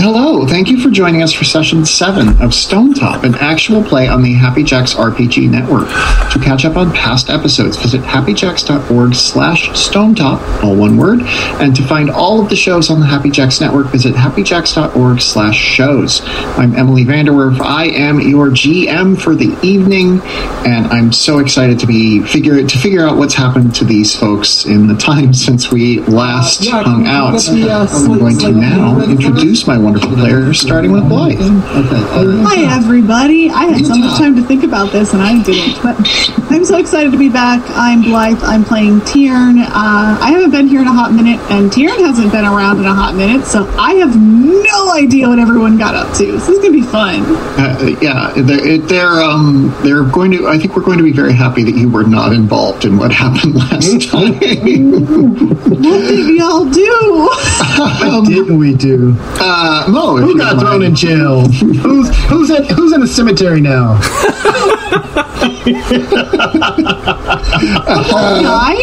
Hello, thank you for joining us for session 7 of Stone Top, an actual play on the Happy Jacks RPG network. To catch up on past episodes, visit happyjacks.org slash stonetop, all one word, and to find all of the shows on the Happy Jacks network, visit happyjacks.org slash shows. I'm Emily Vanderwerf. I am your GM for the evening, and I'm so excited to be figure to figure out what's happened to these folks in the time since we last yeah, hung out. the, uh, I'm going to now introduce my wonderful players, starting with Blythe. Hi, everybody. I had so much time to think about this, and I didn't. But I'm so excited to be back. I'm Blythe. I'm playing Tiern. Uh, I haven't been here in a hot minute, and Tiern hasn't been around in a hot minute, so I have no idea what everyone got up to. So this is gonna be fun. Uh, yeah, they're, they're um they're going to. I think we're going to be very happy that you were not involved in what happened last time. What did y'all do? What didn't we do? uh, Mo, if Who got thrown mind. in jail? who's who's in who's in the cemetery now? Guy?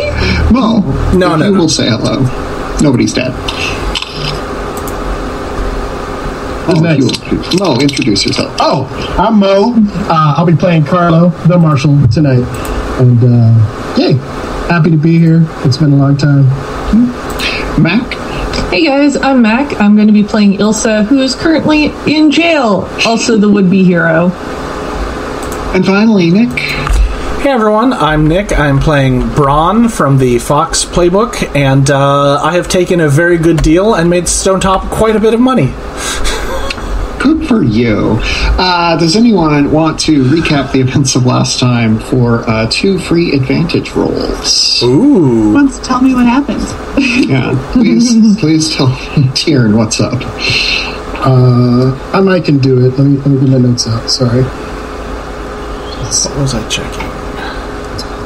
Mo, No, if no, you no. will say hello. Nobody's dead. Who's Oh, next? you- Mo, introduce yourself. Oh, I'm Mo. Uh, I'll be playing Carlo, the marshal, tonight. And uh, yay, happy to be here. It's been a long time. Mac. Hey guys, I'm Mac. I'm going to be playing Ilsa, who is currently in jail, also the would be hero. And finally, Nick. Hey everyone, I'm Nick. I'm playing Braun from the Fox playbook, and uh, I have taken a very good deal and made Stone Top quite a bit of money. Good for you. Uh, does anyone want to recap the events of last time for uh, two free advantage rolls? Ooh. Wants to tell me what happened? Yeah, please, please tell Tieran what's up. Uh, I might can do it. Let me let me get my notes out. Sorry. What was I checking?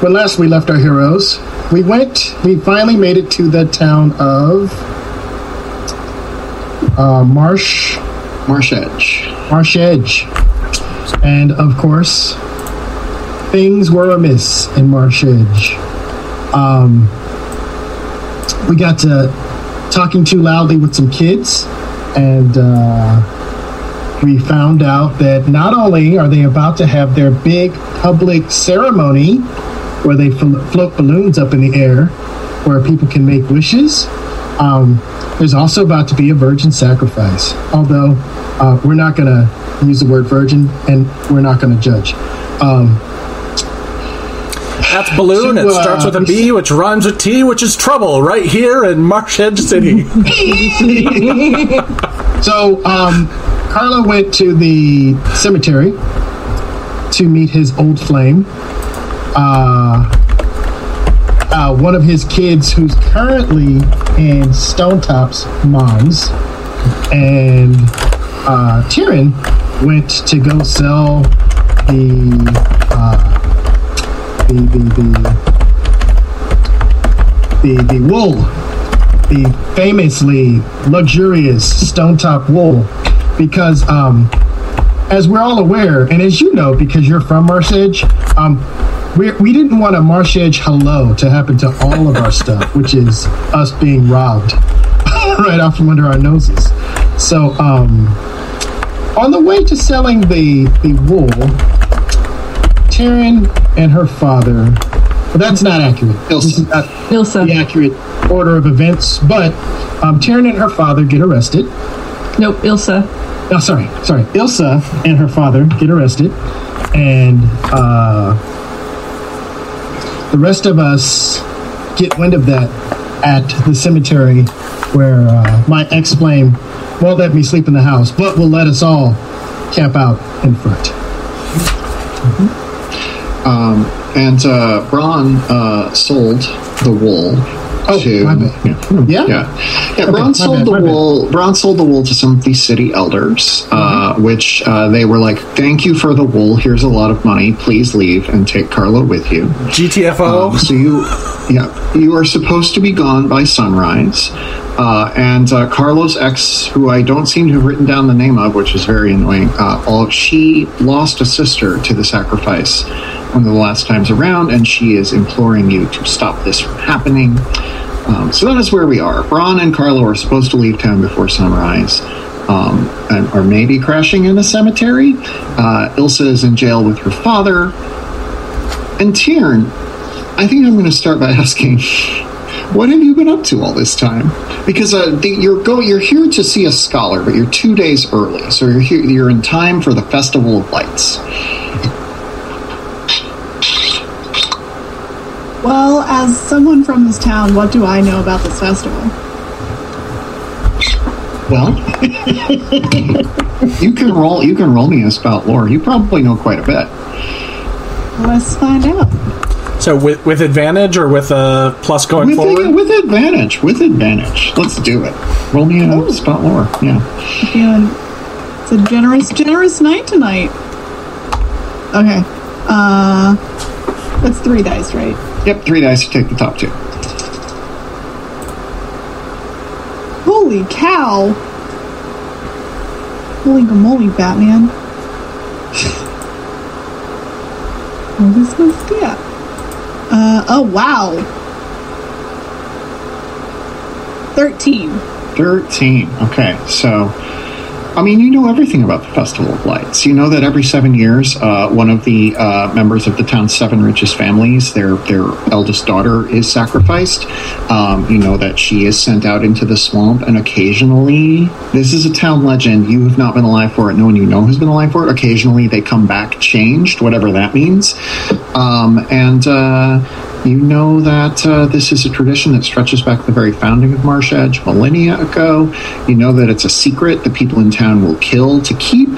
When last we left our heroes, we went. We finally made it to the town of uh, Marsh Marsh Edge. Marsh Edge, and of course, things were amiss in Marsh Edge. Um, we got to talking too loudly with some kids, and uh, we found out that not only are they about to have their big public ceremony where they fl- float balloons up in the air, where people can make wishes. Um, there's also about to be a virgin sacrifice, although uh, we're not going to use the word virgin and we're not going to judge. Um, That's Balloon. To, it uh, starts with a B, which rhymes with T, which is trouble, right here in Marsh Edge City. So, um, Carlo went to the cemetery to meet his old flame. Uh, uh, one of his kids, who's currently in Stone Top's mom's, and uh, Tyrion went to go sell the uh, the the the the, the wool the famously luxurious stone top wool because um as we're all aware and as you know because you're from marsh um we, we didn't want a marsh edge hello to happen to all of our stuff which is us being robbed right out from under our noses so um on the way to selling the the wool Taryn and her father well, that's not accurate is not- Ilsa. the accurate order of events, but um, Taryn and her father get arrested. Nope, Ilsa. Oh, sorry, sorry. Ilsa and her father get arrested, and uh, the rest of us get wind of that at the cemetery where uh, my ex flame won't let me sleep in the house, but will let us all camp out in front. Um, and uh, Braun uh, sold the wool Oh, to. Yeah. Yeah? Yeah, yeah. Okay, Braun sold bad, the my bad. wool. Braun sold the wool to some of these city elders, uh, Mm-hmm. which uh, they were like, "Thank you for the wool. Here's a lot of money. Please leave and take Carlo with you." GTFO. Um, so you, yeah, you are supposed to be gone by sunrise. Uh, and uh, Carlo's ex, who I don't seem to have written down the name of, which is very annoying. Uh, all, she lost a sister to the sacrifice one of the last times around, and she is imploring you to stop this from happening. Um, so that is where we are. Braun and Carlo are supposed to leave town before sunrise. um, and, or maybe crashing in a cemetery. Uh, Ilsa is in jail with her father. And Tiern, I think I'm going to start by asking, what have you been up to all this time? Because uh, the, you're go you're here to see a scholar, but you're two days early, so you're here, you're in time for the Festival of Lights. Well, as someone from this town, what do I know about this festival? Well, you can roll you can roll me a spout lore. You probably know quite a bit. Let's find out. So with with advantage or with a plus going With, forward? with advantage, with advantage. Let's do it. Roll me a Oh. spout lore. Yeah. Feeling it's a generous, generous night tonight. Okay. Uh, that's three dice, right? Yep, three dice to take the top two. Holy cow! Holy moly, Batman! what is this get? Uh, oh wow! 13. 13. Okay, so, I mean, you know everything about the Festival of Lights. You know that every seven years, uh, one of the uh, members of the town's seven richest families, their their eldest daughter, is sacrificed. Um, you know that she is sent out into the swamp, and occasionally, this is a town legend. You have not been alive for it. No one you know has been alive for it. Occasionally, they come back changed, whatever that means. Um, and uh, you know that uh, this is a tradition that stretches back the very founding of Marsh Edge millennia ago. You know that it's a secret that people in town will kill to keep,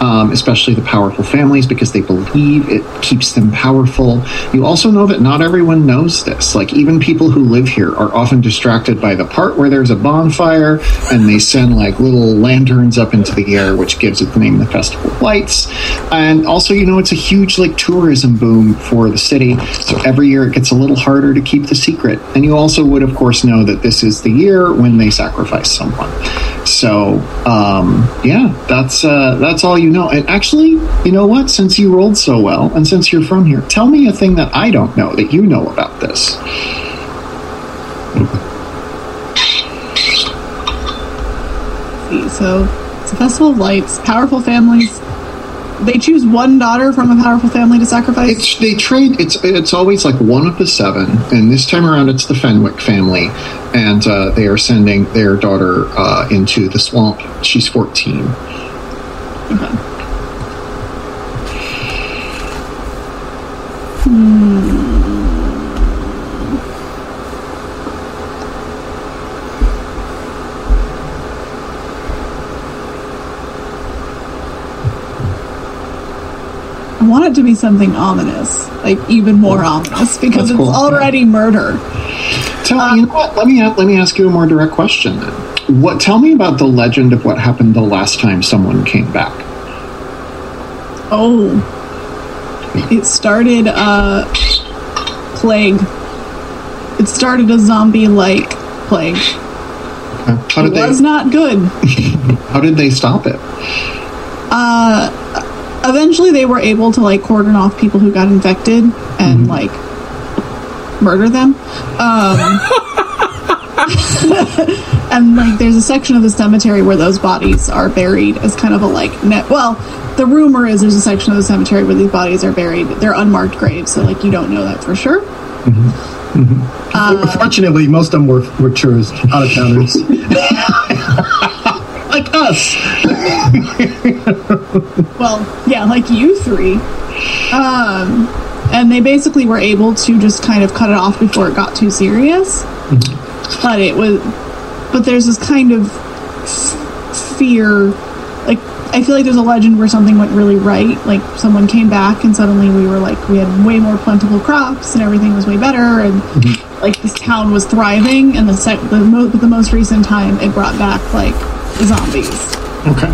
um, especially the powerful families, because they believe it keeps them powerful. You also know that not everyone knows this. Like, even people who live here are often distracted by the part where there's a bonfire and they send like little lanterns up into the air, which gives it the name the Festival of Lights. And also, you know, it's a huge like tourism boom for the city. So every year it gets a little harder to keep the secret. And you also would, of course, know that this is the year when they sacrifice someone. So um, yeah, that's uh, that's all you know. And actually, you know what? Since you rolled so well, and since you're from here, tell me a thing that I don't know that you know about this. See, So, it's a festival of lights, powerful families. They choose one daughter from a powerful family to sacrifice. It's they trade. It's it's always like one of the seven, and this time around it's the Fenwick family, and uh, they are sending their daughter uh, into the swamp. She's fourteen. Hmm. I want it to be something ominous, like even more ominous, because That's it's cool. already murder. Tell um, you know what? Let me let me ask you a more direct question. Then, what? Tell me about the legend of what happened the last time someone came back. Oh, it started a plague. It started a zombie-like plague. Uh, How did It was not good. How did they stop it? Uh, eventually, they were able to like cordon off people who got infected and like murder them. Um, and like, there's a section of the cemetery where those bodies are buried as kind of a like net. Well, the rumor is there's a section of the cemetery where these bodies are buried. They're unmarked graves, so like you don't know that for sure. Mm-hmm. Mm-hmm. Uh, Fortunately, most of them were, were tourists, out of towners. like us. Well, yeah, like you three. Um, and they basically were able to just kind of cut it off before it got too serious. Mm-hmm. But it was, but there's this kind of f- fear. Like, I feel like there's a legend where something went really right. Like, someone came back and suddenly we were like, we had way more plentiful crops and everything was way better. And like, this town was thriving. And the, sec- the, mo- the most recent time, it brought back like zombies. Okay,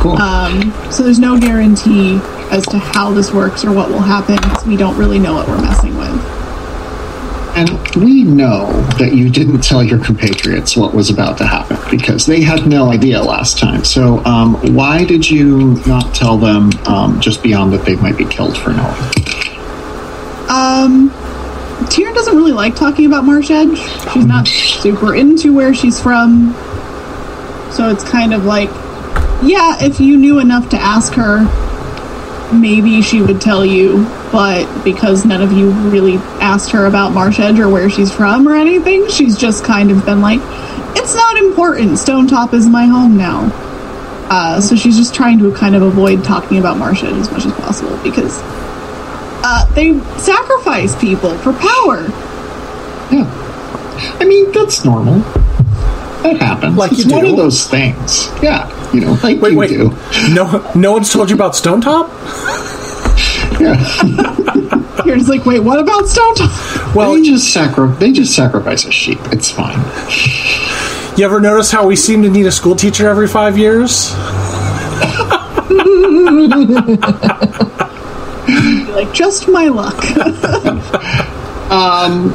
cool. Um, so there's no guarantee as to how this works or what will happen. we don't really know what we're messing with. We know that you didn't tell your compatriots what was about to happen because they had no idea last time. So, um, why did you not tell them um, just beyond that they might be killed for knowing? Um, Tyrion doesn't really like talking about Marsh Edge. She's not super into where she's from. So it's kind of like yeah, if you knew enough to ask her, maybe she would tell you. But because none of you really asked her about Marsh Edge or where she's from or anything, she's just kind of been like, it's not important. Stone Top is my home now. Uh, so she's just trying to kind of avoid talking about Marsh Edge as much as possible because uh, they sacrifice people for power. Yeah. I mean, that's normal. That happens. Like it's you one do. of those things. Yeah. You know, like Wait, you wait. do. No, no one's told you about Stone Top. Yeah. You're just like, wait, what about Stone Top? Well, they just sacri- they just sacrifice a sheep. It's fine. you ever notice how we seem to need a school teacher every five years? Like, just my luck. Um,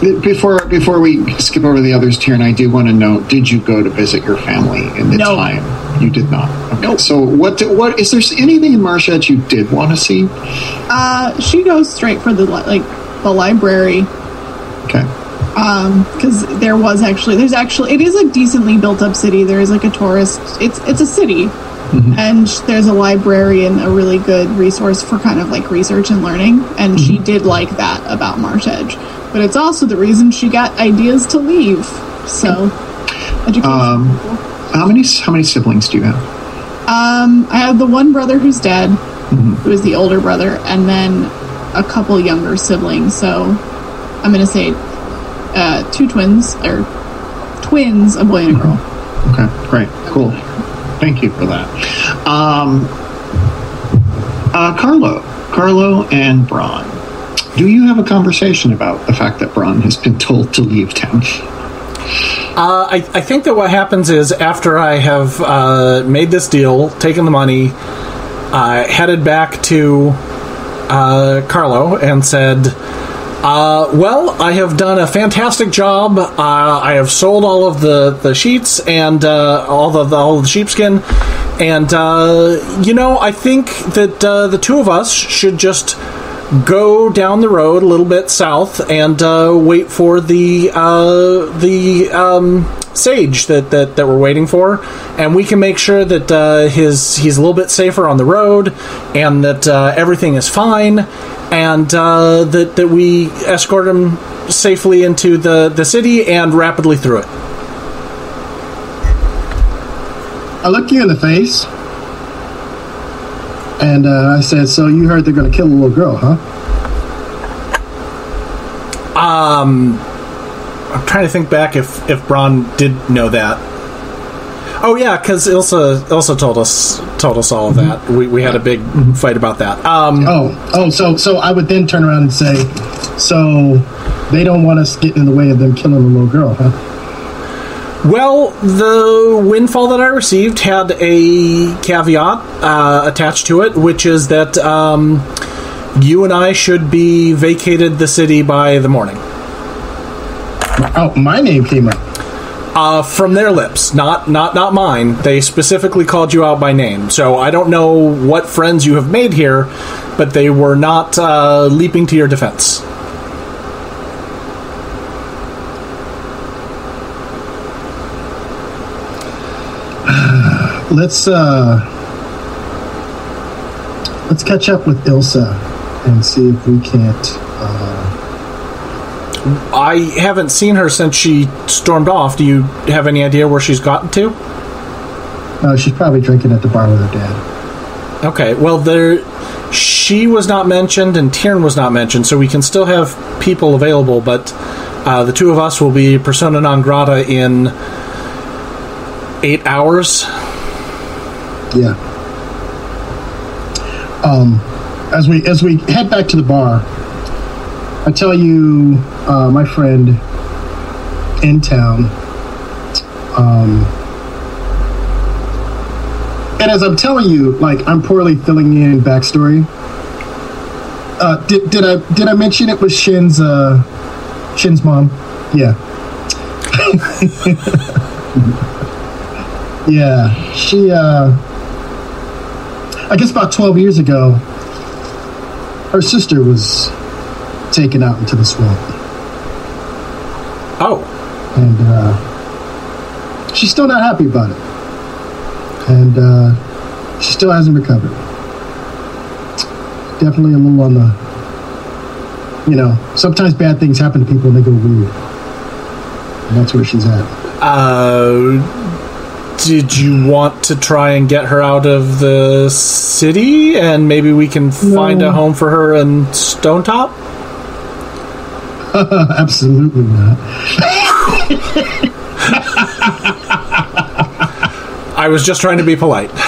Before before we skip over the others, Tyrion, I do want to know: Did you go to visit your family in the No. time you did not? Okay. Nope. So what? What is there anything in Marsh Edge you did want to see? Uh, she goes straight for the like the library Okay. Um, because there was actually there's actually it is a decently built up city. There is like a tourist. It's it's a city, and there's a librarian, a really good resource for kind of like research and learning. And she did like that about Marsh Edge, but it's also the reason she got ideas to leave. So, education. Um, how many how many siblings do you have? Um, I have the one brother who's dead, who is the older brother, and then a couple younger siblings. So I'm going to say uh, two twins, or twins, a boy and a girl. Okay, great, cool. Thank you for that. Um, uh, Carlo, Carlo, and Braun. Do you have a conversation about the fact that Braun has been told to leave town? Uh, I, I think that what happens is after I have uh, made this deal, taken the money, uh, headed back to uh, Carlo and said, uh, "Well, I have done a fantastic job. Uh, I have sold all of the, the sheets and uh, all the, the all of the sheepskin, and uh, you know, I think that uh, the two of us should just." go down the road a little bit south and uh, wait for the the um, sage that, that, that we're waiting for, and we can make sure that his he's a little bit safer on the road, and that everything is fine, and uh, that that we escort him safely into the, the city and rapidly through it. I looked you in the face, and uh, I said, "So you heard they're going to kill a little girl, huh?" Um, I'm trying to think back if if Braun did know that. Oh yeah, because Ilsa Ilsa told us told us all of that. We, we had a big fight about that. Um, Oh, oh, so so I would then turn around and say, "So they don't want us getting in the way of them killing the little girl, huh?" well, the windfall that I received had a caveat uh, attached to it, which is that um, you and I should be vacated the city by the morning. Oh, my name came up. Uh, from their lips, not not not mine. They specifically called you out by name, so I don't know what friends you have made here, but they were not uh, leaping to your defense. Let's uh, let's catch up with Ilsa and see if we can't. Uh, I haven't seen her since she stormed off. Do you have any idea where she's gotten to? uh, she's probably drinking at the bar with her dad. Okay, well there, she was not mentioned and Tiernan was not mentioned, so we can still have people available, but uh, the two of us will be persona non grata in eight hours. Yeah. Um, as we as we head back to the bar, I tell you, uh, my friend in town. Um, and as I'm telling you, like I'm poorly filling in backstory. Uh, did did I did I mention it was Shin's uh, Shin's mom? Yeah. Yeah, she, uh, I guess about 12 years ago, her sister was taken out into the swamp. Oh, And, uh, she's still not happy about it. and uh, she still hasn't recovered. Definitely a little on the, you know, sometimes bad things happen to people and they go weird. And that's where she's at. Uh, did you want to try and get her out of the city, and maybe we can find a home for her in Stone Top? Absolutely not. I was just trying to be polite.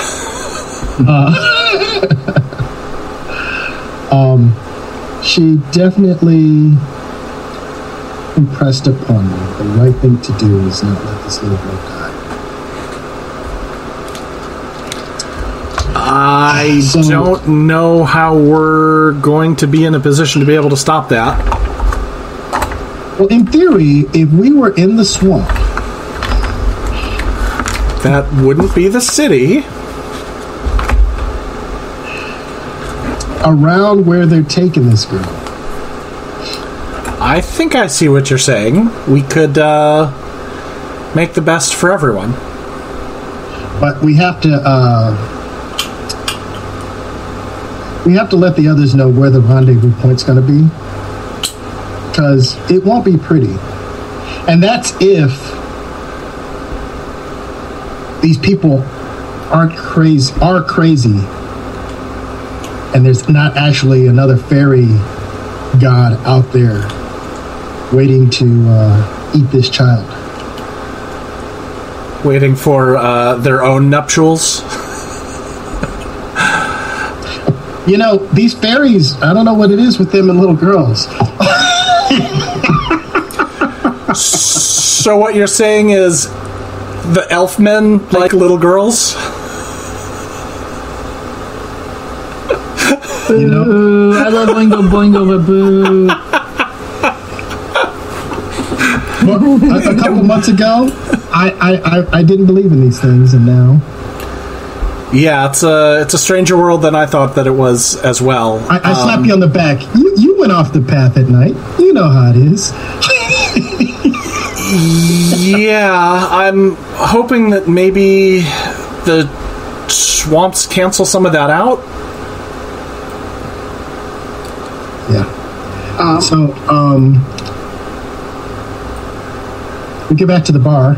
Um, She definitely impressed upon me the right thing to do is not let this little girl die. I So- don't know how we're going to be in a position to be able to stop that. Well, in theory, if we were in the swamp, That wouldn't be the city. around where they're taking this girl, I think I see what you're saying. We could uh, make the best for everyone. but we have to uh, we have to let the others know where the rendezvous point's going to be because it won't be pretty, and that's if these people aren't crazy are crazy. And there's not actually another fairy god out there waiting to uh, eat this child. Waiting for uh, their own nuptials. you know these fairies i don't know what it is with them and little girls So what you're saying is the elf men like little girls? you know Boo, I love Oingo Boingo, but boo. a, a couple months ago I, I, I, I didn't believe in these things and now Yeah, it's a it's a stranger world than I thought that it was as well. I, I slap um, you on the back. You you went off the path at night. You know how it is. Yeah, I'm hoping that maybe the swamps cancel some of that out. Yeah. so um, we get back to the bar.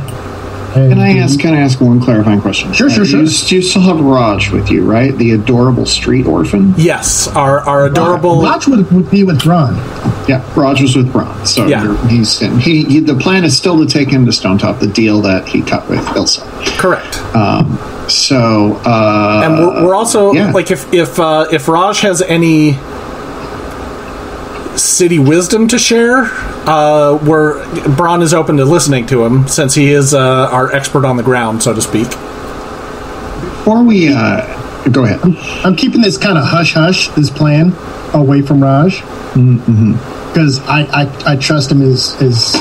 And Can I ask? Can I ask one clarifying question? Sure, sure, Uh, sure. You, you still have Raj with you, right? The adorable street orphan. Yes, our our adorable. Raj would, would be with Ron. Yeah, Raj was with Braun. So Yeah. you're- he's he, he. The plan is still to take him to Stone Top, the deal that he cut with Ilsa. Correct. So uh, and we're, we're also yeah. like if if uh, if Raj has any city wisdom to share, uh, we're Braun is open to listening to him since he is uh, our expert on the ground, so to speak. before we uh, go ahead. I'm keeping this kind of hush hush, this plan, away from Raj. Because I, I, I trust him is, as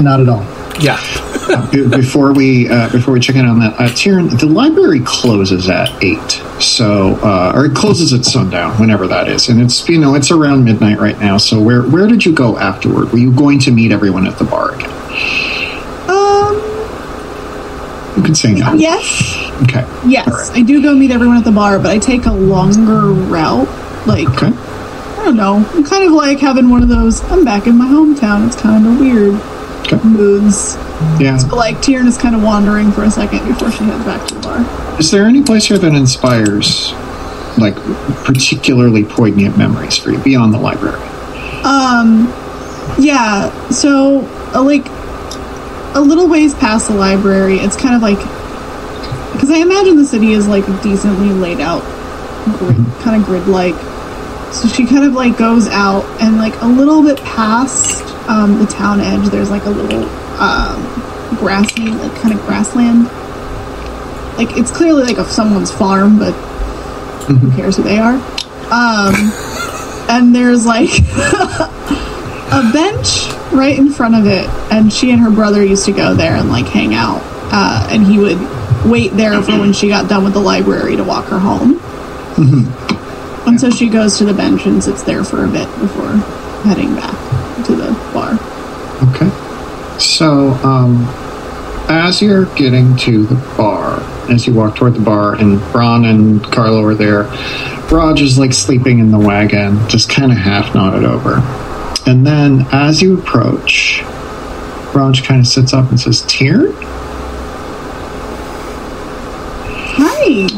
not at all. Yeah. Be- before we uh, before we check in on that, uh, Tyrion, the library closes at eight, so uh, or it closes at sundown, whenever that is, and it's you know it's around midnight right now. So where where did you go afterward? Were you going to meet everyone at the bar again? Um, You can say no. yes. Okay. Yes, I do go meet everyone at the bar, but I take a longer route. Like, Okay. I don't know. I'm kind of like having one of those, I'm back in my hometown. It's kind of weird Moods. Yeah. But like, Tyrion is kind of wandering for a second before she heads back to the bar. Is there any place here that inspires like particularly poignant memories for you beyond the library? Um, yeah. So, uh, like, a little ways past the library, it's kind of like because I imagine the city is like decently laid out, grid, kind of grid-like. So she kind of like goes out and like a little bit past um, the town edge. There's like a little um, grassy, like kind of grassland. Like it's clearly like of someone's farm, but who cares who they are? Um, and there's like a bench right in front of it, and she and her brother used to go there and like hang out. Uh, and he would wait there for when she got done with the library to walk her home. And so she goes to the bench and sits there for a bit before heading back to the bar. Okay. So, um, as you're getting to the bar, as you walk toward the bar, and Braun and Carlo are there. Raj is like sleeping in the wagon, just kind of half nodded over. And then as you approach, Raj kind of sits up and says, Tyr? Hi.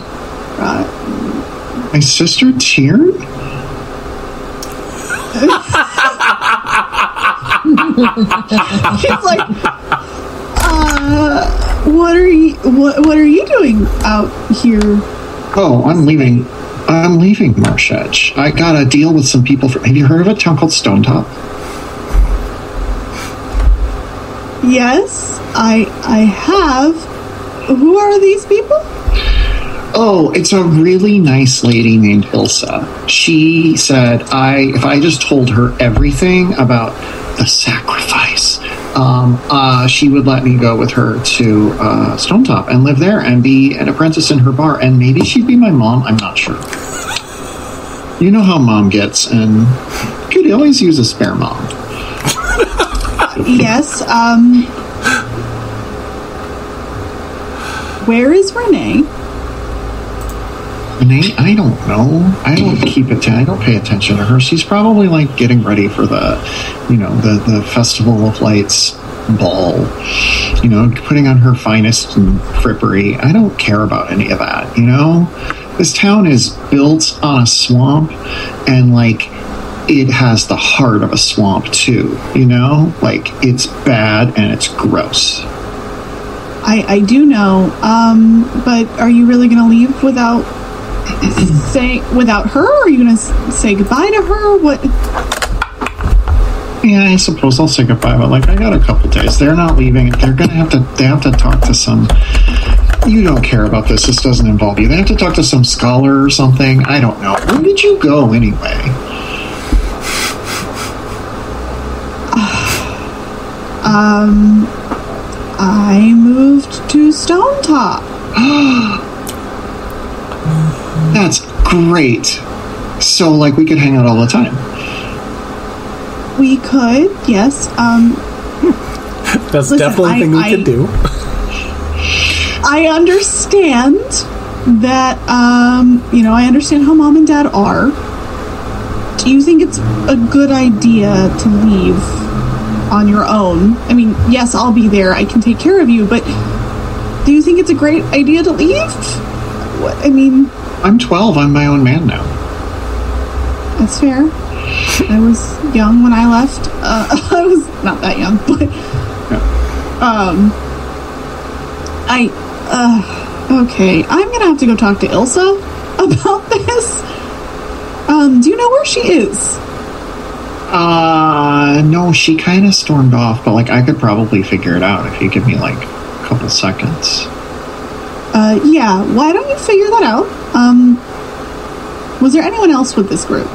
Uh, My sister Tyr? She's like, uh, what are you? What What are you doing out here? Oh, I'm leaving. I'm leaving Marsh Edge. I got a deal with some people. For, have you heard of a town called Stone Top? Yes, I I have. Who are these people? Oh, it's a really nice lady named Ilsa. She said I if I just told her everything about the sacrifice, um, uh, she would let me go with her to uh, Stone Top and live there and be an apprentice in her bar, and maybe she'd be my mom. I'm not sure. You know how mom gets, and could always use a spare mom. Yes. Um. Where is Renee? Renee, I don't know. I don't keep it. I don't pay attention to her. She's probably like getting ready for the, you know, the the Festival of Lights ball. You know, putting on her finest frippery. I don't care about any of that. You know, this town is built on a swamp, and like it has the heart of a swamp too. You know, like it's bad and it's gross. I I do know. Um. But are you really going to leave without say without her? Are you going to say goodbye to her? What? Yeah, I suppose I'll say goodbye, but like I got a couple days. They're not leaving. They're gonna have to. They have to talk to some. You don't care about this. This doesn't involve you. They have to talk to some scholar or something. I don't know. Where did you go anyway? Um. I moved to Stone Top. That's great. So like we could hang out all the time. We could, yes. Um. That's Listen, definitely a I- thing we I- could do. I understand that, um, you know, I understand how mom and dad are. Do you think it's a good idea to leave on your own? I mean, yes, I'll be there. I can take care of you, but do you think it's a great idea to leave? What, I mean, I'm 12. I'm my own man now. that's fair. I was young when I left. Uh, I was not that young, but um, I uh, okay. I'm gonna have to go talk to Ilsa about this. Um, do you know where she is? Uh, no, she kind of stormed off, but like I could probably figure it out if you give me like a couple seconds. Uh, yeah. Why don't you figure that out? Um, was there anyone else with this group?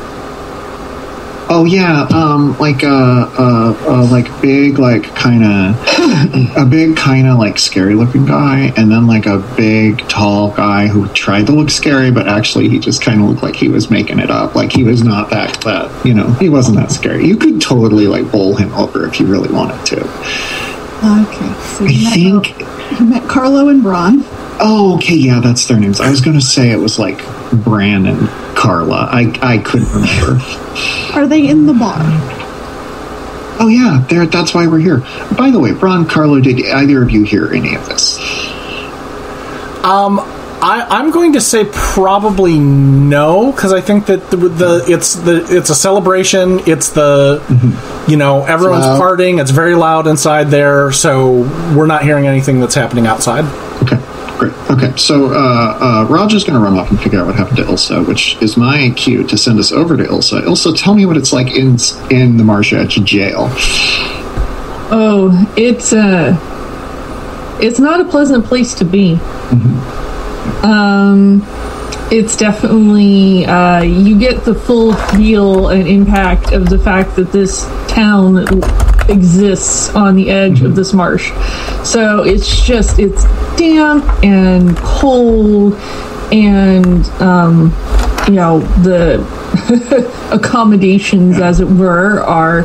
Oh yeah, um, like a uh, uh, uh, like big, like kind of a big, kind of like scary looking guy, and then like a big, tall guy who tried to look scary, but actually he just kind of looked like he was making it up. Like he was not that that you know he wasn't that scary. You could totally like bowl him over if you really wanted to. Okay. So I think. you met Carlo and Braun. Oh, okay, yeah, that's their names. I was going to say it was like Bran and Carla. I I couldn't remember. Are they in the bar? Oh yeah, there. That's why we're here. By the way, Braun, Carlo, did either of you hear any of this? Um, I, I'm going to say probably no because I think that the, the it's the it's a celebration. It's the you know everyone's loud. partying. It's very loud inside there, so we're not hearing anything that's happening outside. Okay, great. Okay, so uh, uh, Roger's going to run off and figure out what happened to Ilsa, which is my cue to send us over to Ilsa. Ilsa, tell me what it's like in in the Edge jail. Oh, it's uh it's not a pleasant place to be. Um it's definitely uh, you get the full feel and impact of the fact that this town exists on the edge of this marsh. So it's just it's damp and cold and um, you know the accommodations as it were are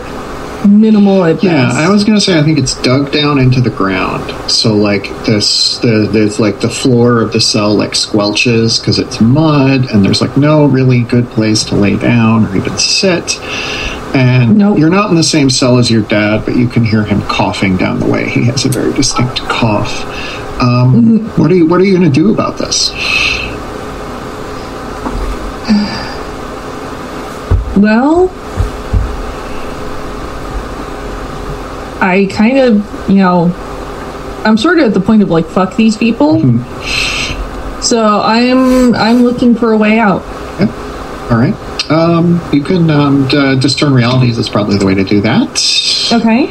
minimal at Yeah, best. I was gonna say I think it's dug down into the ground. So like this, the there's like the floor of the cell like squelches because it's mud, and there's like no really good place to lay down or even sit. And Nope. you're not in the same cell as your dad, but you can hear him coughing down the way. He has a very distinct cough. Um, What are you What are you gonna do about this? Well, I kind of, you know, I'm sort of at the point of like fuck these people. So I'm I'm looking for a way out. All right. Um, you can um, d- discern realities is probably the way to do that. Okay.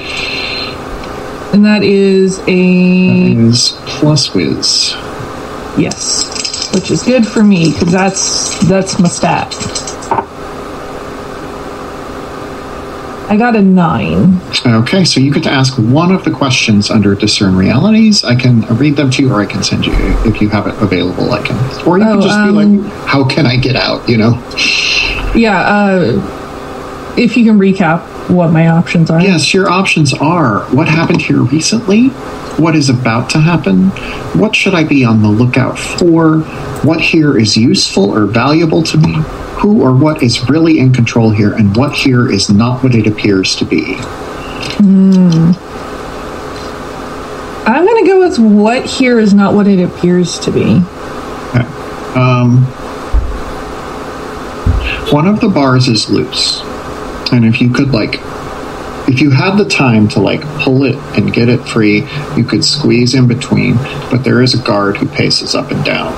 And that is a Is plus whiz. yes, which is good for me because that's that's my stat. I got a nine. Okay, so you get to ask one of the questions under discern realities. I can read them to you, or I can send you if you have it available. I can, or you can Oh, just be um, like, "How can I get out?" You know. Yeah. Uh, if you can recap what my options are. Yes, your options are: what happened here recently, what is about to happen, what should I be on the lookout for, what here is useful or valuable to me, who or what is really in control here, and what here is not what it appears to be. I'm going to go with what here is not what it appears to be. Okay. Um, one of the bars is loose, and if you could like, if you had the time to like pull it and get it free, you could squeeze in between. But there is a guard who paces up and down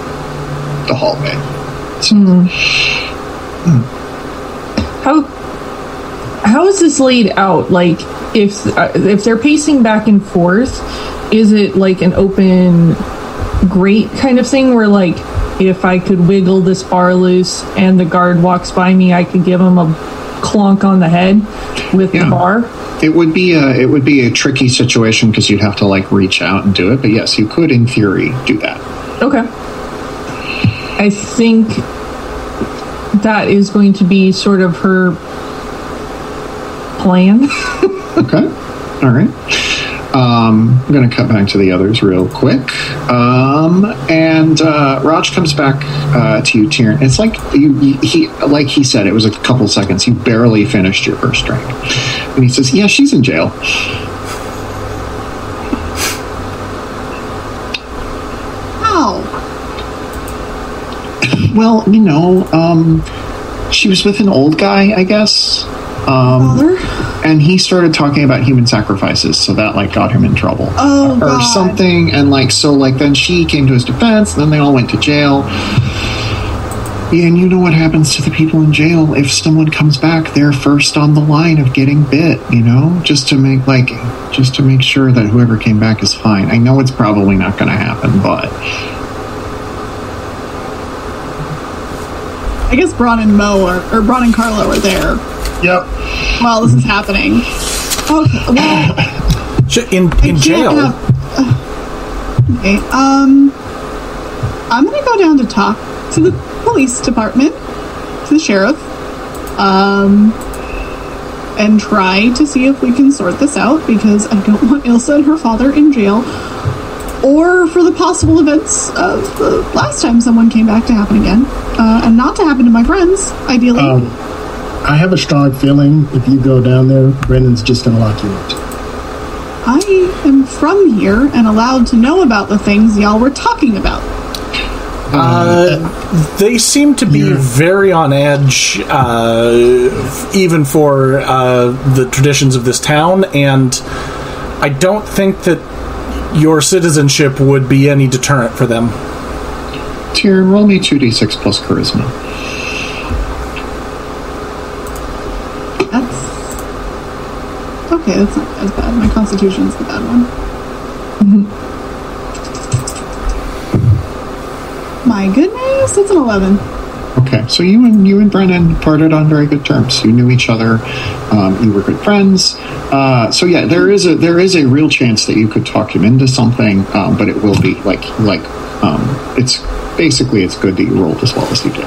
the hallway. So, How how is this laid out? Like, if uh, if they're pacing back and forth, is it like an open grate kind of thing where like if I could wiggle this bar loose and the guard walks by me, I could give him a clonk on the head with Yeah. the bar? It would be a it would be a tricky situation because you'd have to like reach out and do it. But yes, you could in theory do that. Okay. I think that is going to be sort of her plan. Okay. All right. Um, I'm going to cut back to the others real quick. Um, and uh, Raj comes back uh, to you, Tyrion. It's like you, you, he, like he said, it was a couple seconds. You barely finished your first drink, and he says, "Yeah, she's in jail." Well, you know, um, she was with an old guy, I guess. Um, and he started talking about human sacrifices so that like got him in trouble. Oh, or God. something and like so like then she came to his defense then they all went to jail. Yeah, and you know what happens to the people in jail? If someone comes back they're first on the line of getting bit you know? Just to make like just to make sure that whoever came back is fine. I know it's probably not going to happen but I guess Braun and Mo are, or Braun and Carlo are there Yep. while this is happening. Okay, well, Sh- In in can't jail. have- okay, um, I'm gonna go down to talk to the police department, to the sheriff, um, and try to see if we can sort this out because I don't want Ilsa and her father in jail, or for the possible events of the last time someone came back to happen again, uh, and not to happen to my friends, ideally. Um, I have a strong feeling if you go down there, Brennan's just going to lock you out. I am from here and allowed to know about the things y'all were talking about. Uh, they seem to be Yeah. very on edge, uh, even for uh, the traditions of this town, and I don't think that your citizenship would be any deterrent for them. Tyrion, roll me 2d6 plus charisma That's okay. That's not as bad. My constitution's the bad one. My goodness, that's an eleven. Okay, so you and you and Brennan parted on very good terms. You knew each other. Um, you were good friends. Uh, so yeah, there is a there is a real chance that you could talk him into something, um, but it will be like like um, it's basically it's good that you rolled as well as you did.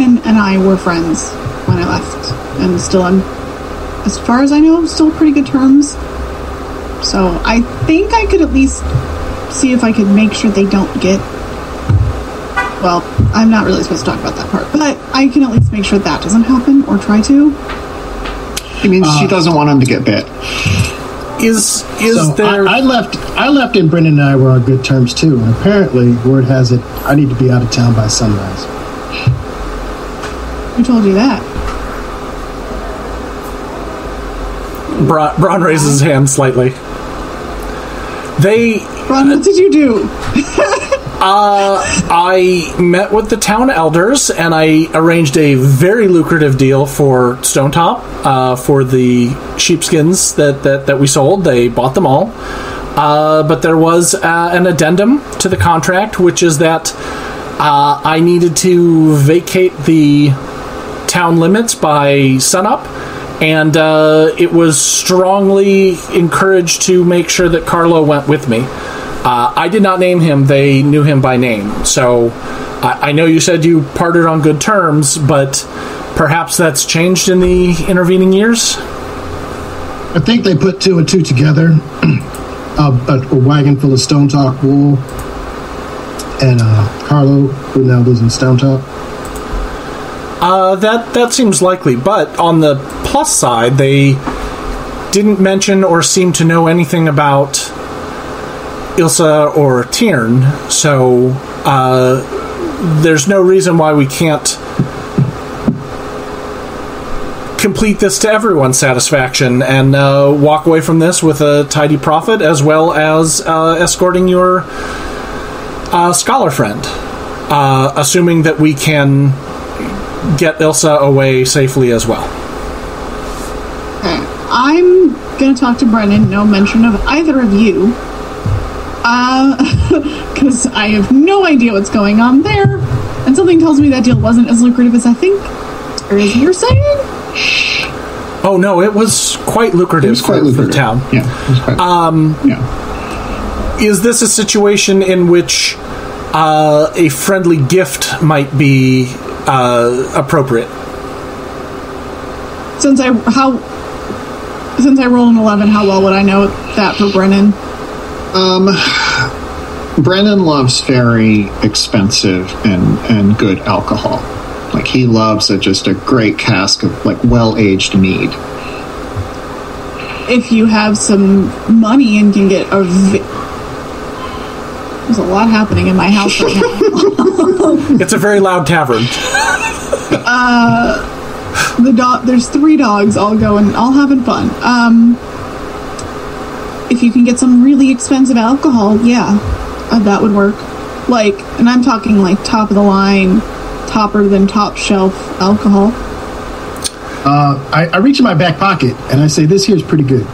Brennan and I were friends when I left, and still I'm, as far as I know, still pretty good terms. So I think I could at least see if I could make sure they don't get. Well, I'm not really supposed to talk about that part, but I can at least make sure that doesn't happen or try to. He means she uh, doesn't want him to get bit. Is is so there? I, I left. I left, and Brennan and I were on good terms too. And apparently, word has it I need to be out of town by sunrise. Who told you that? Braun, Braun raises his hand slightly. They Ron, what did you do? I met with the town elders and I arranged a very lucrative deal for Stone Top uh, for the sheepskins that, that, that we sold. They bought them all. Uh, but there was uh, an addendum to the contract, which is that uh, I needed to vacate the town limits by sunup. And uh, it was strongly encouraged to make sure that Carlo went with me. Uh, I did not name him; they knew him by name. So I, I know you said you parted on good terms, but perhaps that's changed in the intervening years. I think they put two and two together. a, a wagon full of Stone Top wool, and uh, Carlo, who now lives in Stone Top. Uh, that that seems likely, but on the plus side, they didn't mention or seem to know anything about Ilsa or Tiern, so uh, there's no reason why we can't complete this to everyone's satisfaction and uh, walk away from this with a tidy profit as well as uh, escorting your uh, scholar friend, uh, assuming that we can get Ilsa away safely as well. Okay. I'm gonna talk to Brennan. No mention of either of you. Because I have no idea what's going on there. And something tells me that deal wasn't as lucrative as I think. Or as you're saying? Oh no, it was quite lucrative, It was quite for, lucrative. for the town. Yeah. Quite, um. Yeah. Is this a situation in which uh, a friendly gift might be uh, appropriate? Since I how since I rolled an eleven, how well would I know that for Brennan? Um, Brennan loves very expensive and and good alcohol. Like he loves a, just a great cask of like well aged mead. If you have some money and can get a. Vi- There's a lot happening in my house right now. It's a very loud tavern. Uh, the dog there's three dogs all going all having fun um if you can get some really expensive alcohol yeah uh, that would work like and i'm talking like top of the line topper than top shelf alcohol Uh, I, I reach in my back pocket and I say, "This here's pretty good."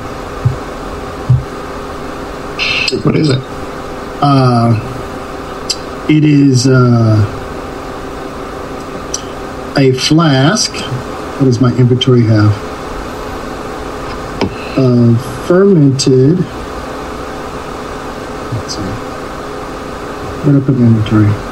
What is it? It is uh, a flask. What does my inventory have? Of fermented. Let's see. Where did I put my inventory?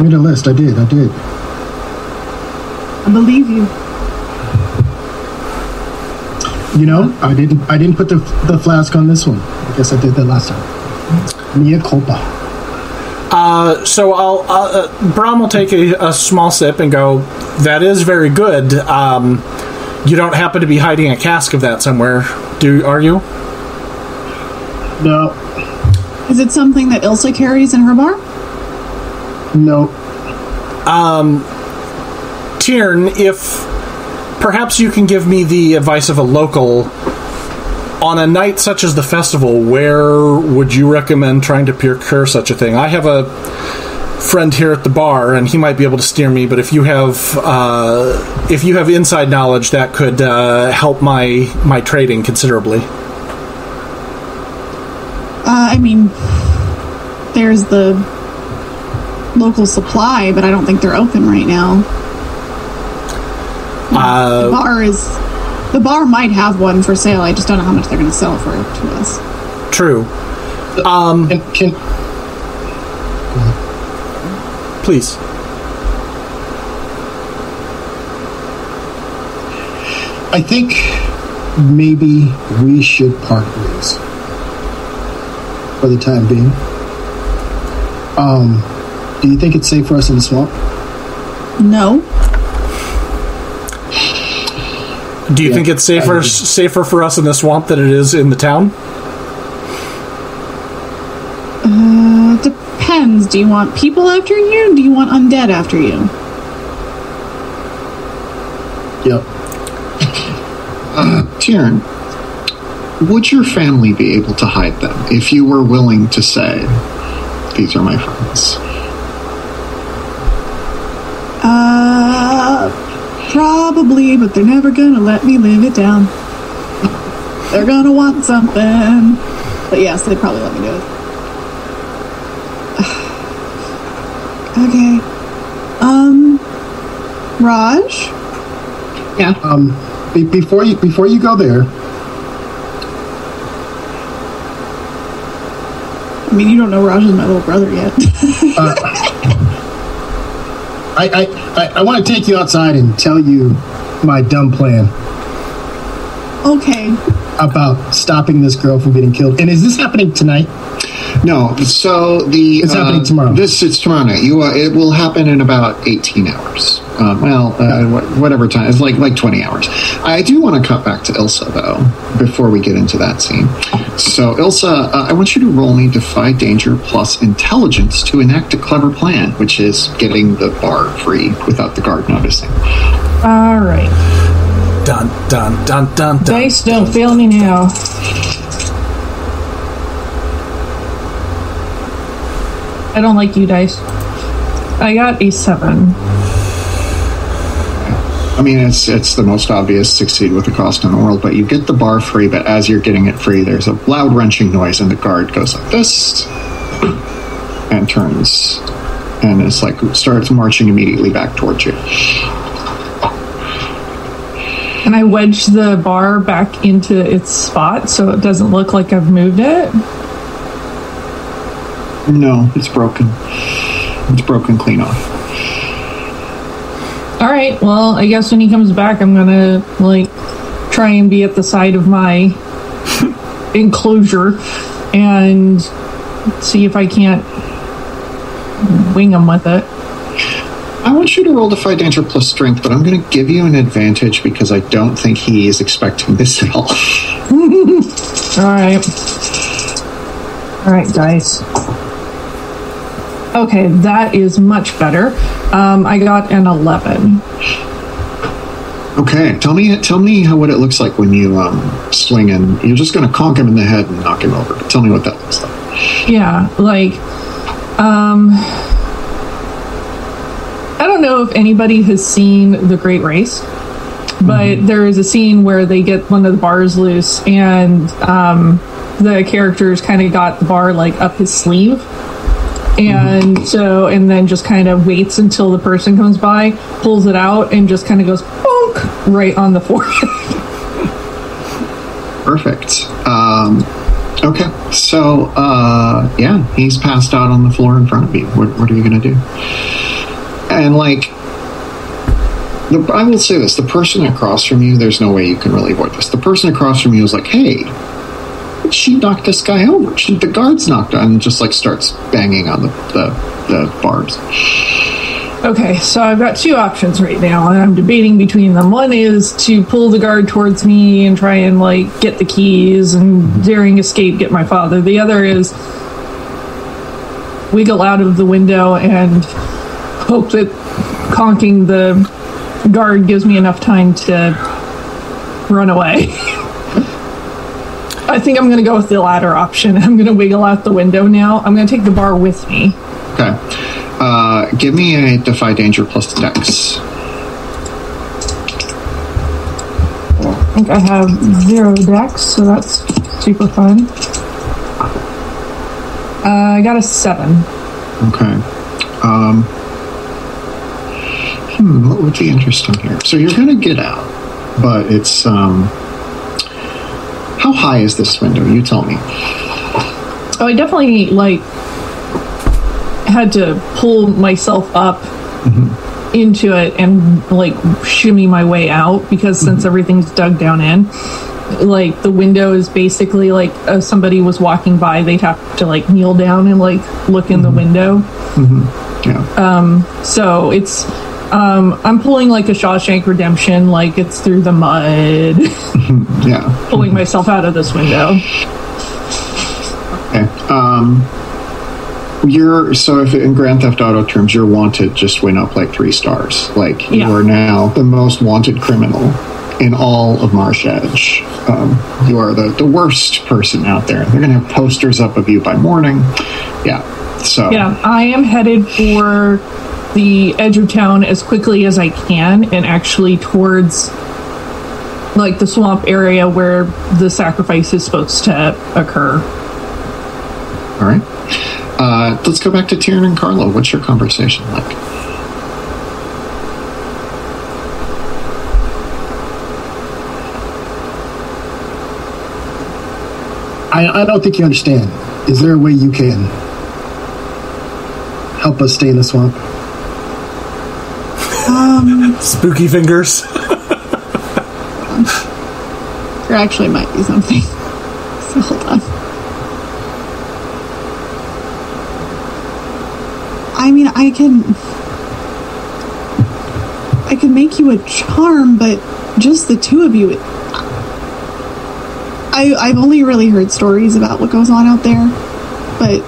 Made a list. I did. I did. i believe you You know, I didn't. I didn't put the the flask on this one. I guess I did that last time. Mea culpa. Uh, so I'll uh, uh, Braun will take a, a small sip and go. That is very good. Um, you don't happen to be hiding a cask of that somewhere, do are you? No, is it something that ilsa carries in her bar no. Tiern, if perhaps you can give me the advice of a local on a night such as the festival, where would you recommend trying to procure such a thing? I have a friend here at the bar, and he might be able to steer me. But if you have uh, if you have inside knowledge, that could uh, help my my trading considerably. uh, i mean there's the local supply but i don't think they're open right now the bar is The bar might have one for sale. I just don't know how much they're going to sell for to us. True. And can Please. I think maybe we should part ways for the time being. Um, do you think it's safe for us in the swamp? No. Do you Yeah, think it's safer I agree. safer for us in the swamp than it is in the town? Uh, depends. Do you want people after you? Do you want undead after you? Yep. Tyrion, would your family be able to hide them if you were willing to say, these are my friends? Probably, but they're never gonna let me live it down. They're gonna want something. But yes, they'd probably let me do it. okay. Um, Raj? Yeah. Um, be- before you before you go there, I mean, you don't know Raj is my little brother yet. I I, I, I want to take you outside and tell you my dumb plan okay. about stopping this girl from getting killed. And is this happening tonight? No, so the It's happening tomorrow. This it's tomorrow night. You uh, it will happen in about eighteen hours. Uh, well, uh, whatever time. It's like like twenty hours. I do want to cut back to Ilsa though before we get into that scene. So Ilsa, uh, I want you to roll me defy danger plus intelligence to enact a clever plan, which is getting the bar free without the guard noticing. All right. Dun dun dun dun dun. Dice don't fail me now. I don't like you, dice. I got a seven. I mean, it's it's the most obvious succeed with the cost in the world, but you get the bar free. But as you're getting it free, there's a loud wrenching noise, and the guard goes like this and turns, and it's like starts marching immediately back towards you. And I wedge the bar back into its spot so it doesn't look like I've moved it. No, it's broken. It's broken clean off. All right. Well, I guess when he comes back, I'm gonna like try and be at the side of my enclosure and see if I can't wing him with it. I want you to roll defy danger plus strength, but I'm going to give you an advantage because I don't think he is expecting this at all. All right. All right, dice. Okay, that is much better. Um, I got an 11. Okay, tell me, tell me how what it looks like when you um, swing and you're just going to conk him in the head and knock him over. Tell me what that looks like. Yeah, like, um, I don't know if anybody has seen The Great Race, but there is a scene where they get one of the bars loose and um, the characters kind of got the bar like up his sleeve. And so, and then just kind of waits until the person comes by, pulls it out, and just kind of goes bonk right on the forehead. Perfect. Um, okay, so uh, yeah, he's passed out on the floor in front of you. What, what are you to do? And like, the, I will say this: the person across from you, there's no way you can really avoid this. The person across from you is like, "Hey, she knocked this guy over. She, the guards knocked her," and just like starts banging on the the, the bars. Okay, so I've got two options right now, and I'm debating between them. One is to pull the guard towards me and try and like get the keys and daring escape, get my father. The other is wiggle out of the window and hope that conking the guard gives me enough time to run away. I think I'm going to go with the latter option. I'm going to wiggle out the window now. I'm going to take the bar with me. Okay, uh, give me a defy danger plus dex. I think I have zero decks, so that's super fun. Uh, I got a seven. Okay. Um, hmm, what would be interesting here? So you're going to get out. but it's um. How high is this window? You tell me. Oh, I definitely like had to pull myself up mm-hmm. into it and like shimmy my way out because since mm-hmm. everything's dug down in, like the window is basically like if somebody was walking by, they'd have to like kneel down and like look in the mm-hmm. window. Yeah. Um, so it's um I'm pulling like a Shawshank Redemption, like it's through the mud, yeah. pulling myself out of this window. Okay. Um. You're so if in Grand Theft Auto terms, your wanted just went up like three stars. Like you are now the most wanted criminal in all of Marsh Edge. Um, you are the the worst person out there. They're gonna have posters up of you by morning. Yeah. So Yeah, I am headed for the edge of town as quickly as I can and actually towards like the swamp area where the sacrifice is supposed to occur. All right. Uh, let's go back to Tyrion and Carlo. What's your conversation like? I, I don't think you understand. Is there a way you can help us stay in the swamp? Spooky fingers. There actually might be something. So hold on. I mean, I can. I can make you a charm, but just the two of you. I I've only really heard stories about what goes on out there, but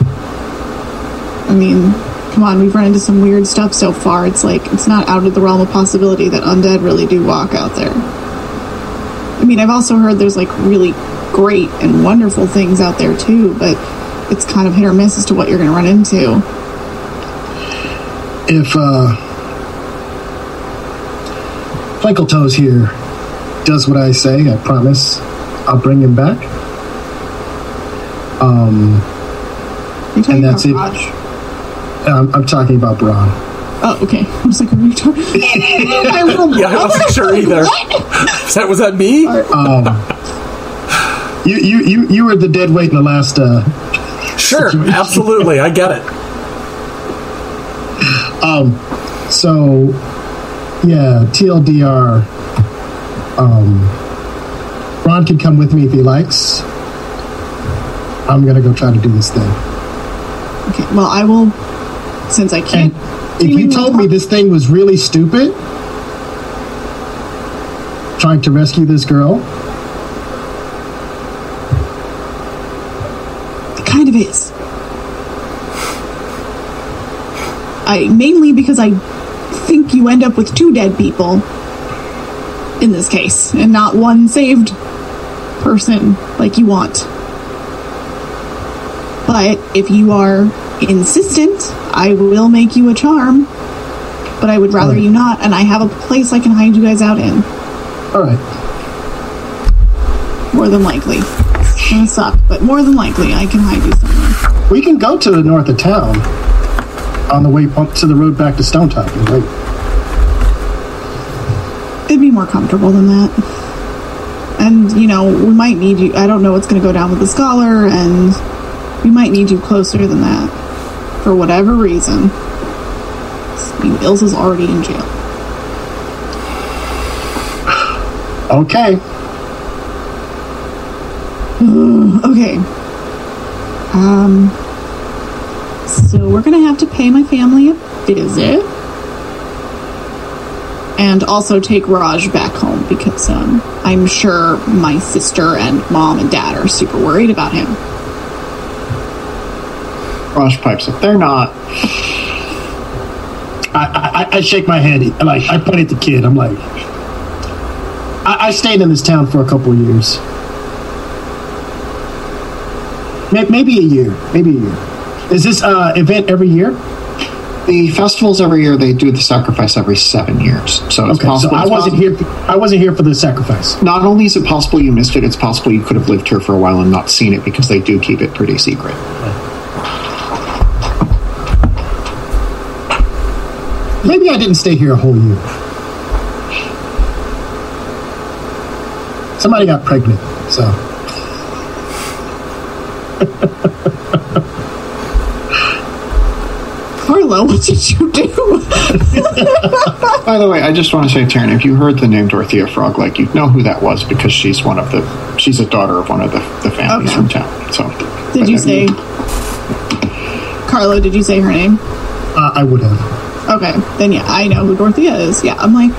I mean, come on, we've run into some weird stuff so far. It's like it's not out of the realm of possibility that undead really do walk out there. I mean, I've also heard there's like really great and wonderful things out there too, but it's kind of hit or miss as to what you're going to run into. If uh, Flankletoes here does what I say, I promise I'll bring him back. Um, And that's it. I'm, I'm talking about Braun. Oh, okay. I was like, are you talking? My little Yeah, I wasn't sure either. Was that was that me? Um. You, you, you, you were the dead weight in the last. Uh, Sure, absolutely. I get it. Um, so, yeah, TLDR. Um, Ron can come with me if he likes. I'm gonna go try to do this thing. Okay, well, I will. Since I can't. if you told me this thing was really stupid, trying to rescue this girl, It kind of is. I mainly because I think you end up with two dead people in this case, and not one saved person like you want. But if you are insistent, I will make you a charm. But I would rather Alright. you not, and I have a place I can hide you guys out in. all right. More than likely. It's gonna suck, but more than likely I can hide you somewhere. We can go to the north of town on the way up to the road back to Stone Top wait. It'd be more comfortable than that. And, you know, we might need you. I don't know what's going to go down with the scholar, and we might need you closer than that. For whatever reason. I mean, Ilsa's already in jail. Okay. Okay. Um. So we're going to have to pay my family a visit. And also take Raj back home because um, I'm sure my sister and mom and dad are super worried about him. Raj pipes If They're not. I, I, I shake my head. Like I point at the kid. I'm like, I, I stayed in this town for a couple of years. Maybe a year. Maybe a year. Is this uh, event every year? The festivals every year, they do the sacrifice every seven years. So it's Okay, so possible. I it's wasn't possible- here. I wasn't here for the sacrifice. Not only is it possible you missed it, it's possible you could have lived here for a while and not seen it because they do keep it pretty secret. Maybe I didn't stay here a whole year. Somebody got pregnant, so. Carlo, what did you do? By the way, I just want to say, Taryn, if you heard the name Dorothea Frog, like you'd know who that was because she's one of the she's a daughter of one of the, the families Okay. from town. So, Did but, you say Carlo? Did you say her name? Uh, I would have. Okay, then yeah, I know who Dorothea is. Yeah, I'm like,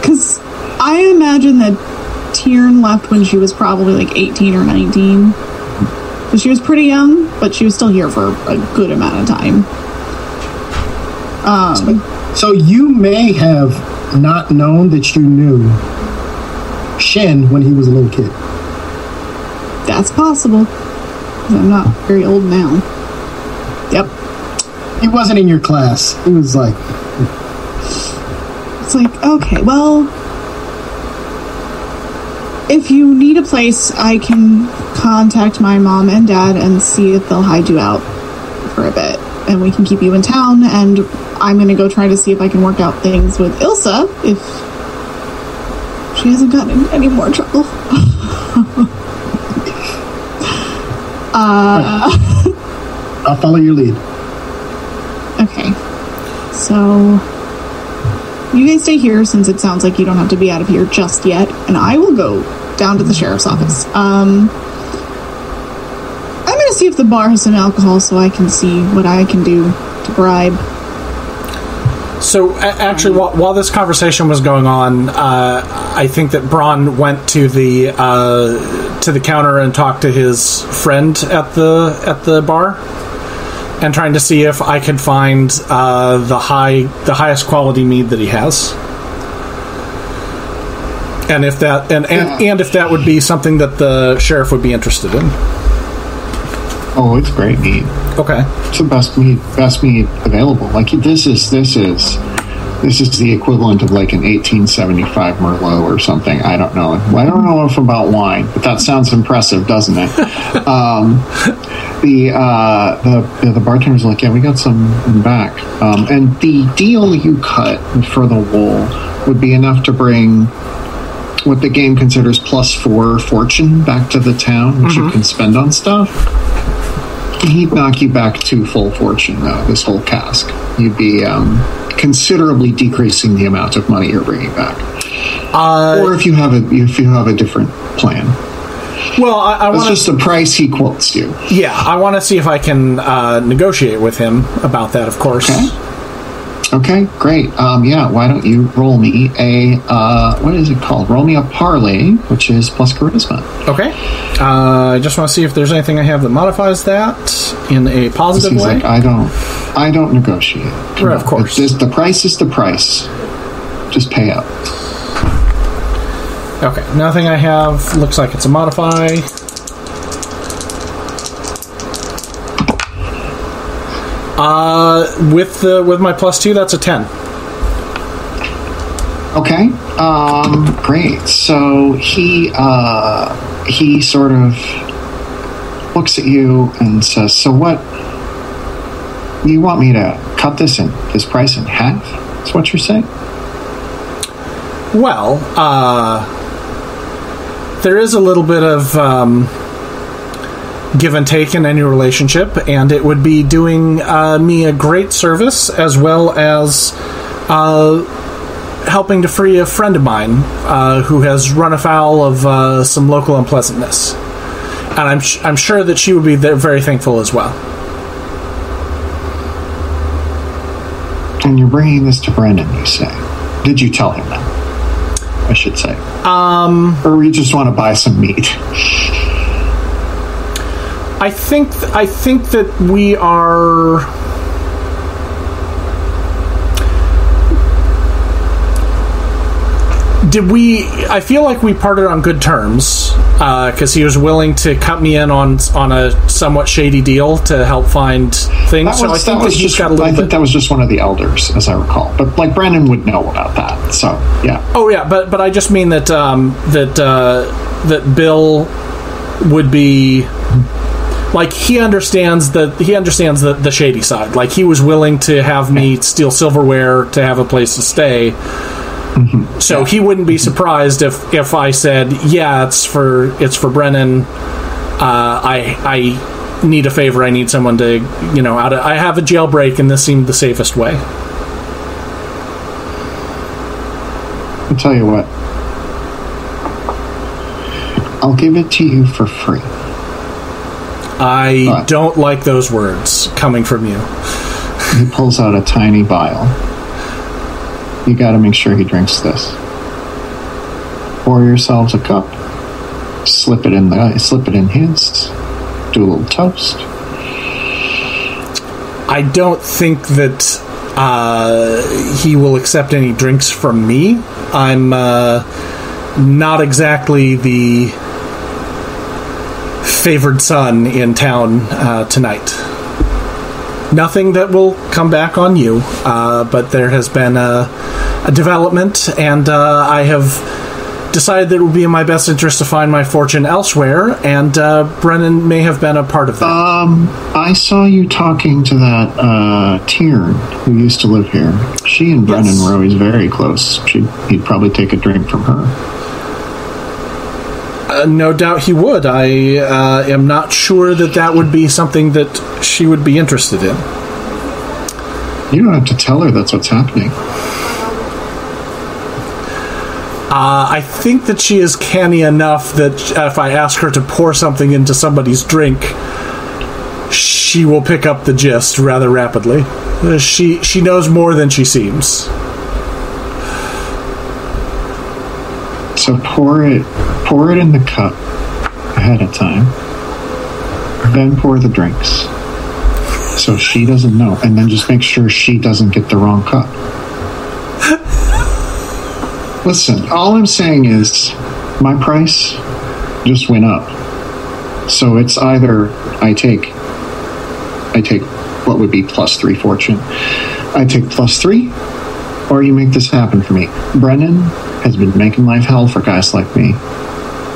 because I imagine that Tiern left when she was probably like 18 or 19. So she was pretty young, but she was still here for a good amount of time. Um, so you may have not known that you knew Shen when he was a little kid. That's possible. I'm not very old now. He wasn't in your class. He was like, It's like, okay, well, if you need a place, I can contact my mom and dad and see if they'll hide you out for a bit. And we can keep you in town. And I'm going to go try to see if I can work out things with Ilsa if she hasn't gotten in any more trouble. Uh, I'll follow your lead. So you guys stay here since it sounds like you don't have to be out of here just yet, and I will go down to the sheriff's office. Um I'm gonna see if the bar has some alcohol so I can see what I can do to bribe. So actually, while, while this conversation was going on, uh, I think that Braun went to the uh, to the counter and talked to his friend at the at the bar, and trying to see if I could find uh, the high the highest quality mead that he has, and if that and and, and if that would be something that the sheriff would be interested in. Oh, it's great meat. Okay. It's the best meat, best meat available. Like this is this is this is the equivalent of like an 1875 Merlot or something. I don't know. I don't know enough about wine, but that sounds impressive, doesn't it? um, the uh, the the bartender's like, yeah, we got some in back, um, and the deal you cut for the wool would be enough to bring what the game considers plus four fortune back to the town, which you can spend on stuff. He'd knock you back to full fortune, though. This whole cask, you'd be um, considerably decreasing the amount of money you're bringing back. Uh, or if you have a if you have a different plan, well, I, I want just the price he quotes you. Yeah, I want to see if I can uh, negotiate with him about that. Of course. Okay. Okay, great. Um, yeah, why don't you roll me a uh, what is it called? Roll me a parlay, which is plus charisma. Okay. Uh, I just want to see if there's anything I have that modifies that in a positive way. like, I don't, I don't negotiate. Right, of course. This- the price is the price. Just pay up. okay. Nothing I have looks like it's a modify. Uh, with the with my plus two, that's a ten. Okay. Um, great. So he uh, he sort of looks at you and says, "So what? You want me to cut this in this price in half? That's what you're saying?" Well, uh, there is a little bit of um, give and take in any relationship, and it would be doing uh, me a great service as well as uh, helping to free a friend of mine uh, who has run afoul of uh, some local unpleasantness. And I'm, sh- I'm sure that she would be there very thankful as well. And you're bringing this to Brennan. You say? Did you tell him that? I should say. Um, or you just want to buy some meat? I think I think that we are. Did we? I feel like we parted on good terms because he was willing to cut me in on on a somewhat shady deal to help find things. That so I think that that was just. got a little I think bit. that was just one of the elders, as I recall. But like Brandon would know about that. So yeah. Oh yeah, but but I just mean that um, that uh, that Bill would be like he understands that he understands the, the shady side. Like he was willing to have me steal silverware to have a place to stay. So he wouldn't be surprised if if I said, "Yeah, it's for it's for Brennan. Uh, I I need a favor. I need someone to you know out of, I have a jailbreak, and this seemed the safest way." I'll tell you what. I'll give it to you for free. I What? don't like those words coming from you. He pulls out a tiny vial. You got to make sure he drinks this. Pour yourselves a cup. Slip it in the slip it in his. Do a little toast. I don't think that uh, he will accept any drinks from me. I'm uh, not exactly the favored son in town uh, tonight. Nothing that will come back on you, uh, but there has been a, a development, and uh, I have decided that it would be in my best interest to find my fortune elsewhere, and uh, Brennan may have been a part of that. Um, I saw you talking to that uh, Tiern who used to live here. She and Brennan Yes. were always very close. She'd, he'd probably take a drink from her. Uh, no doubt he would. I uh, am not sure that that would be something that she would be interested in. You don't have to tell her that's what's happening. Uh, I think that she is canny enough that if I ask her to pour something into somebody's drink, she will pick up the gist rather rapidly. Uh, she she knows more than she seems. So pour it, pour it in the cup ahead of time. Then pour the drinks, so she doesn't know, and then just make sure she doesn't get the wrong cup. Listen, all I'm saying is my price just went up, so it's either I take, I take what would be plus three fortune, I take plus three, or you make this happen for me. Brennan has been making life hell for guys like me.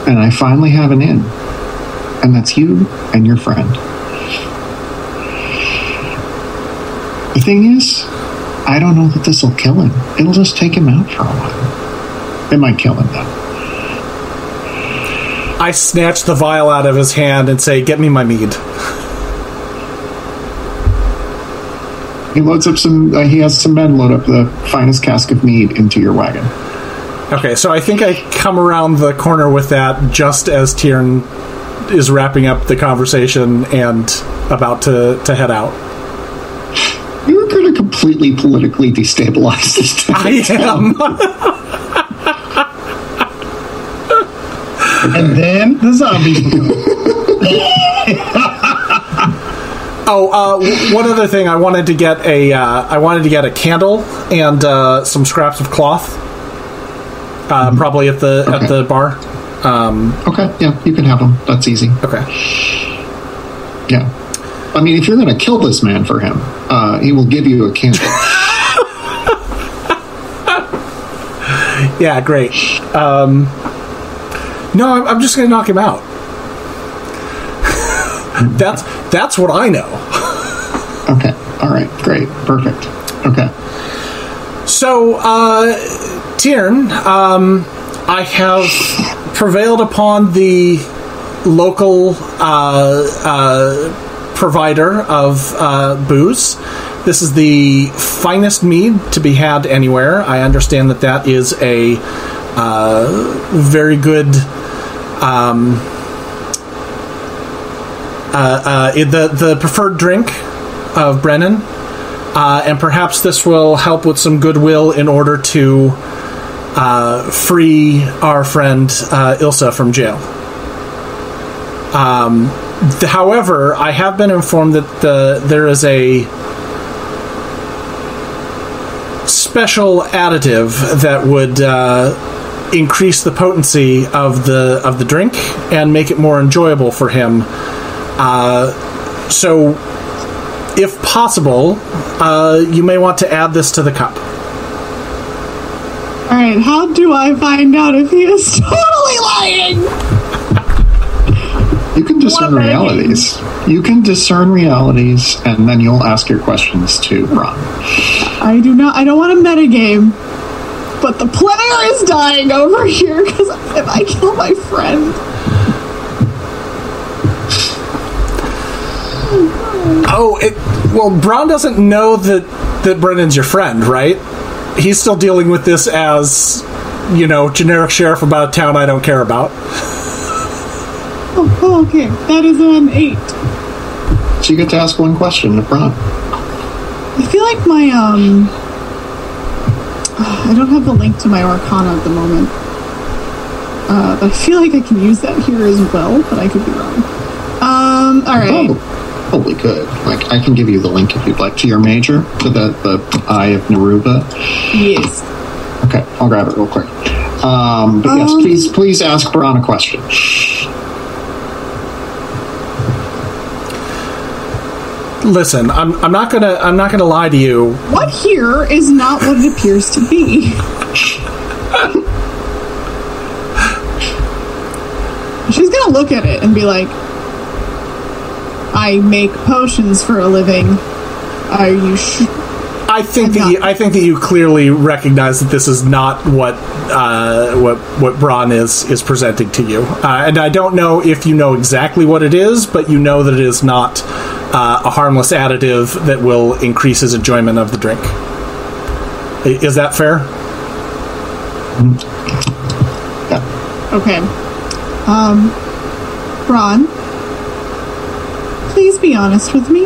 And I finally have an in. And that's you and your friend. The thing is, I don't know that this will kill him. It'll just take him out for a while. It might kill him, though. I snatch the vial out of his hand and say, "Get me my mead." He loads up some, uh, he has some men load up the finest cask of mead into your wagon. Okay, so I think I come around the corner with that just as Tiern is wrapping up the conversation and about to, to head out. You're going to completely politically destabilize this town. I am. And then the zombies. Oh, uh, w- one other thing. I wanted to get a. Uh, I wanted to get a candle and uh, some scraps of cloth. Uh, Probably at the at the bar. Um, Okay, yeah, you can have them. That's easy. okay. Yeah. I mean, if you're going to kill this man for him, uh, he will give you a candle. Yeah, great. Um, no, I'm, I'm just going to knock him out. that's that's what I know. Okay. All right. Great. Perfect. Okay. So, uh, Tiern, um, I have prevailed upon the local uh, uh, provider of uh, booze. This is the finest mead to be had anywhere. I understand that that is a uh, very good. Um, uh, uh, the the preferred drink of Brennan, and perhaps this will help with some goodwill in order to uh, free our friend uh, Ilsa from jail. Um, th- however, I have been informed that the there is a special additive that would uh, increase the potency of the of the drink and make it more enjoyable for him. Uh, so, if possible, uh, you may want to add this to the cup. All right, how do I find out if he is totally lying? You can discern What, baby? realities. You can discern realities, and then you'll ask your questions to Ron. I do not. I don't want a metagame. but the player is dying over here because if I kill my friend. Oh, it, well, Braun doesn't know that that Brennan's your friend, right? He's still dealing with this as, you know, generic sheriff about a town I don't care about. Oh, oh, okay. That is an eight. So you get to ask one question of Braun. I feel like my um I don't have the link to my Arcana at the moment. Uh, but I feel like I can use that here as well, but I could be wrong. Um, all right. Probably, probably could. Like, I can give you the link if you'd like to your major, to the, the Eye of Naruba. Yes. Okay, I'll grab it real quick. Um, but yes, Um, please, please ask Braun a question. Listen, I'm, I'm not gonna I'm not gonna lie to you. What here is not what it appears to be. She's gonna look at it and be like, I make potions for a living. Are you sh- I think I'm that not- you, I think that you clearly recognize that this is not what uh, what what Braun is is presenting to you, uh, and I don't know if you know exactly what it is, but you know that it is not uh, a harmless additive that will increase his enjoyment of the drink. I- Is that fair? Yeah. Okay. Um, Ron, please be honest with me.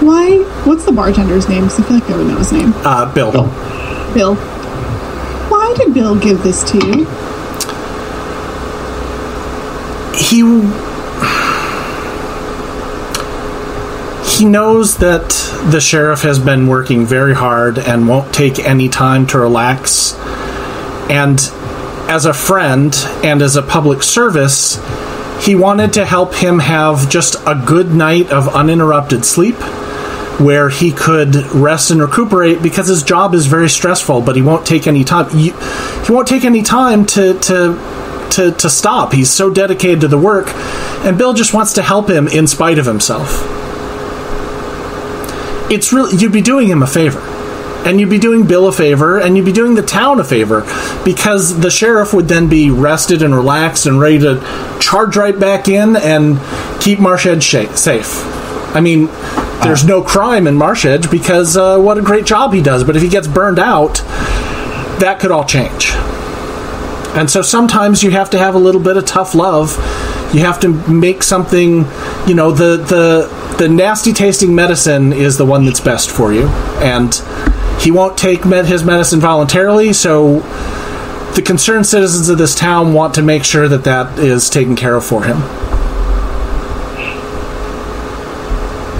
Why? What's the bartender's name? Because I feel like I would know his name. Uh, Bill. Bill. Bill. Why did Bill give this to you? he he knows that the sheriff has been working very hard and won't take any time to relax and as a friend and as a public service he wanted to help him have just a good night of uninterrupted sleep where he could rest and recuperate because his job is very stressful but he won't take any time he, won't take any time to to to, to stop. He's so dedicated to the work, and Bill just wants to help him in spite of himself. It's really you'd be doing him a favor, and you'd be doing Bill a favor, and you'd be doing the town a favor because the sheriff would then be rested and relaxed and ready to charge right back in and keep Marsh Edge sha- safe. I mean, there's no crime in Marsh Edge because uh, what a great job he does. But if he gets burned out, that could all change. And so sometimes you have to have a little bit of tough love. You have to make something, you know, the the the nasty tasting medicine is the one that's best for you. And he won't take med- his medicine voluntarily, so the concerned citizens of this town want to make sure that that is taken care of for him.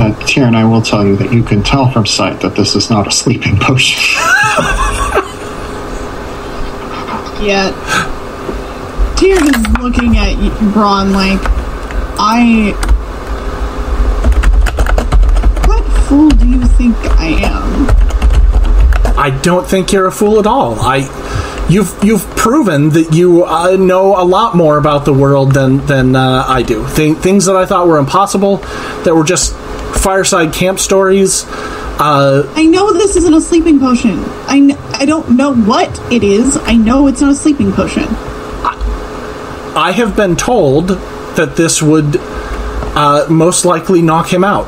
Uh, Tyrion, I will tell you that you can tell from sight that this is not a sleeping potion. Yet. Tyrion is looking at y- Braun like, I. What fool do you think I am? I don't think you're a fool at all. I you've you've proven that you uh, know a lot more about the world than than uh, I do. Th- things that I thought were impossible, that were just fireside camp stories. Uh, I know this isn't a sleeping potion. I, I don't know what it is. I know it's not a sleeping potion. I have been told that this would uh, most likely knock him out.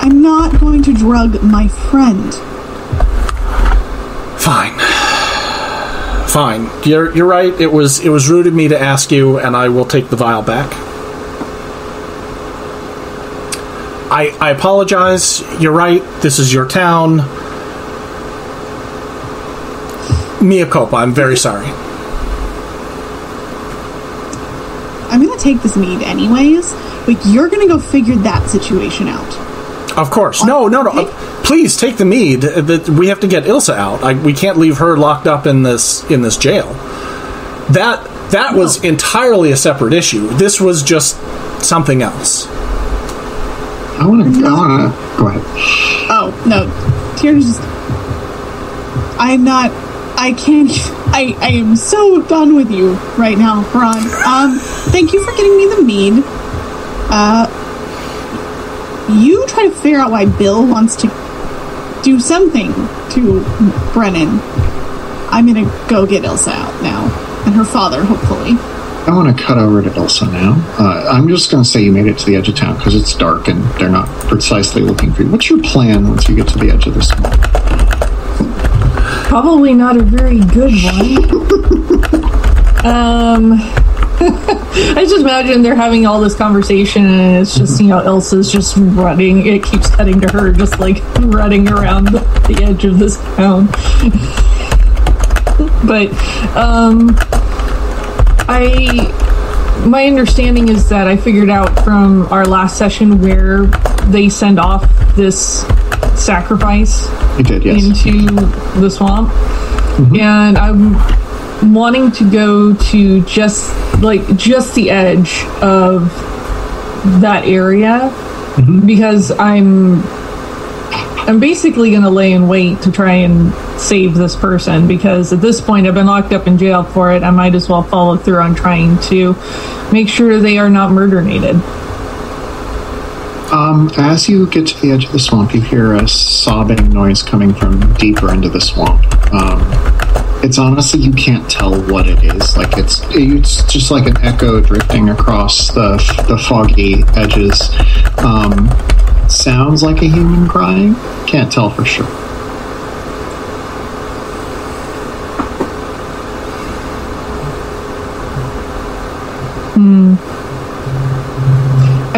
I'm not going to drug my friend. Fine, fine. You're you're right. It was it was rude of me to ask you, and I will take the vial back. I I apologize. You're right. This is your town. Mea culpa. I'm very sorry. I'm going to take this mead anyways, but you're going to go figure that situation out. Of course. No, no, no. Uh, please take the mead. Uh, That we have to get Ilsa out. I, we can't leave her locked up in this in this jail. That that was entirely a separate issue. This was just something else. I want to. I want to. Go ahead. Oh, no. tears. just. I'm not. I can't. I, I am so done with you right now, Ron. Um, thank you for getting me the mead. Uh, you try to figure out why Bill wants to do something to Brennan. I'm gonna go get Ilsa out now, and her father, hopefully. I want to cut over to Ilsa now. Uh, I'm just going to say you made it to the edge of town because it's dark and they're not precisely looking for you. What's your plan once you get to the edge of this swamp? Probably not a very good one. um, I just imagine they're having all this conversation, and it's just you know Elsa's just running. It keeps cutting to her, just like running around the, edge of this town. but um, I my understanding is that I figured out from our last session where they send off this sacrifice did, yes. into the swamp, and I'm wanting to go to just like just the edge of that area because I'm I'm basically going to lay in wait to try and save this person because at this point I've been locked up in jail for it. I might as well follow through on trying to make sure they are not murderated. Um, as you get to the edge of the swamp, you hear a sobbing noise coming from deeper into the swamp. Um, it's honestly you can't tell what it is. Like it's it's just like an echo drifting across the the foggy edges. Um, sounds like a human crying. Can't tell for sure.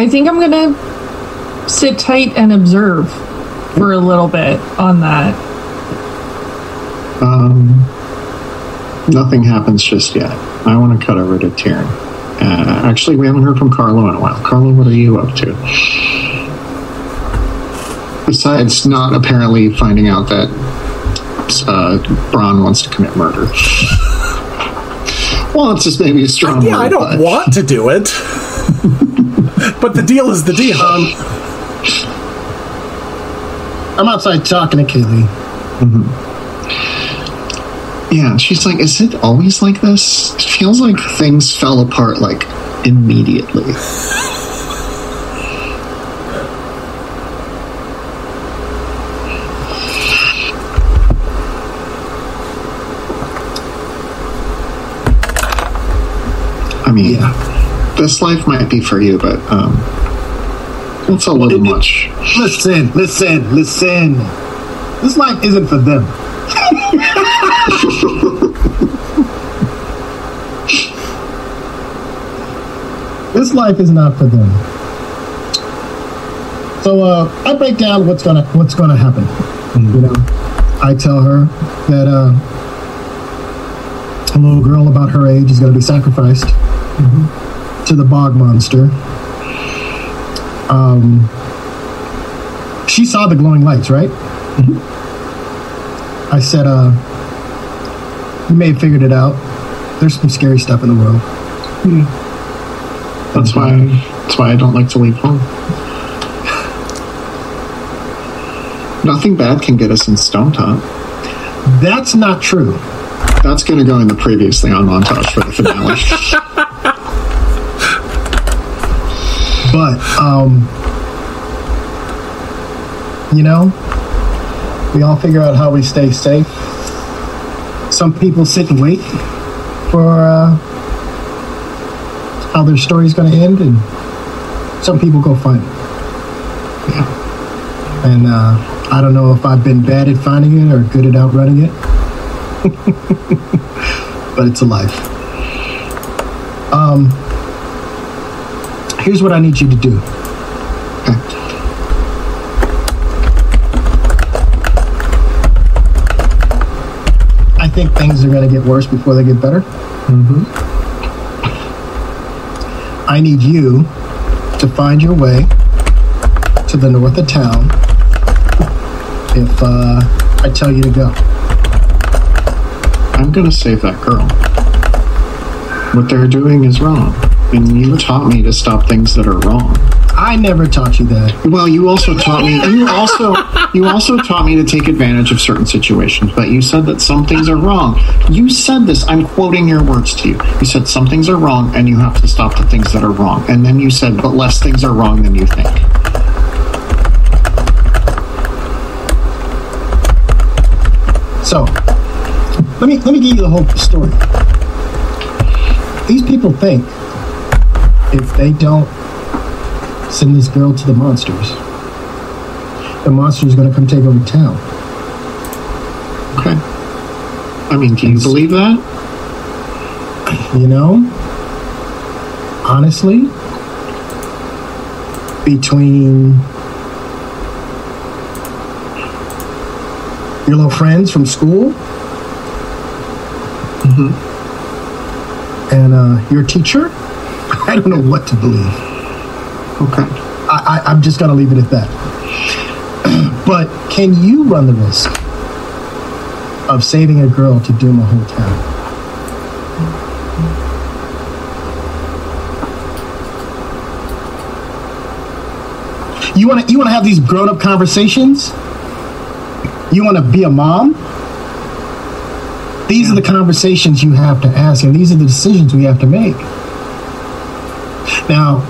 I think I'm going to sit tight and observe for a little bit on that. Um, nothing happens just yet. I want to cut over to Tyrion. Uh, actually, we haven't heard from Carlo in a while. Carlo, what are you up to? Besides not apparently finding out that uh, Braun wants to commit murder. well, it's just maybe a strong Yeah, word, I don't but- want to do it. but the deal is the deal. I'm outside talking to Kaylee. Yeah, she's like, is it always like this? It feels like things fell apart like immediately. I mean, yeah. this life might be for you, but um, it's a little it- it- much. Listen, listen, listen. This life isn't for them. this life is not for them. So uh, I break down what's gonna what's gonna happen. You know, I tell her that uh, a little girl about her age is gonna be sacrificed to the bog monster. Um, she saw the glowing lights, right? I said, uh, you may have figured it out. There's some scary stuff in the world. That's why. That's why I don't like to leave home. Nothing bad can get us in Stone Top. That's not true. That's going to go in the previously on montage for the finale. But, um, you know, we all figure out how we stay safe. Some people sit and wait for uh, how their story's going to end, and some people go find it. And uh, I don't know if I've been bad at finding it or good at outrunning it, but it's a life. Um, here's what I need you to do. I think things are going to get worse before they get better. Mm-hmm. I need you to find your way to the north of town if uh, I tell you to go. I'm going to save that girl. What they're doing is wrong. And you taught me to stop things that are wrong. I never taught you that. Well, you also taught me, and you also you also taught me to take advantage of certain situations. But you said that some things are wrong. You said this. I'm quoting your words to you. You said some things are wrong, and you have to stop the things that are wrong. And then you said, but less things are wrong than you think. So, let me let me give you the whole story. These people think if they don't send this girl to the monsters, the monsters to come take over town. Okay. I mean, do you believe that? You know, honestly, between your little friends from school and uh, your teacher, I don't know what to believe. Okay. I, I, I'm just going to leave it at that. but can you run the risk of saving a girl to doom a whole town? You want to you want to have these grown up conversations? You want to be a mom? These are the conversations you have to ask, and these are the decisions we have to make. Now,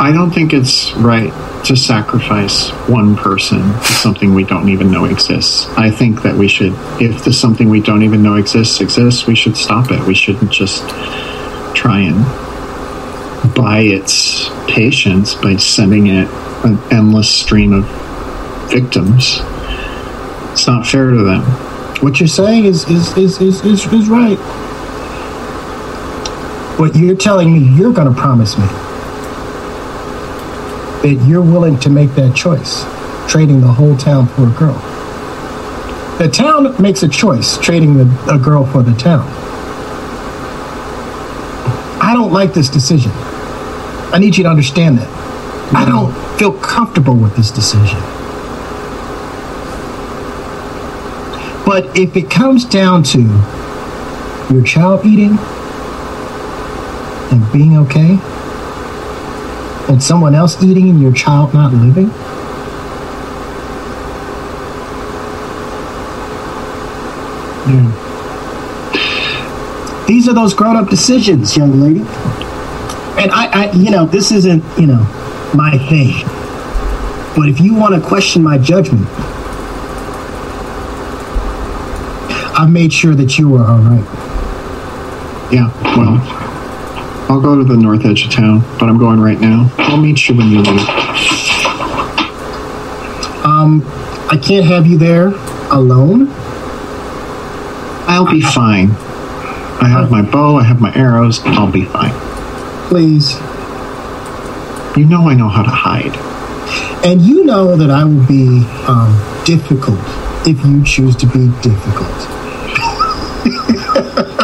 I don't think it's right to sacrifice one person to something we don't even know exists. I think that we should, if the something we don't even know exists exists, we should stop it. We shouldn't just try and buy its patience by sending it an endless stream of victims. It's not fair to them. what you're saying is is is is, is, is right. What you're telling me, you're going to promise me that you're willing to make that choice, trading the whole town for a girl. The town makes a choice, trading the, a girl for the town. I don't like this decision. I need you to understand that. I mm-hmm. don't feel comfortable with this decision. But if it comes down to your child eating and being okay, and someone else eating and your child not living, hmm. these are those grown up decisions, young lady. And I, I, you know, this isn't, you know, my thing. But if you want to question my judgment, I've made sure that you are all right. Yeah, well, I'll go to the north edge of town, but I'm going right now. I'll meet you when you leave. Um, I can't have you there alone. I'll be fine. I have my bow, I have my arrows, I'll be fine. Please. You know I know how to hide. And you know that I will be um, difficult if you choose to be difficult.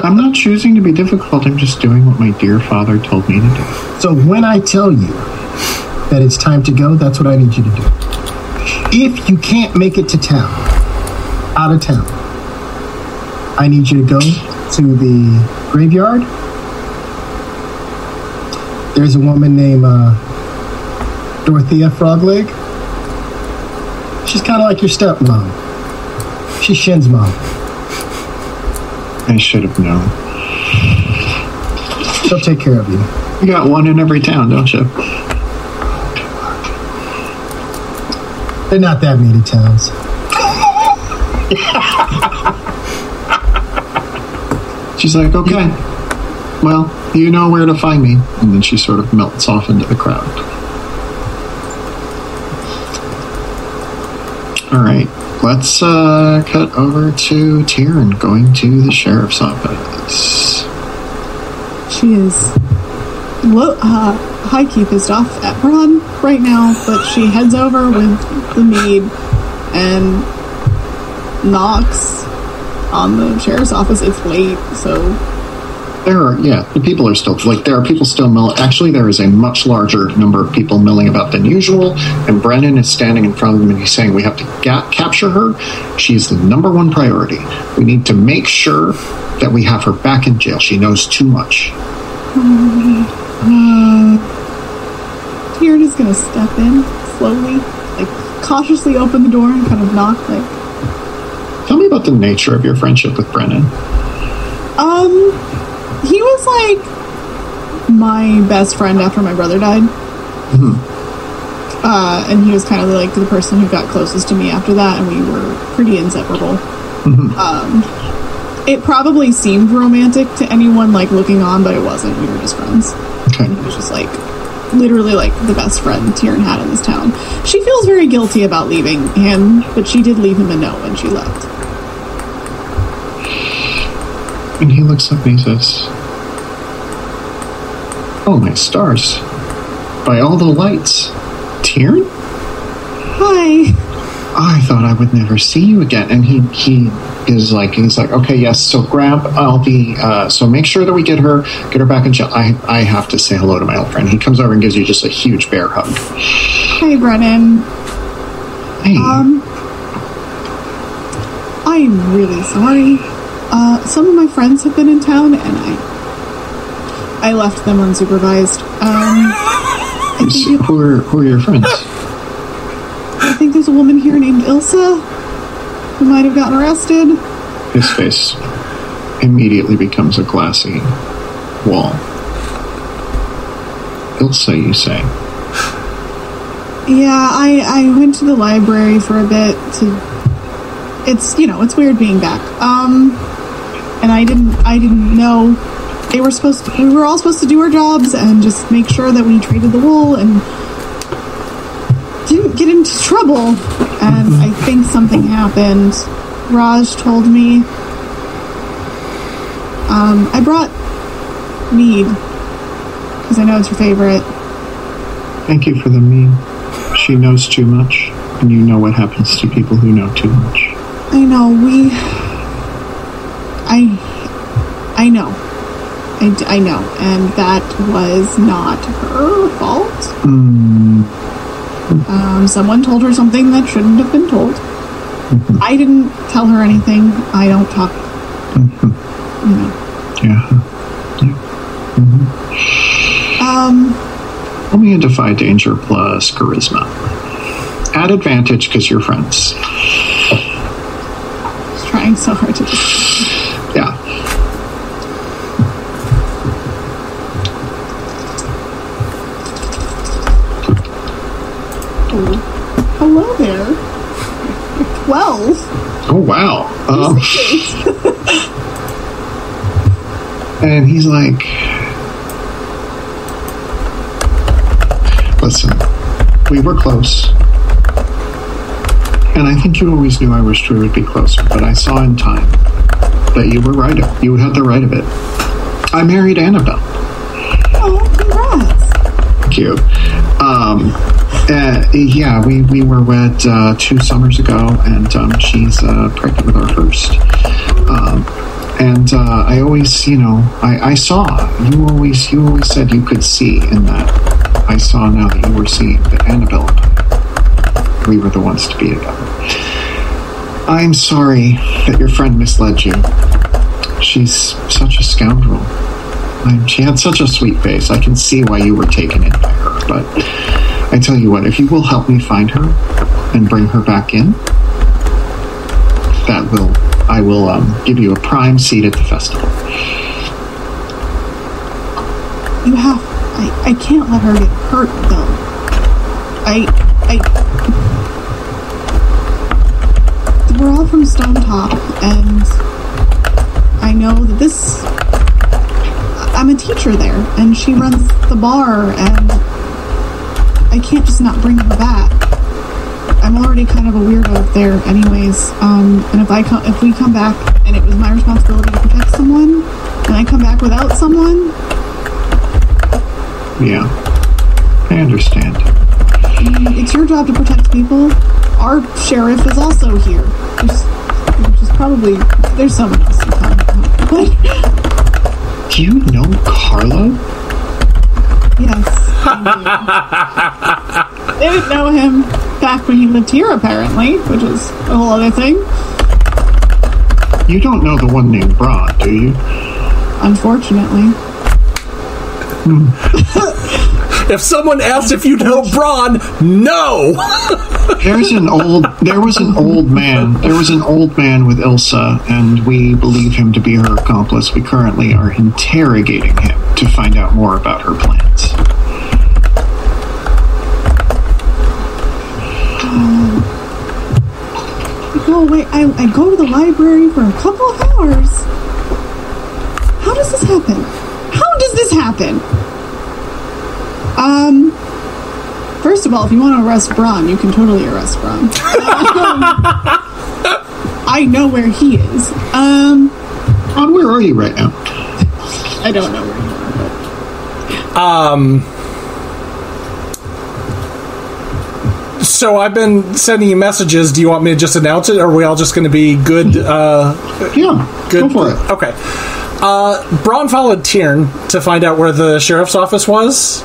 I'm not choosing to be difficult, I'm just doing what my dear father told me to do. So when I tell you that it's time to go, that's what I need you to do. If you can't make it to town, out of town, I need you to go to the graveyard. There's a woman named uh, Dorothea Frogleg. She's kind of like your stepmom. She's Shin's mom. I should have known. She'll take care of you. You got one in every town, don't you? They're not that many towns. She's like, okay, well, you know where to find me. And then she sort of melts off into the crowd. All right, let's uh, cut over to Tyrion going to the sheriff's office. She is low, uh, high key pissed off at Braun right now, but she heads over with the maid and knocks on the sheriff's office. It's late, so There are, yeah, the people are still, like, there are people still milling. Actually, there is a much larger number of people milling about than usual, and Brennan is standing in front of them and he's saying, We have to ga- capture her. She's the number one priority. We need to make sure that we have her back in jail. She knows too much. Tyrion is gonna step in slowly, like cautiously open the door and kind of knock, like, Tell me about the nature of your friendship with Brennan. um, he was like my best friend after my brother died. Uh, and he was kind of like the person who got closest to me after that, and we were pretty inseparable. Um, it probably seemed romantic to anyone like looking on, but it wasn't. We were just friends. Okay. And he was just like literally like the best friend Tyrion had in this town. She feels very guilty about leaving him, but she did leave him a note when she left. And he looks up and he says, Oh, my stars. By all the lights. Tyrion? Hi. I thought I would never see you again. And he, he is like, he's like, okay, yes, so grab, I'll be, uh, so make sure that we get her, get her back in jail. I, I have to say hello to my old friend. He comes over and gives you just a huge bear hug. Hi, Brennan. Hey, Um, I'm really sorry. Uh, some of my friends have been in town, and I, I left them unsupervised. Um, I think, so who, are, who are your friends? I think there's a woman here named Ilsa who might have gotten arrested. His face immediately becomes a glassy wall. Ilsa, you say? Yeah, I I went to the library for a bit to. It's you know it's weird being back. Um, I didn't I didn't know they were supposed to. We were all supposed to do our jobs and just make sure that we traded the wool and didn't get into trouble. And I think something happened. Raj told me. Um, I brought mead because I know it's your favorite. Thank you for the meme. She knows too much, and you know what happens to people who know too much. I know we. I. I know. I know, and that was not her fault. Mm, Um, someone told her something that shouldn't have been told. I didn't tell her anything. I don't talk. You know. yeah. Um, Roll me defy danger plus charisma. Add advantage because you're friends. just trying so hard to. Just, 12. Oh, wow. Um, and he's like, listen, we were close. And I think you always knew I was sure would be closer, but I saw in time that you were right. You had the right of it. I married Annabelle. Oh, congrats. Thank you. Um, uh, yeah, we, we were wed uh, two summers ago, and um, she's uh, pregnant with our first. Um, and uh, I always, you know, I, I saw you always you always said you could see in that. I saw now that you were seeing that Annabelle we were the ones to be together. I'm sorry that your friend misled you. She's such a scoundrel. I, she had such a sweet face. I can see why you were taken in by her. But I tell you what, if you will help me find her and bring her back in, that will I will um, give you a prime seat at the festival. You have. I, I can't let her get hurt, though. I. I. We're all from Stone Top, and I know that this. I'm a teacher there, and she runs the bar, and I can't just not bring her back. I'm already kind of a weirdo there, anyways. Um, and if I come, if we come back, and it was my responsibility to protect someone, and I come back without someone, Yeah, I understand. It's your job to protect people. Our sheriff is also here. Which is probably there's someone else in town. But Do you know Carlo? Yes, they didn't know him back when he lived here, apparently, which is a whole other thing. You don't know the one named Braun, do you? Unfortunately, If someone asked if you know Braun, no. There's an old. There was an old man. There was an old man with Ilsa, and we believe him to be her accomplice. We currently are interrogating him to find out more about her plans. no, away. I, I go to the library for a couple of hours. How does this happen? How does this happen? Um, first of all, if you want to arrest Braun, you can totally arrest Braun. I know where he is. Um, On where are you right now? I don't know where he is. Um. So I've been sending you messages. Do you want me to just announce it, or are we all just going to be good? Uh, Yeah, good go for it. Okay. Uh, Braun followed Tiern to find out where the sheriff's office was,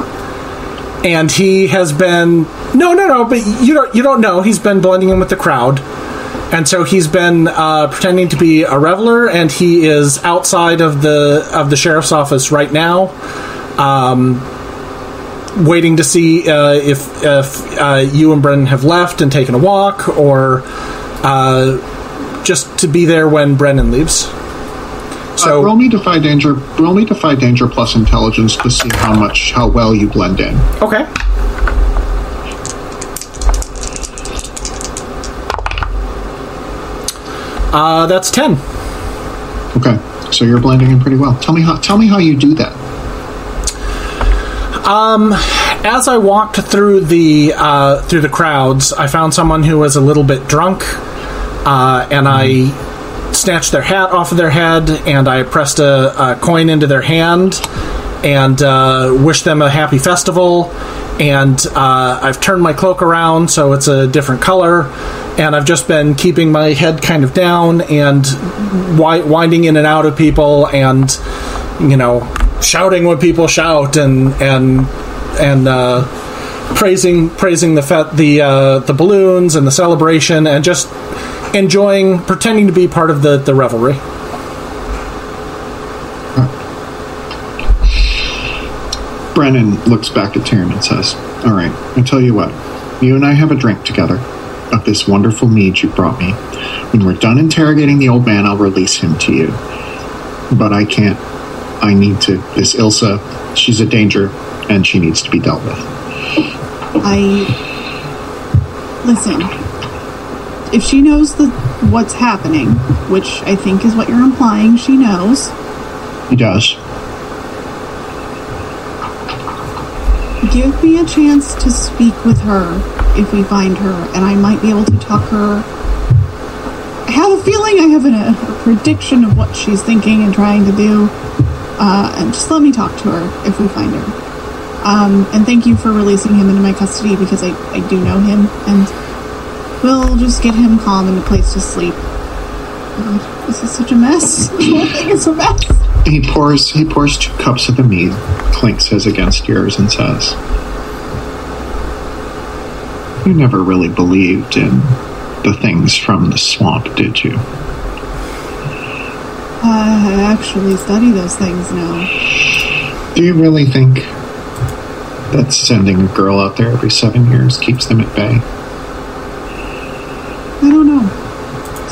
and he has been no, no, no. But you don't you don't know. He's been blending in with the crowd, and so he's been uh, pretending to be a reveler, and he is outside of the of the sheriff's office right now. Um, waiting to see uh, if if uh, you and Brennan have left and taken a walk, or uh, just to be there when Brennan leaves. So uh, roll me defy danger. Roll me defy danger plus intelligence to see how much how well you blend in. okay. Uh, that's ten. Okay, so you're blending in pretty well. Tell me how. Tell me how you do that. Um, As I walked through the uh, through the crowds, I found someone who was a little bit drunk, uh, and I snatched their hat off of their head, and I pressed a, a coin into their hand, and uh, wished them a happy festival. And uh, I've turned my cloak around so it's a different color, and I've just been keeping my head kind of down and wi- winding in and out of people, and you know, shouting when people shout, and and and uh, praising praising the fe- the uh, the balloons and the celebration, and just enjoying, pretending to be part of the the revelry. Brennan looks back at Tyrion and says, All right, I tell you what, you and I have a drink together of this wonderful mead you brought me. When we're done interrogating the old man, I'll release him to you. But I can't. I need to. This Ilsa, she's a danger, and she needs to be dealt with. I listen. If she knows the what's happening, which I think is what you're implying, she knows. He does. Give me a chance to speak with her if we find her, and I might be able to talk her. I have a feeling I have an, a, a prediction of what she's thinking and trying to do. Uh, and just let me talk to her if we find her. Um, and thank you for releasing him into my custody because I, I do know him, and we'll just get him calm and a place to sleep. God, this is such a mess. The whole thing is a mess. He pours. He pours two cups of the mead, clinks his against yours, and says, "You never really believed in the things from the swamp, did you?" I actually study those things now. Do you really think that sending a girl out there every seven years keeps them at bay? I don't know,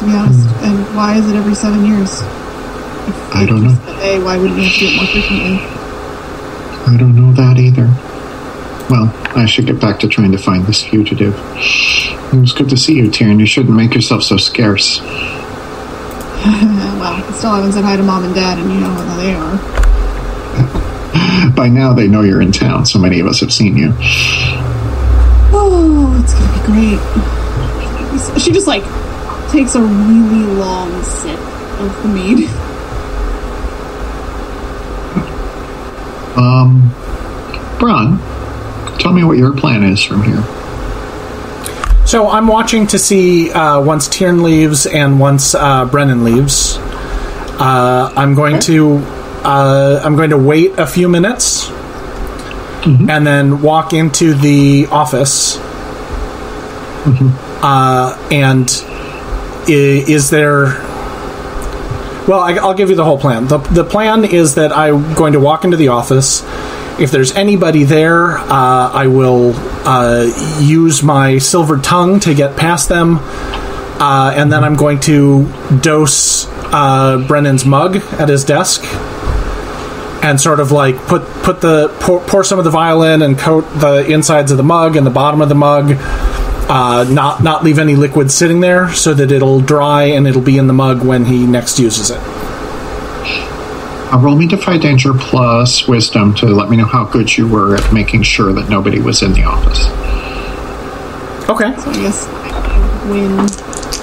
be honest. And why is it every seven years? If I don't know. them why wouldn't you have to do it more frequently? I don't know that either. Well, I should get back to trying to find this fugitive. It was good to see you, Tyrion. You shouldn't make yourself so scarce. Well, I still haven't said hi to mom and dad, and you know how they are. By now, they know you're in town. So many of us have seen you. Oh, it's gonna be great. She just like takes a really long sip of the mead. Um, Braun, tell me what your plan is from here. So I'm watching to see uh, once Tiern leaves and once uh, Brennan leaves. Uh, I'm going to uh, I'm going to wait a few minutes and then walk into the office. Uh, and i- is there? Well, I, I'll give you the whole plan. the The plan is that I'm going to walk into the office. If there's anybody there, uh, I will uh, use my silver tongue to get past them, uh, and then I'm going to dose uh, Brennan's mug at his desk, and sort of like put put the pour, pour some of the violin and coat the insides of the mug and the bottom of the mug, uh, not not leave any liquid sitting there, so that it'll dry and it'll be in the mug when he next uses it. Uh, roll me Defy Danger plus Wisdom to let me know how good you were at making sure that nobody was in the office. Okay. So I guess I win.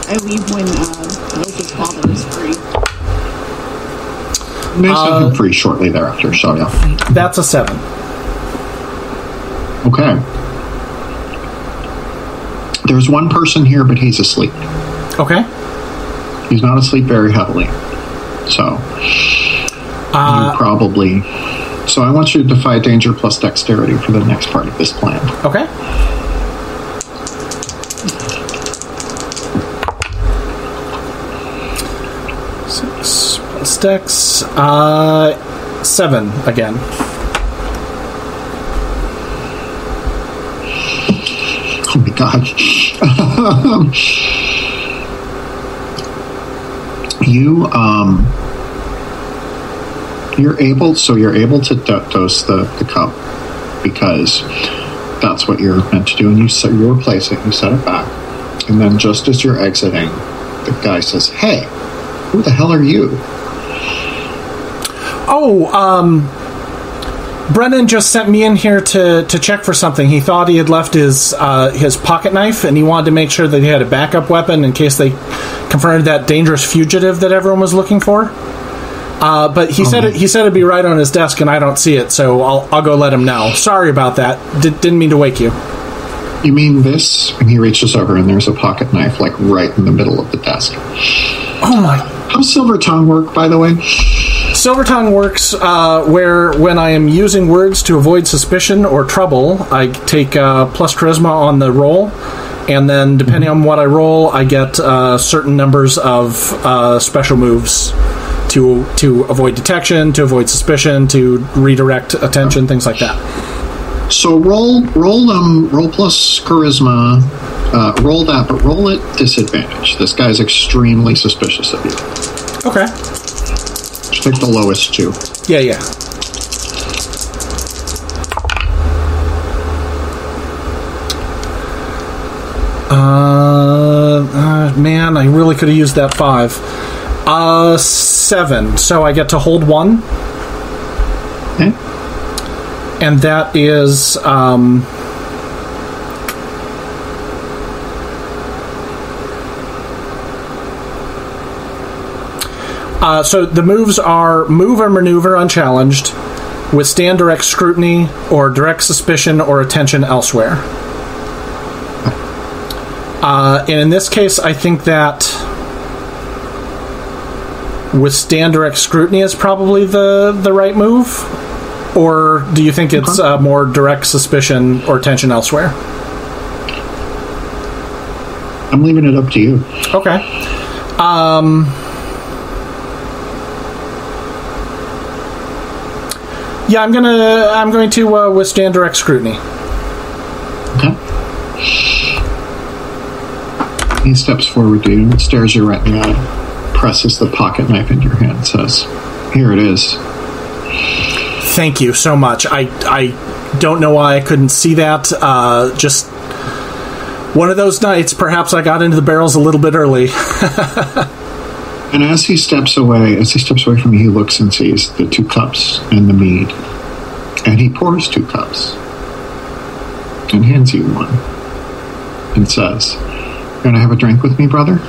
I leave when uh, Moses' father is free. And they set him free shortly thereafter, so yeah. That's a seven. Okay. There's one person here, but he's asleep. Okay. He's not asleep very heavily. So, Uh, you probably. So, I want you to defy danger plus dexterity for the next part of this plan. Okay. Six plus dex. Uh, seven again. Oh my god. you, um. You're able, so you're able to do- dose the, the cup because that's what you're meant to do. And you, set, you replace it, you set it back. And then just as you're exiting, the guy says, Hey, who the hell are you? Oh, um, Brennan just sent me in here to, to check for something. He thought he had left his uh, his pocket knife, and he wanted to make sure that he had a backup weapon in case they confronted that dangerous fugitive that everyone was looking for. Uh, but he said it, he said it'd be right on his desk, and I don't see it, so I'll I'll go let him know. Sorry about that. D- didn't mean to wake you. You mean this? And he reaches over and there's a pocket knife like right in the middle of the desk. Oh my How's Silver Tongue work, by the way? Silver Tongue works uh, where when I am using words to avoid suspicion or trouble, I take uh, plus charisma on the roll, and then depending on what I roll, I get uh, certain numbers of uh, special moves to to avoid detection, to avoid suspicion, to redirect attention, things like that. So roll, roll, um, roll plus charisma. Uh, roll that, but roll at disadvantage. This guy's extremely suspicious of you. Okay. Take the lowest two. Yeah, yeah. Uh, uh, man, I really could have used that five. Uh, seven. So I get to hold one, Okay. and that is um. Uh, so the moves are move or maneuver unchallenged, withstand direct scrutiny or direct suspicion or attention elsewhere. Uh, and in this case, I think that withstand direct scrutiny is probably the the right move, or do you think it's uh, more direct suspicion or attention elsewhere? I'm leaving it up to you. Okay. Um. Yeah, I'm gonna. I'm going to uh, withstand direct scrutiny. Okay. He steps forward to you and stares you right in the eye, presses the pocket knife into your hand, says, Here it is. Thank you so much. I I don't know why I couldn't see that. Uh, just one of those nights. Perhaps I got into the barrels a little bit early. And as he steps away, as he steps away from me, he looks and sees the two cups and the mead. And he pours two cups and hands you one and says, to have a drink with me, brother?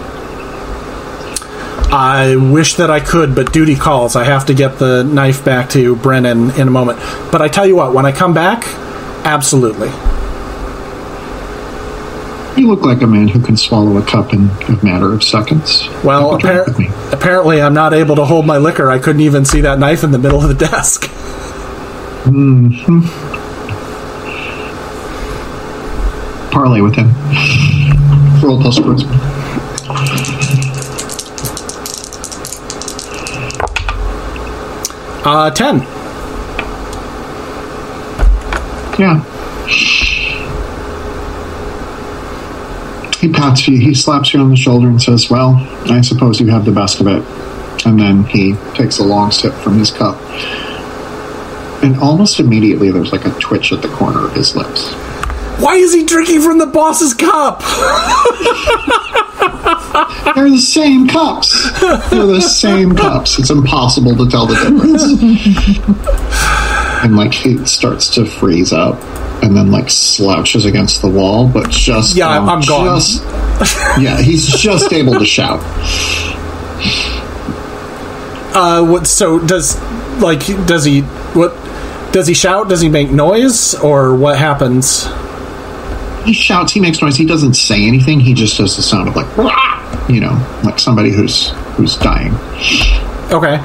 I wish that I could, but duty calls. I have to get the knife back to Brennan in a moment. But I tell you what, when I come back, absolutely. You look like a man who can swallow a cup in a matter of seconds. Well, Have a drink appar- apparently I'm not able to hold my liquor. I couldn't even see that knife in the middle of the desk. Parley with him. Roll plus charisma. Uh, 10. Yeah. He pats you, he slaps you on the shoulder and says, Well, I suppose you have the best of it. And then he takes a long sip from his cup. And almost immediately, there's like a twitch at the corner of his lips. Why is he drinking from the boss's cup? They're the same cups. They're the same cups. It's impossible to tell the difference. and like he starts to freeze up and then like slouches against the wall, but just Yeah, I'm- I'm gone. just, yeah, he's just able to shout. Uh, what? So does like does he what? Does he shout? Does he make noise, or what happens? He shouts, he makes noise, he doesn't say anything, he just does the sound of like "Wah!" you know, like somebody who's who's dying. Okay.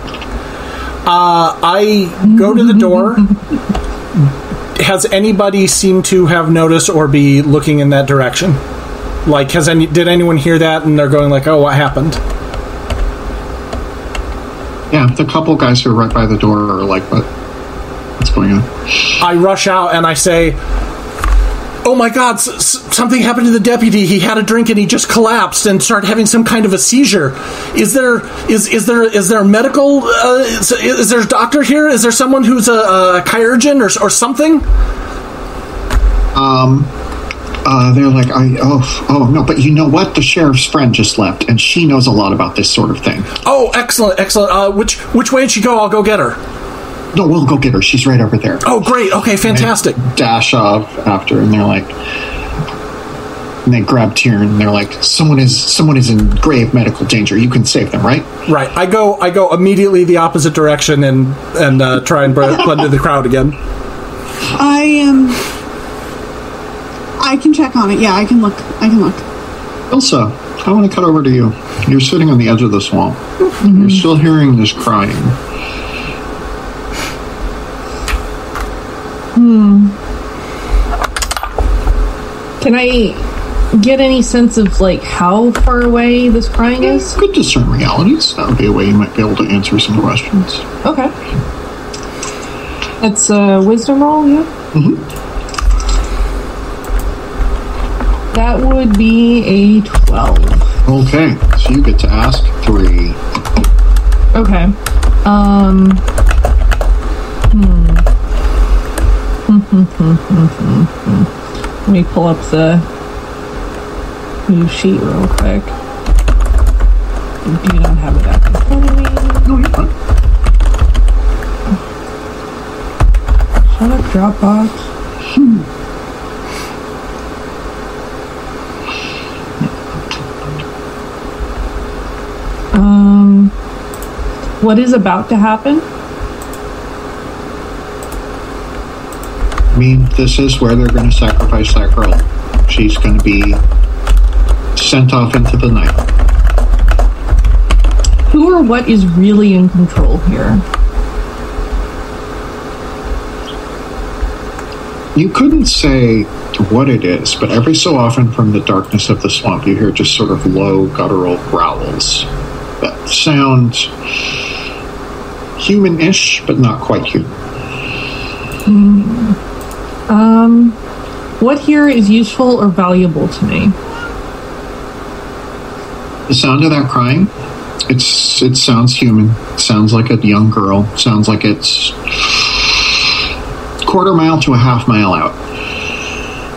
Uh, I go to the door. has anybody seemed to have noticed or be looking in that direction? Like, has any did anyone hear that and they're going like, "Oh, what happened?" Yeah, the couple guys who are right by the door are like, what what's going on? I rush out and I say, "Oh my God! S- s- something happened to the deputy. He had a drink and he just collapsed and started having some kind of a seizure. Is there is is there is there a medical? Uh, is, is there a doctor here? Is there someone who's a, a chirurgeon or or something?" Uh, they're like, I, oh, oh no, but you know what? The sheriff's friend just left, and she knows a lot about this sort of thing. Oh, excellent, excellent. Uh, which which way did she go? I'll go get her. No, we'll go get her. She's right over there. Oh, great. Okay, fantastic. Dash off after, and they're like, and they grab Tyrion, and they're like, someone is someone is in grave medical danger. You can save them, right? Right. I go. I go immediately the opposite direction and and uh, try and blend into the crowd again. I am. I can check on it. Yeah, I can look. I can look. Elsa, I want to cut over to you. You're sitting on the edge of the swamp. You're still hearing this crying. Can I get any sense of like how far away this crying is? Could discern realities. That would be a way you might be able to answer some questions. Okay. That's a wisdom roll, yeah? Mm-hmm. That would be a 12. Okay, so you get to ask three. Okay. Um. Hmm. Let me pull up the new sheet real quick. Do not have it up in front of me. No, you're fine. Shut up, Dropbox. Um, what is about to happen? Mean, this is where they're going to sacrifice that girl. She's going to be sent off into the night. Who or what is really in control here? You couldn't say what it is, but every so often from the darkness of the swamp, you hear just sort of low guttural growls that sound human-ish, but not quite human. Hmm. Um, what here is useful or valuable to me? The sound of that crying, it's it sounds human. It sounds like a young girl. Sounds like it's quarter mile to a half mile out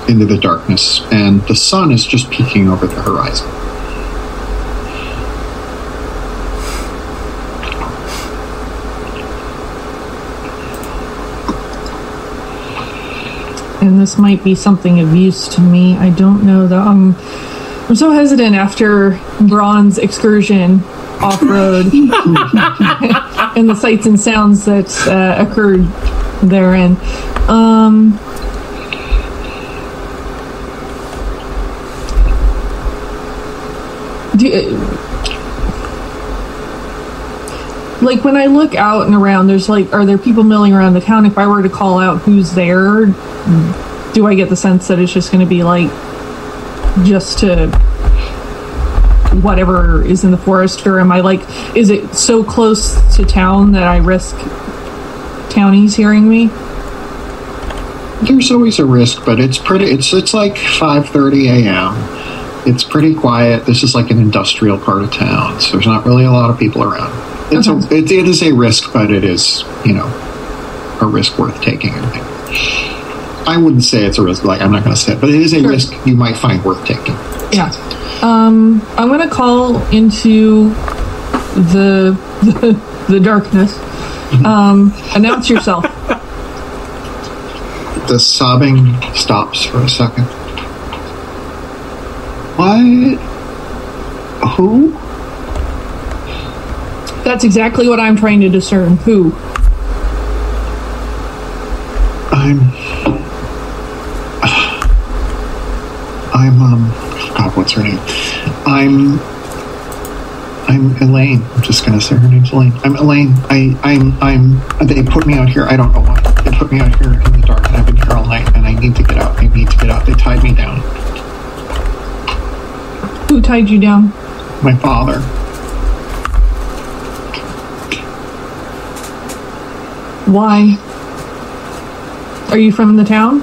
into the darkness, and the sun is just peeking over the horizon. This might be something of use to me. I don't know though. I'm, I'm so hesitant after Braun's excursion off road and the sights and sounds that uh, occurred therein. Um, do, like when I look out and around, there's like, are there people milling around the town? If I were to call out who's there, do I get the sense that it's just going to be like just to whatever is in the forest, or am I like, is it so close to town that I risk townies hearing me? There's always a risk, but it's pretty. It's it's like 5:30 a.m. It's pretty quiet. This is like an industrial part of town, so there's not really a lot of people around. It's a, it, it is a risk, but it is you know a risk worth taking. I think. I wouldn't say it's a risk. Like I'm not going to say it, but it is a risk you might find worth taking. Yeah. Um, I'm gonna call into the the, the darkness. Um, announce yourself. The sobbing stops for a second. What? Who? That's exactly what I'm trying to discern. Who? I'm. I'm um. God, what's her name? I'm. I'm Elaine. I'm just gonna say her name's Elaine. I'm Elaine. I. I'm. I'm. They put me out here. I don't know why. They put me out here in the dark, and I've been here all night, and I need to get out. I need to get out. They tied me down. Who tied you down? My father. Why? Are you from the town?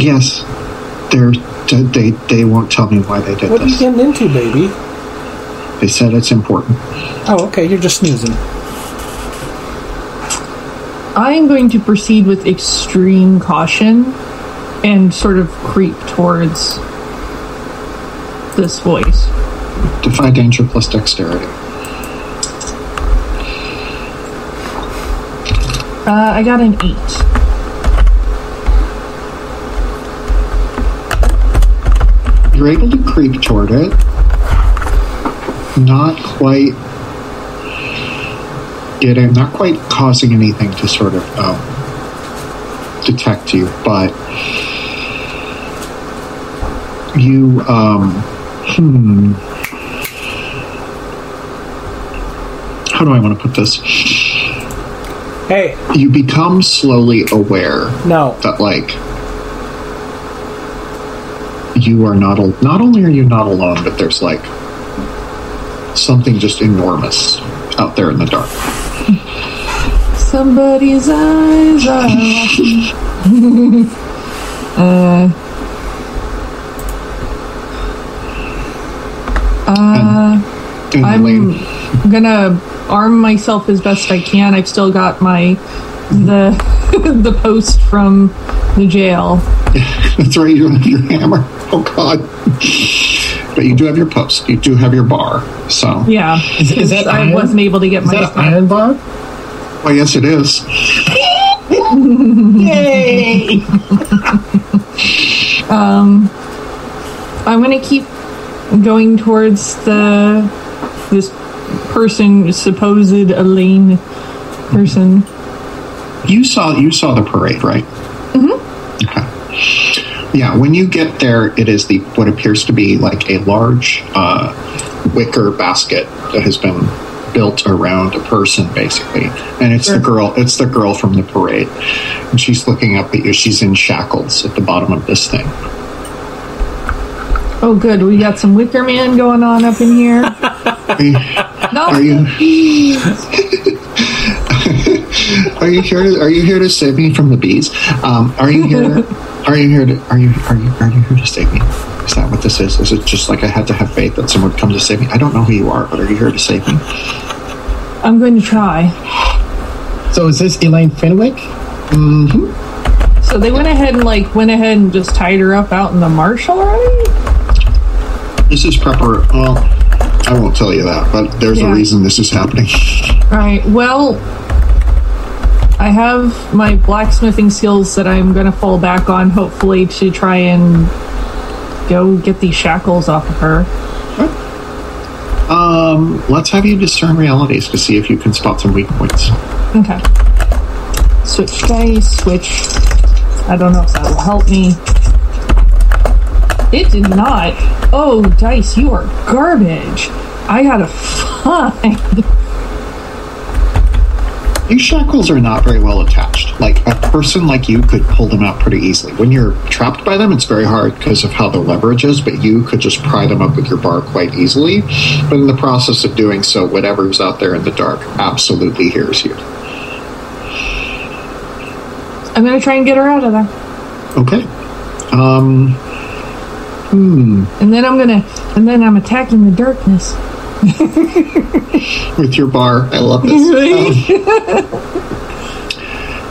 Yes. They're. They. They won't tell me why they did this. What are you getting into, baby? They said it's important. Oh, okay. You're just snoozing. I am going to proceed with extreme caution and sort of creep towards this voice. Defy danger plus dexterity. Uh, I got an eight. You're able to creep toward it. Not quite getting, not quite causing anything to sort of um, detect you, but you, um, hmm. How do I want to put this? Hey, You become slowly aware no. that like you are not al- not only are you not alone but there's like something just enormous out there in the dark Somebody's eyes are watching. uh, uh, And I'm Elaine, gonna arm myself as best I can. I've still got my the the post from the jail. that's right you don't have your hammer oh god but you do have your post you do have your bar so Yeah, Is- is that I iron? wasn't able to get Is my that iron bar? well yes it is Yay! um, I'm gonna keep going towards the this person, supposed Elaine person. you saw you saw the parade right mm-hmm. okay yeah when you get there it is the what appears to be like a large uh, wicker basket that has been built around a person basically. And it's the girl it's the girl from the parade. And she's looking up at you. She's in shackles at the bottom of this thing. Oh, good. We got some Wicker Man going on up in here. are you No, are you, are you here to, are you here to save me from the bees um, are you here are you here to are you are you are you here to save me is that what this is is it just like i had to have faith that someone would come to save me i don't know who you are but are you here to save me I'm going to try. So is this Elaine Fenwick? So they went ahead and like went ahead and just tied her up out in the marsh already. this is prepper well i won't tell you that but there's Yeah. a reason this is happening All right. Well, I have my blacksmithing skills that I'm going to fall back on, hopefully, to try and go get these shackles off of her. um let's have you discern realities to see if you can spot some weak points Okay. Switch dice, switch. I don't know if that will help me. It did not. Oh, dice, you are garbage. I gotta find. These shackles are not very well attached. Like a person like you could pull them out pretty easily. When you're trapped by them, it's very hard because of how the leverage is, but you could just pry them up with your bar quite easily. But in the process of doing so, whatever's out there in the dark absolutely hears you. I'm gonna try and get her out of there. Okay. Um, And then I'm gonna. And then I'm attacking the darkness. with your bar, I love this.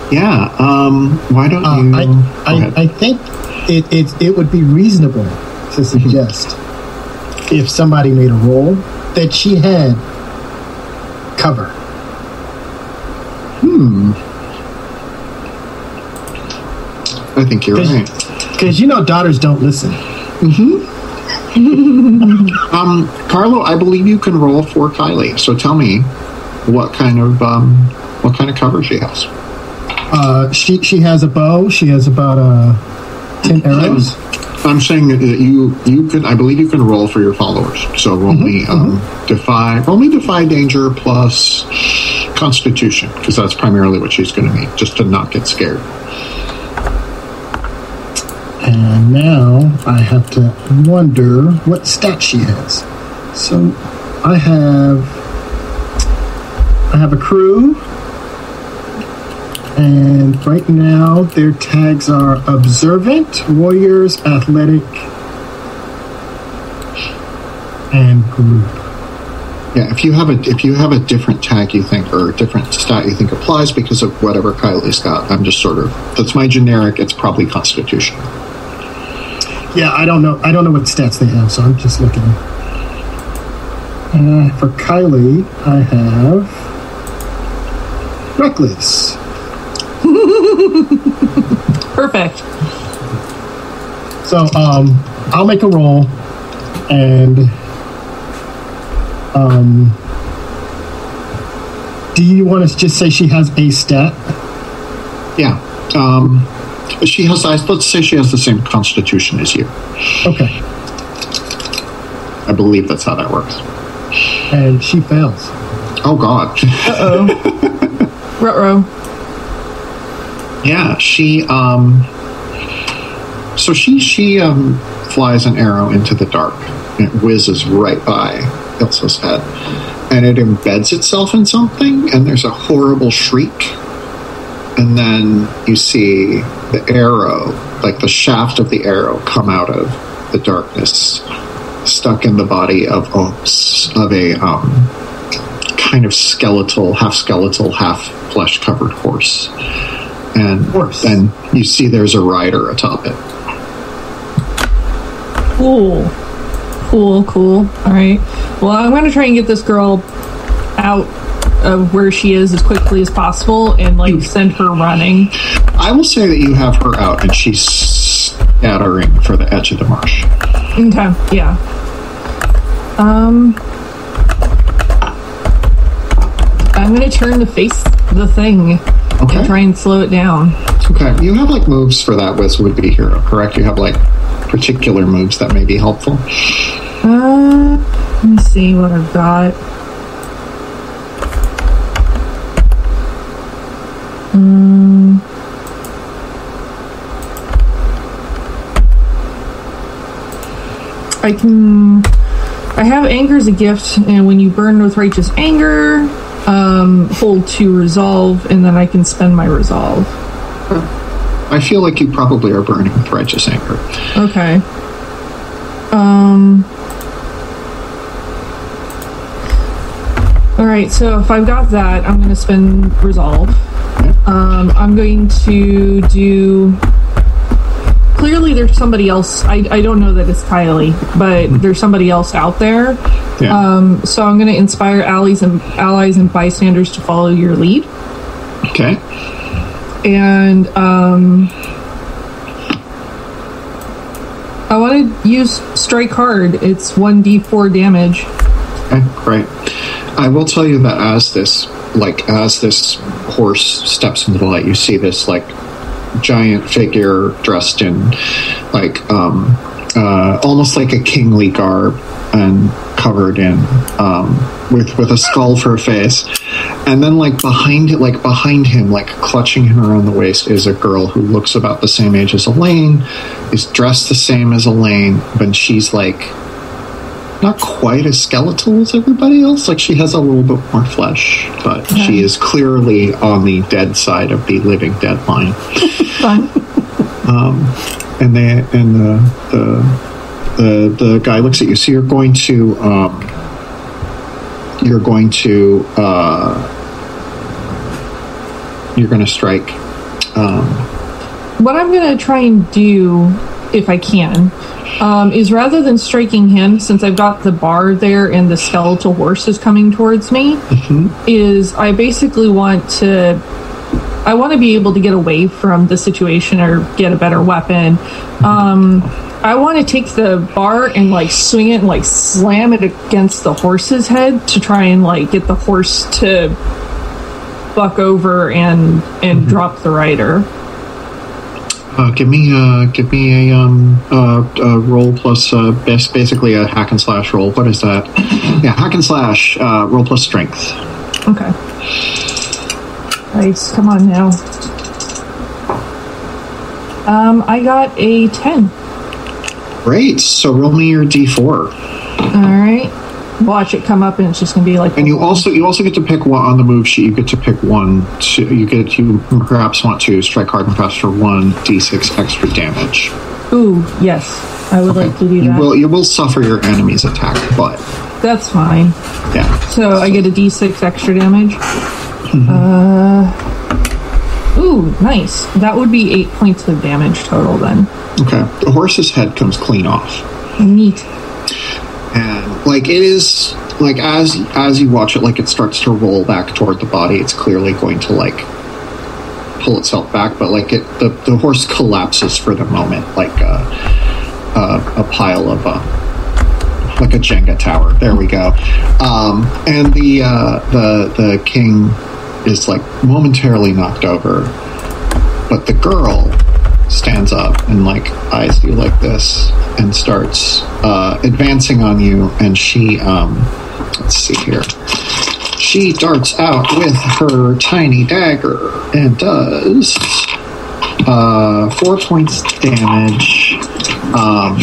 Um, Yeah. Um, why don't Uh, you? I, I. I think it, it, it would be reasonable to suggest if somebody made a roll that she had cover. Hmm. I think you're right. Because you know daughters don't listen. Um, Carlo, I believe you can roll for Kylie. So tell me, what kind of um, what kind of cover she has? Uh, she she has a bow. She has about uh, ten arrows. I'm saying that you you can. I believe you can roll for your followers. So roll me um, defy roll me defy danger plus Constitution because that's primarily what she's going to need, just to not get scared. And now I have to wonder what stat she has. So I have I have a crew, and right now their tags are observant, warriors, athletic, and group. Yeah, if you have a if you have a different tag you think or a different stat you think applies because of whatever Kylie's got, I'm just sort of that's my generic. It's probably Constitution. Yeah, I don't know. I don't know what stats they have, so I'm just looking. Uh, for Kylie, I have reckless. Perfect. So um, I'll make a roll, and um, do you want to just say she has a stat? Yeah. Um, she has. I- Let's say she has the same Constitution as you. Okay, I believe that's how that works. and she fails. Oh God. Uh oh. Ruh-roh. Yeah, she um so she she um flies an arrow into the dark and it whizzes right by Ilsa's head. And it embeds itself in something and there's a horrible shriek. And then you see the arrow, like the shaft of the arrow come out of the darkness, stuck in the body of a of a um kind of skeletal, half skeletal, half flesh covered horse and Horse. then you see there's a rider atop it. Cool. Cool, cool. All right. Well, I'm going to try and get this girl out of where she is as quickly as possible and, like, send her running. I will say that you have her out and she's scattering for the edge of the marsh. Okay, yeah. Um. I'm going to turn to face the thing Okay. and try and slow it down. Okay, you have like moves for that with would be hero, correct? You have like particular moves that may be helpful. Uh, let me see what I've got. Um, I can. I have anger as a gift, and when you burn with righteous anger, um, hold to resolve, and then I can spend my resolve. I feel like you probably are burning with righteous anger. Okay. Um. All right. So if I've got that, I'm going to spend resolve. Um, I'm going to do. Clearly, there's somebody else. I, I don't know that it's Kylie, but there's somebody else out there. Yeah. Um, so I'm going to inspire allies and allies and bystanders to follow your lead okay. and um, I want to use strike hard. It's one d4 damage. Okay, great. I will tell you that as this, like, as this horse steps into the light, you see this like giant figure dressed in, like, um, uh, almost like a kingly garb and covered in, um, with with a skull for a face, and then like behind it, like behind him, like clutching him around the waist, is a girl who looks about the same age as Elaine, is dressed the same as Elaine, but she's like not quite as skeletal as everybody else. Like she has a little bit more flesh, but she is clearly on the dead side of the living dead line. Fun. And they and the the the, the guy looks at you. So you're going to um, you're going to uh, you're going to strike Um, What I'm going to try and do, if I can, um, is rather than striking him, since I've got the bar there and the skeletal horse is coming towards me, is I basically want to. I want to be able to get away from the situation or get a better weapon. Um, I want to take the bar and like swing it and like slam it against the horse's head to try and like get the horse to buck over and and drop the rider. Uh, give me uh, give me a um uh, a roll plus uh, bas- basically a hack and slash roll. What is that? Yeah, hack and slash uh, roll plus strength. Okay. Nice. Come on now. Um, I got a 10. Great. So roll me your d4. All right. Watch it come up and it's just going to be like. And you also you also get to pick one on the move sheet. You get to pick one. To, you get you perhaps want to strike hard and fast for one d6 extra damage. Ooh, yes. I would like to do You that. will you will suffer your enemy's attack, but That's fine. yeah. So I get a d6 extra damage. Uh. Ooh, nice. That would be eight points of damage total then. Okay. The horse's head comes clean off. Neat. And like it is like as as you watch it like it starts to roll back toward the body it's clearly going to like pull itself back but like it the, the horse collapses for the moment like a, a, a pile of uh like a jenga tower. There we go. Um and the uh the the king is like momentarily knocked over but the girl stands up and like eyes you like this and starts uh, advancing on you and she um let's see here she darts out with her tiny dagger and does uh four points damage um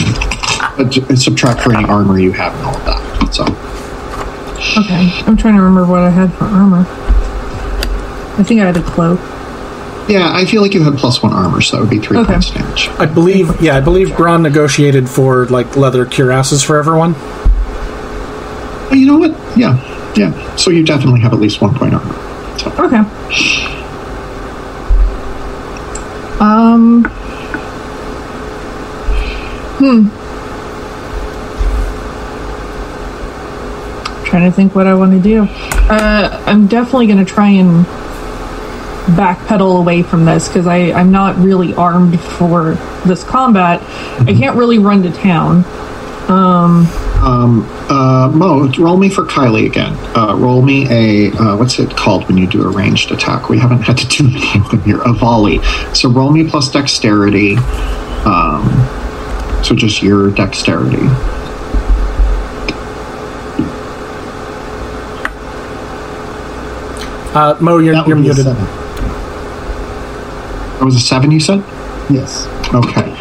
subtract for any armor you have and all of that so Okay. I'm trying to remember what I had for armor. I think I had a cloak. Yeah i feel like you had plus one armor so that would be three Okay. points damage I believe, yeah, I believe Braun negotiated for like leather cuirasses for everyone. Oh, you know what yeah yeah so you definitely have at least one point armor so Okay. Um. Hmm. Trying to think what I want to do. Uh, I'm definitely going to try and backpedal away from this because I'm not really armed for this combat. I can't really run to town. Uh, Mo, roll me for Kylie again. Uh, roll me a uh, what's it called when you do a ranged attack? We haven't had to do many of them here. A volley. So roll me plus dexterity. Um, so just your dexterity. Uh, Mo, you're, you're would be a muted. seven. That was a seven. You said. Yes. Okay.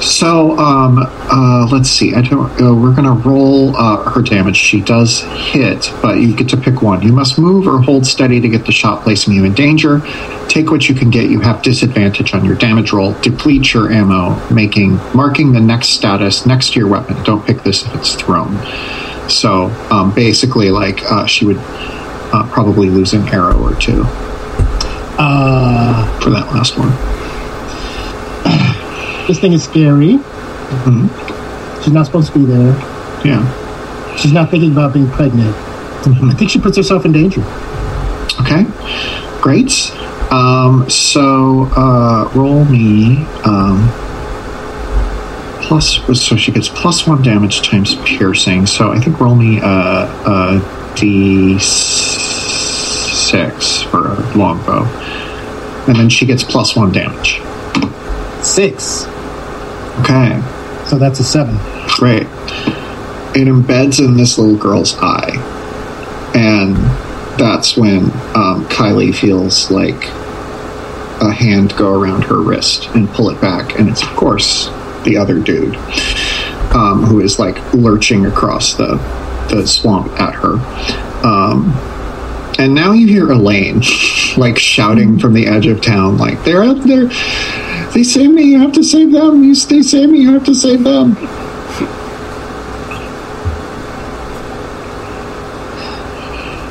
So um, uh, let's see. I don't. Uh, we're gonna roll uh, her damage. She does hit, but you get to pick one. You must move or hold steady to get the shot, placing you in danger. Take what you can get. You have disadvantage on your damage roll. Deplete your ammo, making marking the next status next to your weapon. Don't pick this if it's thrown. So um, basically, like uh, she would uh, probably lose an arrow or two Uh, for that last one. this thing is scary. She's not supposed to be there. Yeah. She's not thinking about being pregnant. I think she puts herself in danger. Okay, great. Um, so uh, roll me um, plus. So she gets plus one damage times piercing. So I think roll me a, a d six for a longbow, and then she gets plus one damage. Six. Okay, So that's a seven. great. It embeds in this little girl's eye, and that's when um, Kylie feels like a hand go around her wrist and pull it back, and it's of course the other dude um, who is like lurching across the the swamp at her. Um, and now you hear Elaine like shouting from the edge of town, like they're up there. They save me. You have to save them. You, they save me. You have to save them.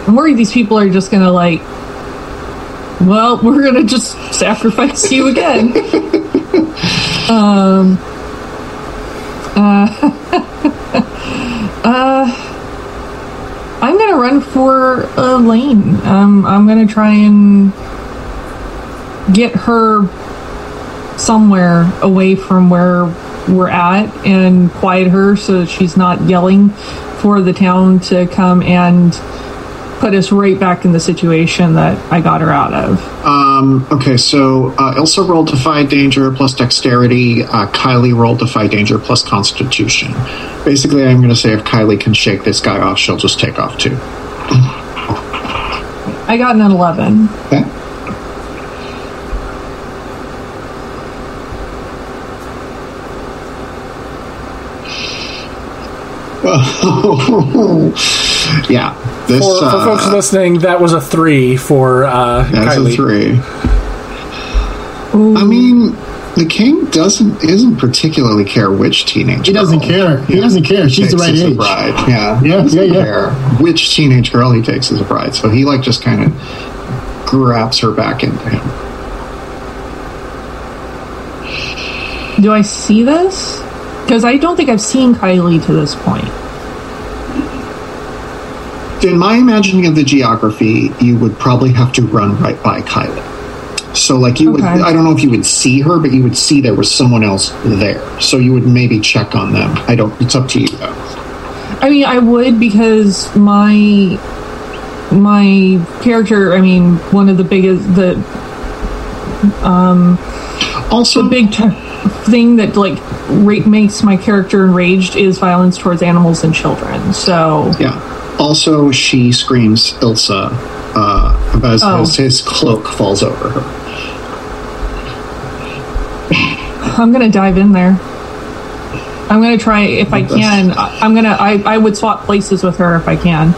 I'm worried these people are just gonna like Well, we're gonna just sacrifice you again. um. Uh. uh. Gonna run for Elaine. Um, I'm gonna try and get her somewhere away from where we're at and quiet her so that she's not yelling for the town to come and put us right back in the situation that I got her out of. Um, okay, so uh, Ilsa rolled Defy Danger plus Dexterity. Uh, Kylie rolled Defy Danger plus Constitution. Basically, I'm going to say if Kylie can shake this guy off, she'll just take off too. I got an 11. Okay. yeah. This, For, for uh, folks listening, that was a three for uh, That's Kylie. a three. I mean, the king doesn't isn't particularly care which teenage. He doesn't care. He doesn't care. She's the right as a age. bride. Yeah, Yeah, He yeah, yeah. care which teenage girl he takes as a bride. So he like just kind of grabs her back into him. Do I see this? Because I don't think I've seen Kylie to this point. In my imagining of the geography, you would probably have to run right by Kylie. So, like, you would, I don't know if you would see her, but you would see there was someone else there. So, you would maybe check on them. I don't, it's up to you, though. I mean, I would because my my character. I mean, one of the biggest the um, Also, the big t- thing that like ra- makes my character enraged is violence towards animals and children. So Yeah. Also, she screams Ilsa uh, as, Oh. as his cloak falls over her. I'm gonna dive in there. I'm gonna try if I can. I- I'm gonna. I, I would swap places with her if I can.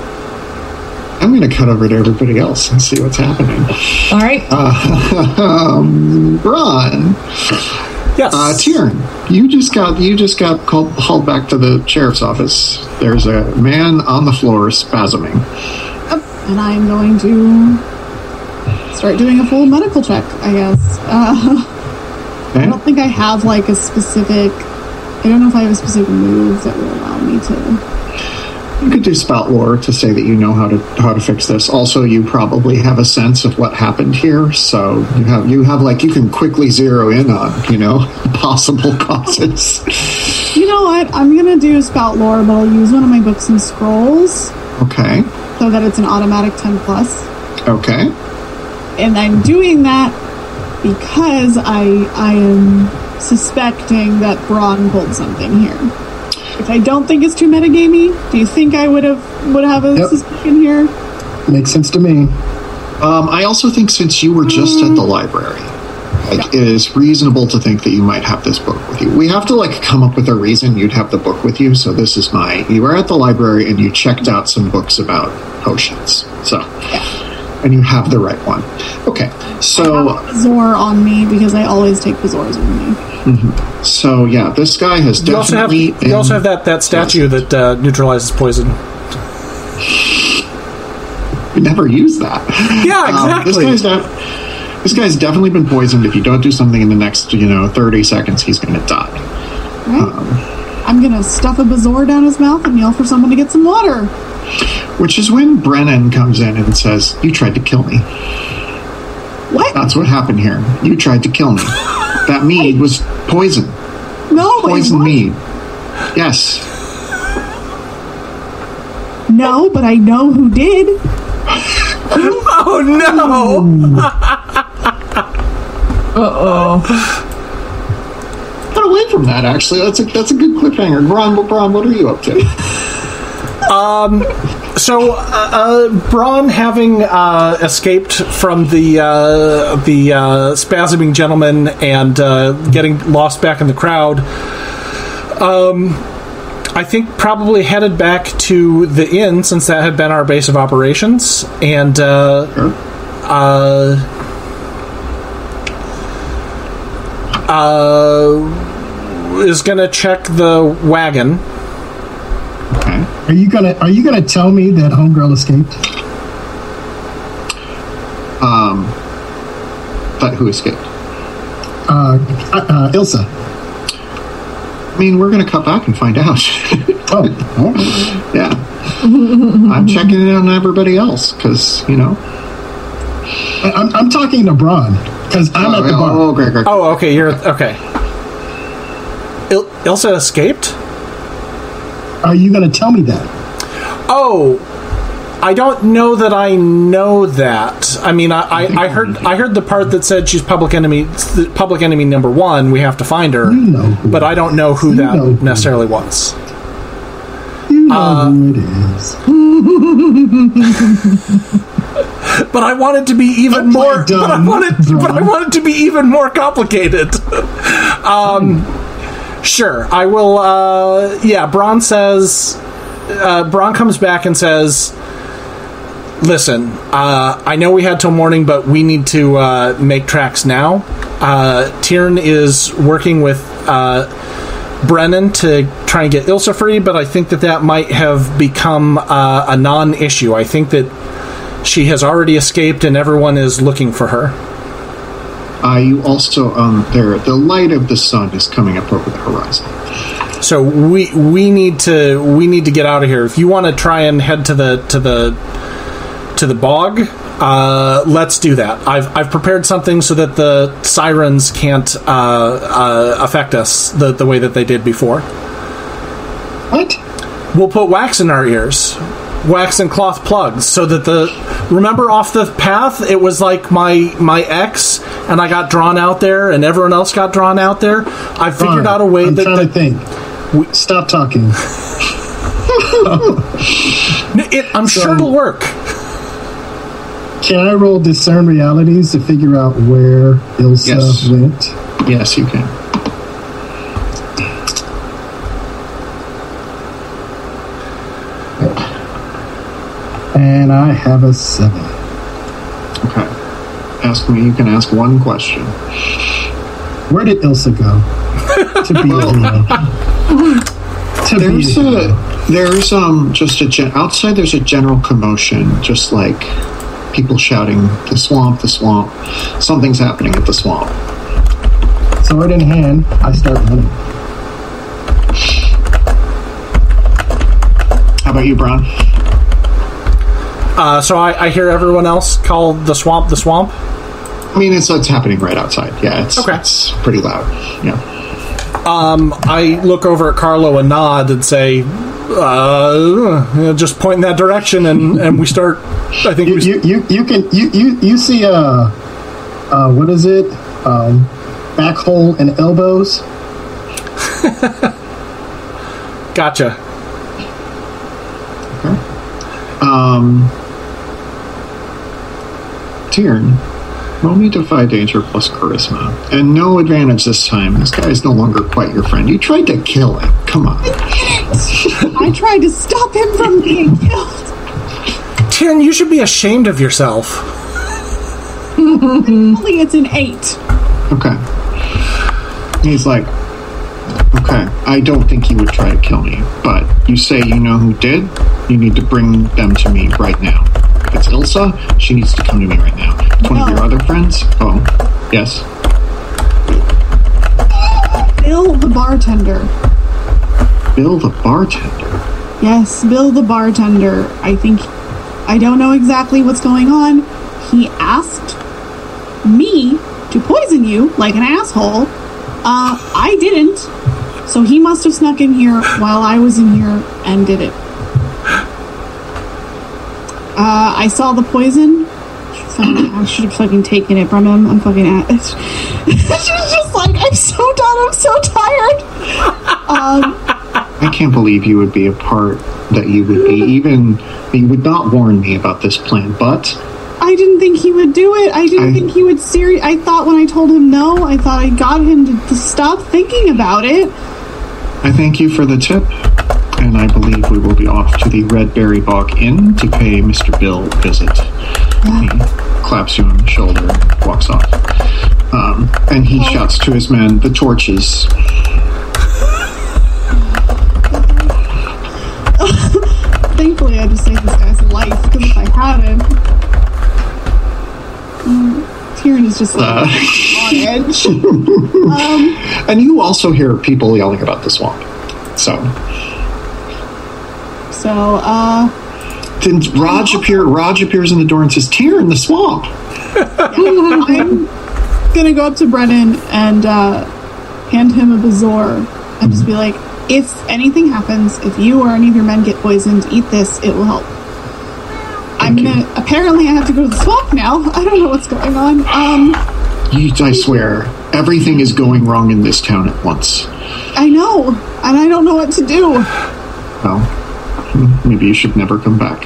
I'm going to cut over to everybody else and see what's happening. All right. um, Ron, Yes. uh, Tieran, you just got you just got called hauled back to the sheriff's office. There's a man on the floor spasming. Yep, and I'm going to start doing a full medical check, I guess. Uh, I don't think I have like a specific. I don't know if I have a specific move that will allow me to. You could do spout lore to say that you know how to how to fix this. Also, you probably have a sense of what happened here, so you have you have like you can quickly zero in on you know possible causes. You know what? I'm gonna do spout lore, but I'll use one of my books and scrolls Okay, so that it's an automatic 10 plus. okay, and I'm doing that because I I am suspecting that Braun pulled something here. If I don't think it's too metagamey, do you think I would have would have a Yep. suspicion here? Makes sense to me. Um, I also think since you were just at the library, like it is reasonable to think that you might have this book with you. We have to like come up with a reason you'd have the book with you. So this is my. You were at the library and you checked out some books about potions. So, and you have the right one. Okay, so bezoar on me because I always take bezoars with me. so yeah, this guy has you also have definitely. you been- also have that, that statue that uh, neutralizes poison. We never use that. Yeah, Um, exactly. this guy's def- this guy's definitely been poisoned. If you don't do something in the next, you know, thirty seconds, he's going to die. Right? I'm gonna stuff a bezoar down his mouth and yell for someone to get some water. Which is when Brennan comes in and says, "You tried to kill me." What? That's what happened here. You tried to kill me. That mead was poison. No, wait, Poison mead. Yes. No, but I know who did. Oh no! Uh oh. Away from that. Actually, that's a that's a good cliffhanger. Ron, Ron, what are you up to? um, So, uh, uh, Braun, having uh, escaped from the uh, the uh, spasming gentleman and uh, getting lost back in the crowd, um, I think probably headed back to the inn since that had been our base of operations, and uh, Sure. uh, uh, is going to check the wagon. Okay. Are you gonna Are you gonna tell me that homegirl escaped? Um, but who escaped? Uh, uh, uh, Ilsa. I mean, we're going to cut back and find out. Oh, yeah. I'm checking in on everybody else because, you know. I- I'm, I'm talking to Braun because I'm at the oh, bar. oh, great, great. Oh, okay. You're okay. Ilsa escaped. Are you going to tell me that? Oh, I don't know that I know that. I mean, I, I, I heard I heard the part that said she's public enemy public enemy number one. We have to find her, You know but I don't know who that know who. necessarily was. You know Uh, who it is. But I want it to be even more. But I dumb, want it. But I Braun. want it to be even more complicated. um, sure, I will. Uh, yeah, Braun says. Uh, Braun comes back and says, "Listen, uh, I know we had till morning, but we need to uh, make tracks now. Uh, Tyrn is working with." Uh, Brennan to try and get Ilsa free, but I think that that might have become uh, a non-issue. I think that she has already escaped, and everyone is looking for her. Uh, you also, um, there, the light of the sun is coming up over the horizon. So we we need to we need to get out of here. If you want to try and head to the to the to the bog, uh, let's do that. I've I've prepared something so that the sirens can't uh, uh, affect us the the way that they did before. What? We'll put wax in our ears, wax and cloth plugs, so that the remember off the path it was like my my ex and I got drawn out there and everyone else got drawn out there. I figured Fine. out a way I'm that, trying that to think. Stop talking. it, I'm sure it'll work. Can I roll discern realities to figure out where Ilsa Yes. went? Yes, you can. And I have a seven. Okay. Ask me. You can ask one question. Where did Ilsa go? to be a. To There's be a a there's um just a gen- outside. There's a general commotion, just like people shouting, "The swamp! The swamp!" Something's happening at the swamp. Sword in hand, I start running. How about you, Braun? Uh, so I, I hear everyone else call the swamp the swamp. I mean, it's it's happening right outside. Yeah, it's Okay. it's pretty loud. Yeah. I look over at Carlo and nod and say, uh, you know, just point in that direction, and, and we start. I think You, we, you, you, you can you, you, you see uh uh what is it? Um back hole and elbows. gotcha. Um, Tyrn, roll me defy danger plus charisma, and no advantage this time. This guy is no longer quite your friend. You tried to kill him. Come on. I tried to stop him from being killed. Tyrion, you should be ashamed of yourself. Only it's an eight. Okay. He's like, okay, I don't think he would try to kill me, but you say you know who did? You need to bring them to me right now. It's Ilsa, she needs to come to me right now. It's one of your other friends? Oh, yes. Bill the bartender. Bill the bartender. Yes, Bill the bartender. I think I don't know exactly what's going on. He asked me to poison you like an asshole. Uh, I didn't. So he must have snuck in here while I was in here and did it. Uh, I saw the poison. I should have fucking taken it from him. I'm fucking at It's she was just like, I'm so done. I'm so tired. Um, I can't believe you would be a part that you would be even you would not warn me about this plan, but I didn't think he would do it. I didn't I- think he would seri I thought when I told him no, I thought I got him to, to stop thinking about it. I thank you for the tip. And I believe we will be off to the Red Berry Bog Inn to pay Mr. Bill a visit. He claps you on the shoulder and walks off. Um, and he shouts to his men, the torches. Thankfully, I just saved this guy's life because if I hadn't, mm, Kieran is just like Uh. on edge. um, And you also hear people yelling about the swamp. So so, uh, then Raj appear Raj appears in the door and says, Tear in the swamp. I'm gonna go up to Brennan and uh, hand him a bezoar and just be like, if anything happens, if you or any of your men get poisoned, eat this, it will help. I'm Thank you. gonna. Apparently, I have to go to the swamp now. I don't know what's going on. Um, I swear, everything is going wrong in this town at once. I know, and I don't know what to do. Well, maybe you should never come back.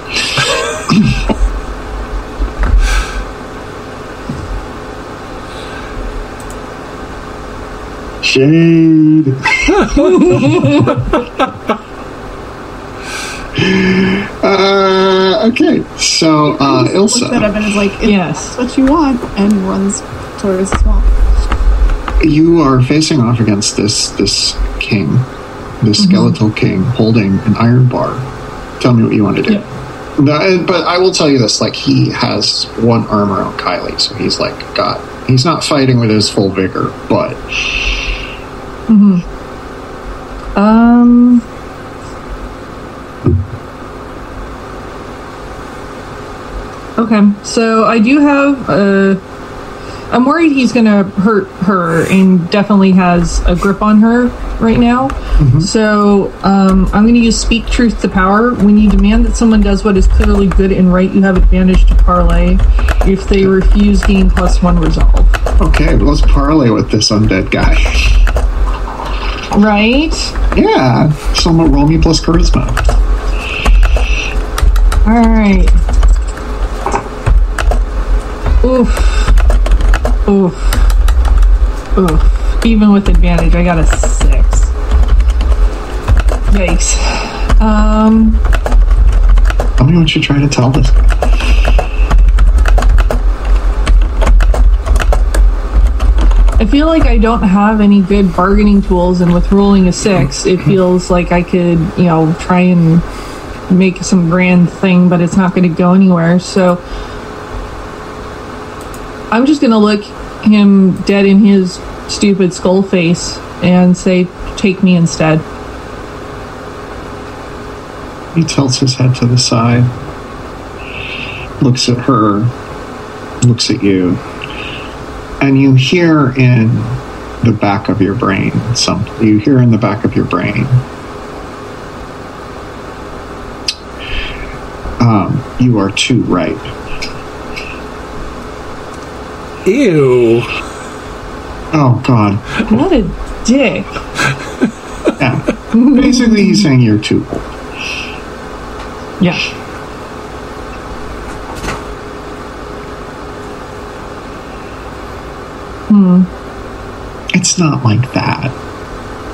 Shade. uh, okay, so uh, Looks at Ilsa, him is like, if Yes. what you want, and runs towards the swamp. you are facing off against this this king, this Mm-hmm. skeletal king holding an iron bar. Tell me what you want to do. Yep. No, uh, but I will tell you this: like he has one arm around Kylie, so he's like got. He's not fighting with his full vigor, but Um. Okay, so I do have. Uh, I'm worried he's gonna hurt her, and definitely has a grip on her right now. So um, I'm gonna use speak truth to power. When you demand that someone does what is clearly good and right, you have advantage to parley. If they refuse, gain plus one resolve. okay. Let's parley with this undead guy. Right. yeah, someone roll me plus charisma. All right. Oof. Oof. Oof. Even with advantage, I got a six. Yikes. Um. Tell me what you try to tell this. I feel like I don't have any good bargaining tools, and with rolling a six, it feels like I could, you know, try and make some grand thing, but it's not going to go anywhere. So I'm just going to look him dead in his stupid skull face and say, "Take me instead." He tilts his head to the side, looks at her, looks at you, and you hear in the back of your brain some you hear in the back of your brain um, you are too ripe Ew. oh god What a dick! yeah basically he's saying you're too old Yeah. Hmm. It's not like that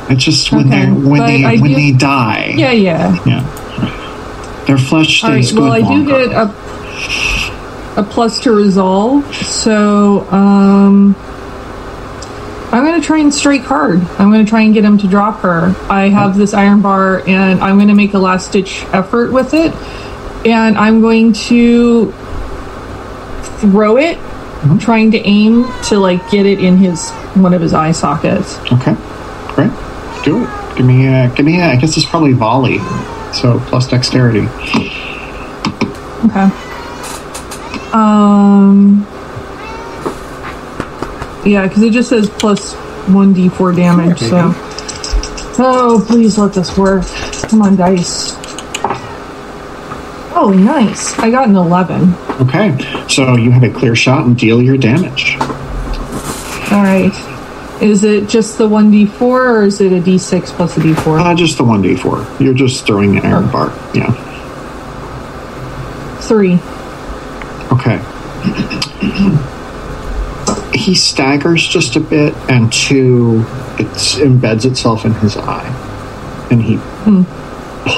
it's just when Okay, they when but they I when do- they die Yeah, yeah. yeah their flesh All right. stays good Well, I do longer. get a a plus to resolve, so um, I'm going to try and strike hard. I'm going to try and get him to drop her. I have this iron bar, and I'm going to make a last ditch effort with it, and I'm going to throw it, I'm trying to aim to like get it in his one of his eye sockets. Okay, great. Do it. Give me a. Give me a. I guess it's probably volley. So plus dexterity. Okay. Um. Yeah, because it just says plus one d4 damage. So. Oh, please let this work. Come on, dice. Oh, nice. I got an 11. Okay, so you have a clear shot and deal your damage. All right. Is it just the 1d4 or is it a d6 plus a d4? Uh, just the one d four. You're just throwing the iron bar. Yeah. Three. Okay. he staggers just a bit, and two, it embeds itself in his eye, and he hmm.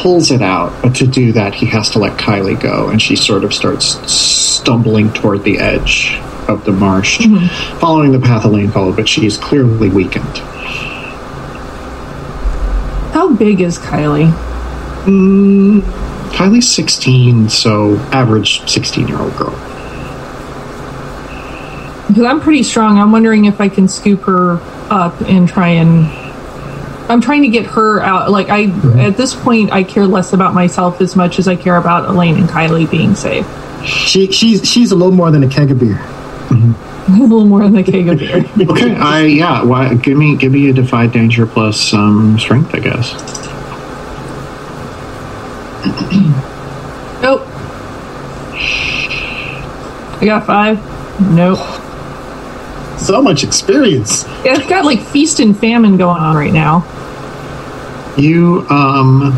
pulls it out. But to do that, he has to let Kylie go, and she sort of starts stumbling toward the edge of the marsh, mm-hmm. following the path Elaine followed. But she is clearly weakened. How big is Kylie? Mm, Kylie's sixteen, so average sixteen-year-old girl. Because I'm pretty strong. I'm wondering if I can scoop her up and try and. I'm trying to get her out. Like I, at this point, I care less about myself as much as I care about Elaine and Kylie being safe. She she's she's a little more than a keg of beer. a little more than a keg of beer. Okay, I yeah. Why, give me give me a defy danger plus um, strength, I guess. Nope. I got five. Nope. So much experience. Yeah, it's got like feast and famine going on right now. You um,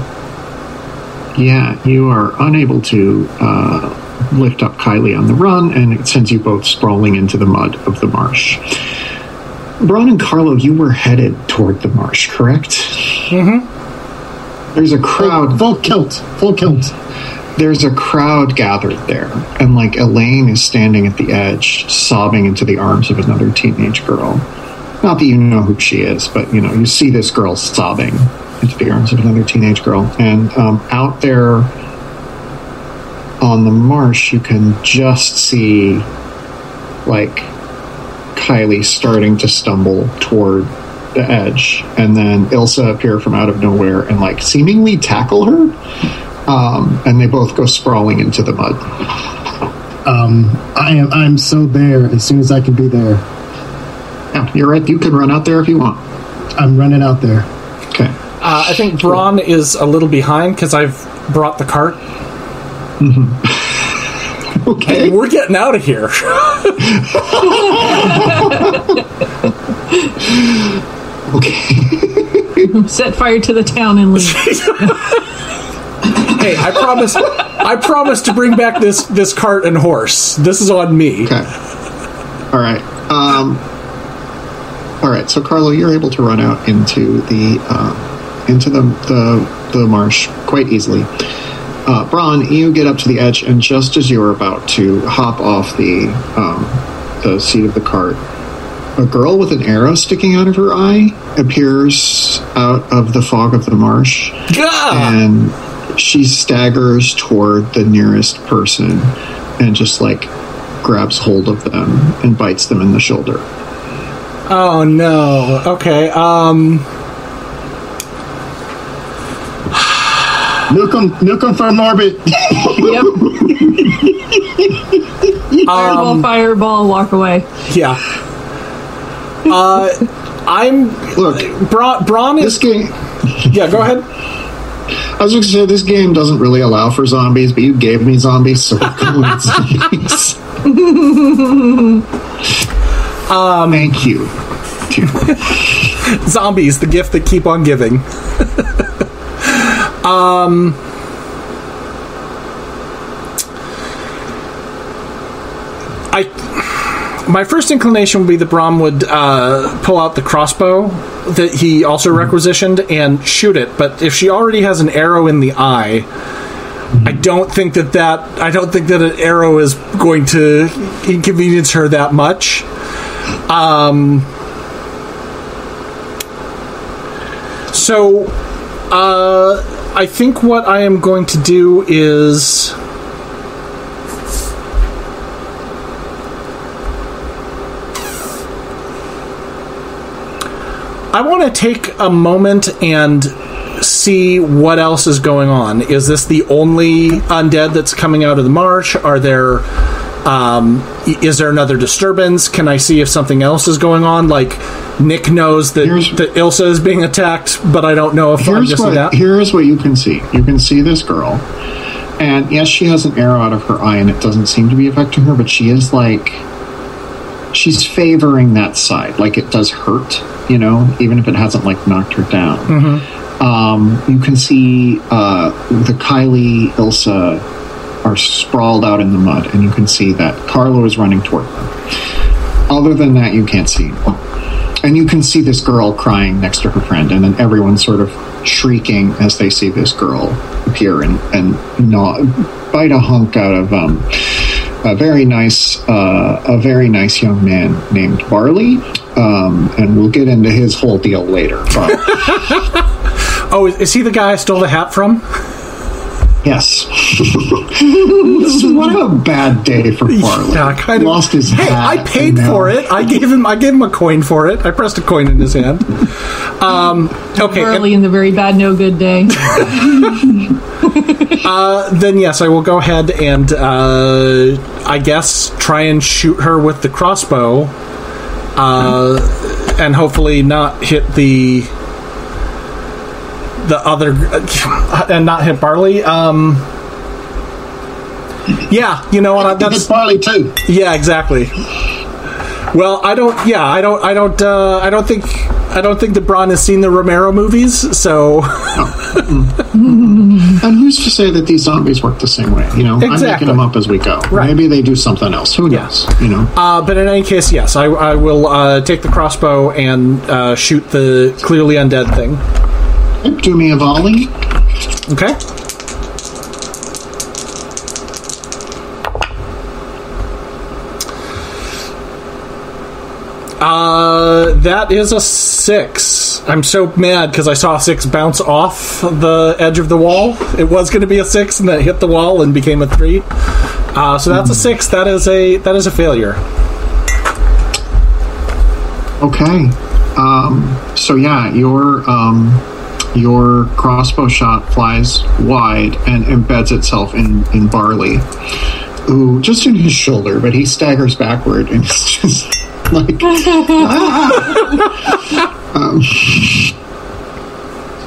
yeah, you are unable to uh, lift up Kylie on the run, and it sends you both sprawling into the mud of the marsh. Braun and Carlo, you were headed toward the marsh, correct? Mm-hmm. There's a crowd. Full kilt. Full kilt. there's a crowd gathered there, and like Elaine is standing at the edge, sobbing into the arms of another teenage girl. Not that you know who she is, but you know you see this girl sobbing into the arms of another teenage girl, and um, out there on the marsh, you can just see like Kylie starting to stumble toward the edge, and then Ilsa appear from out of nowhere and like seemingly tackle her um, and they both go sprawling into the mud. Um, I am I'm so there as soon as I can be there. Yeah, you're right. You can run out there if you want. I'm running out there. Okay. Uh, I think Braun is a little behind because I've brought the cart. Okay. We're getting out of here. Okay. Set fire to the town and leave. hey, I promise. I promise to bring back this this cart and horse. This is on me. Okay. All right. Um, all right. So, Carlo, you're able to run out into the uh, into the, the the marsh quite easily. Uh, Braun, you get up to the edge, and just as you're about to hop off the um, the seat of the cart, a girl with an arrow sticking out of her eye appears out of the fog of the marsh Gah! and she staggers toward the nearest person and just like grabs hold of them and bites them in the shoulder. Oh no. Okay. Um. Nuke 'em, nuke 'em from orbit. yep. fireball, fireball, walk away. Yeah. Uh, I'm. Look, Braun, Braun this is. game. Yeah. Go ahead. I was going to say this game doesn't really allow for zombies, but you gave me zombies, so we're going with zombies. um, Thank you. Zombies, the gift that keep on giving. um. I. My first inclination would be that Braun would uh, pull out the crossbow that he also requisitioned and shoot it. But if she already has an arrow in the eye, I don't think that that I don't think that an arrow is going to inconvenience her that much. Um, so, uh, I think what I am going to do is. I want to take a moment and see what else is going on. Is this the only undead that's coming out of the marsh? Are there um, is there another disturbance? Can I see if something else is going on? Like Nick knows that Here's- that Ilsa is being attacked, but I don't know if I'm here's just what that. here's what you can see. You can see this girl, and yes, she has an arrow out of her eye, and it doesn't seem to be affecting her. But she is like, she's favoring that side. Like it does hurt, you know, even if it hasn't like knocked her down. Mm-hmm. Um, you can see uh, the Kylie Ilsa are sprawled out in the mud, and you can see that Carlo is running toward them. Other than that, you can't see. And you can see this girl crying next to her friend, and then everyone sort of shrieking as they see this girl appear and, and gnaw, bite a hunk out of um, a very nice uh, a very nice young man named Barley. Um, and we'll get into his whole deal later. But Oh, is, he the guy I stole the hat from? Yes. this is what a bad day for Barley. Yeah, kind of. Lost his Hey. I paid for it. I gave him. I gave him a coin for it. I pressed a coin in his hand. Um, okay, Early in the very bad, no good day. then yes, I will go ahead and uh, I guess try and shoot her with the crossbow, uh, and hopefully not hit the the other and not hit Barley. Um, yeah, you know what? I that's It's barley too. Yeah, exactly. Well, I don't. Yeah, I don't. I don't. Uh, I don't think. I don't think that Braun has seen the Romero movies. So And who's to say that these zombies work the same way? You know, I'm making them up as we go. Right. Maybe they do something else. Who knows? You know. Uh, but in any case, yes, I, I will uh, take the crossbow and uh, shoot the clearly undead thing. Do me a volley. Okay. Uh, that is a six. I'm so mad because I saw a six bounce off the edge of the wall. It was going to be a six, and then it hit the wall and became a three. Uh, so that's a six. That is a that is a failure. Okay. Um, so yeah, your um, your crossbow shot flies wide and embeds itself in in Barley, who just in his shoulder, but he staggers backward and it's just like. um,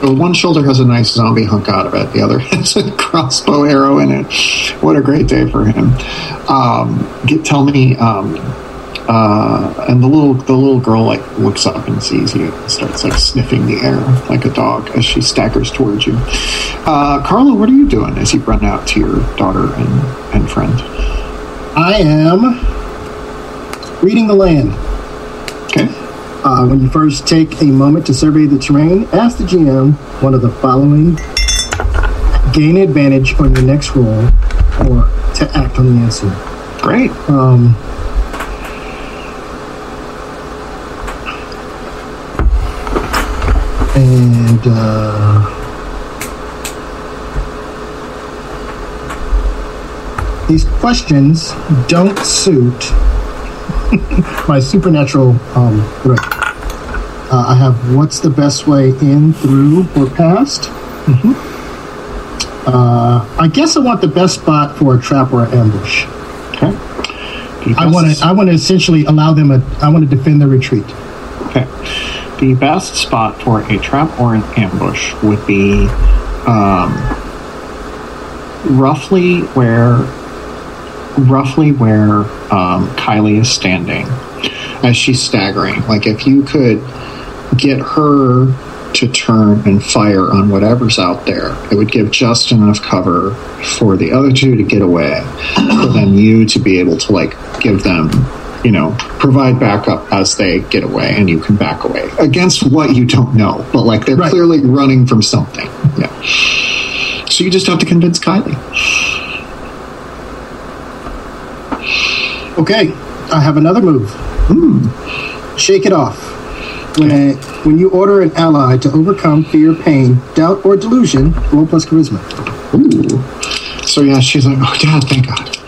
so one shoulder has a nice zombie hunk out of it. The other has a crossbow arrow in it. What a great day for him! Um, get, tell me. Um, uh, and the little the little girl like looks up and sees you and starts like sniffing the air like a dog as she staggers towards you. Uh, Carlo, what are you doing as you run out to your daughter and, and friend? I am reading the land. Okay. Uh, when you first take a moment to survey the terrain, ask the GM one of the following. Gain advantage on your next roll or to act on the answer. Great. Um, uh, these questions don't suit my supernatural um. Uh, I have what's the best way in, through, or past. Uh, I guess I want the best spot for a trap or an ambush. Okay. I want to. I want to essentially allow them a. I want to defend their retreat. Okay. The best spot for a trap or an ambush would be um, roughly where roughly where um, Kylie is standing as she's staggering. Like if you could get her to turn and fire on whatever's out there, it would give just enough cover for the other two to get away, for then you to be able to like give them, you know, provide backup as they get away, and you can back away against what you don't know, but like they're Right. clearly running from something. Yeah. So you just have to convince Kylie. Okay, I have another move. Hmm. Shake it off. When a, when you order an ally to overcome fear, pain, doubt, or delusion, roll plus charisma. Ooh. So yeah, she's like, oh dad, thank God.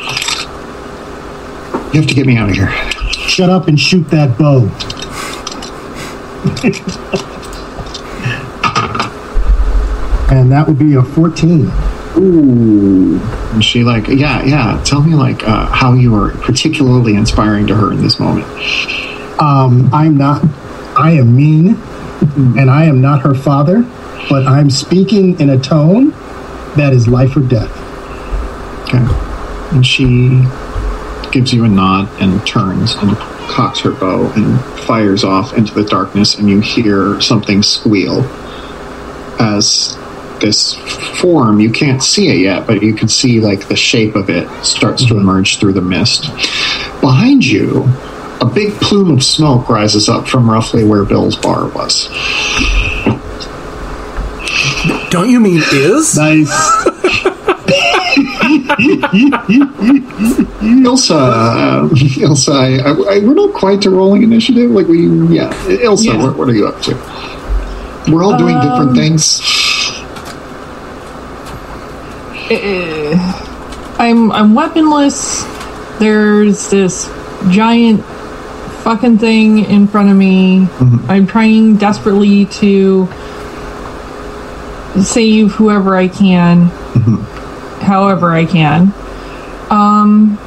You have to get me out of here. Shut up and shoot that bow. and that would be a 14. Ooh. And she like, yeah, yeah. Tell me like uh, how you are particularly inspiring to her in this moment. Um, I'm not, I am mean, and I am not her father, but I'm speaking in a tone that is life or death. Okay. And she gives you a nod and turns and cocks her bow and fires off into the darkness, and you hear something squeal as this form you can't see it yet but you can see like the shape of it starts to mm-hmm. emerge through the mist behind you a big plume of smoke rises up from roughly where bill's bar was Don't you mean is? Nice. Ilsa, uh, Ilsa, I, I, we're not quite to rolling initiative. Like we, yeah, Ilsa, Yeah. What, what are you up to? We're all doing different um, things. Uh, I'm I'm weaponless. There's this giant fucking thing in front of me. Mm-hmm. I'm trying desperately to save whoever I can, mm-hmm. However I can. Um,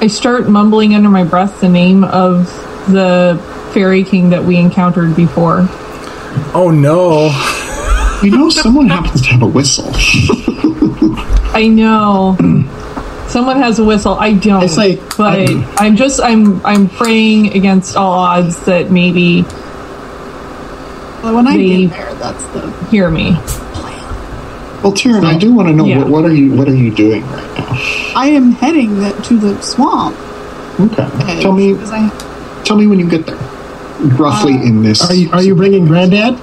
I start mumbling under my breath the name of the fairy king that we encountered before. Oh no. You know, someone happens to have a whistle. I know. Someone has a whistle. I don't. It's like- but I'm just I'm I'm praying against all odds that maybe Well, when I The- get there, that's the hear me. Well, Tyrion, I do want to know Yeah. what, what are you what are you doing right now? I am heading the, to the swamp. Okay, edge, tell me 'cause I, tell me when you get there, roughly Uh, in this. Are you are you bringing Granddad?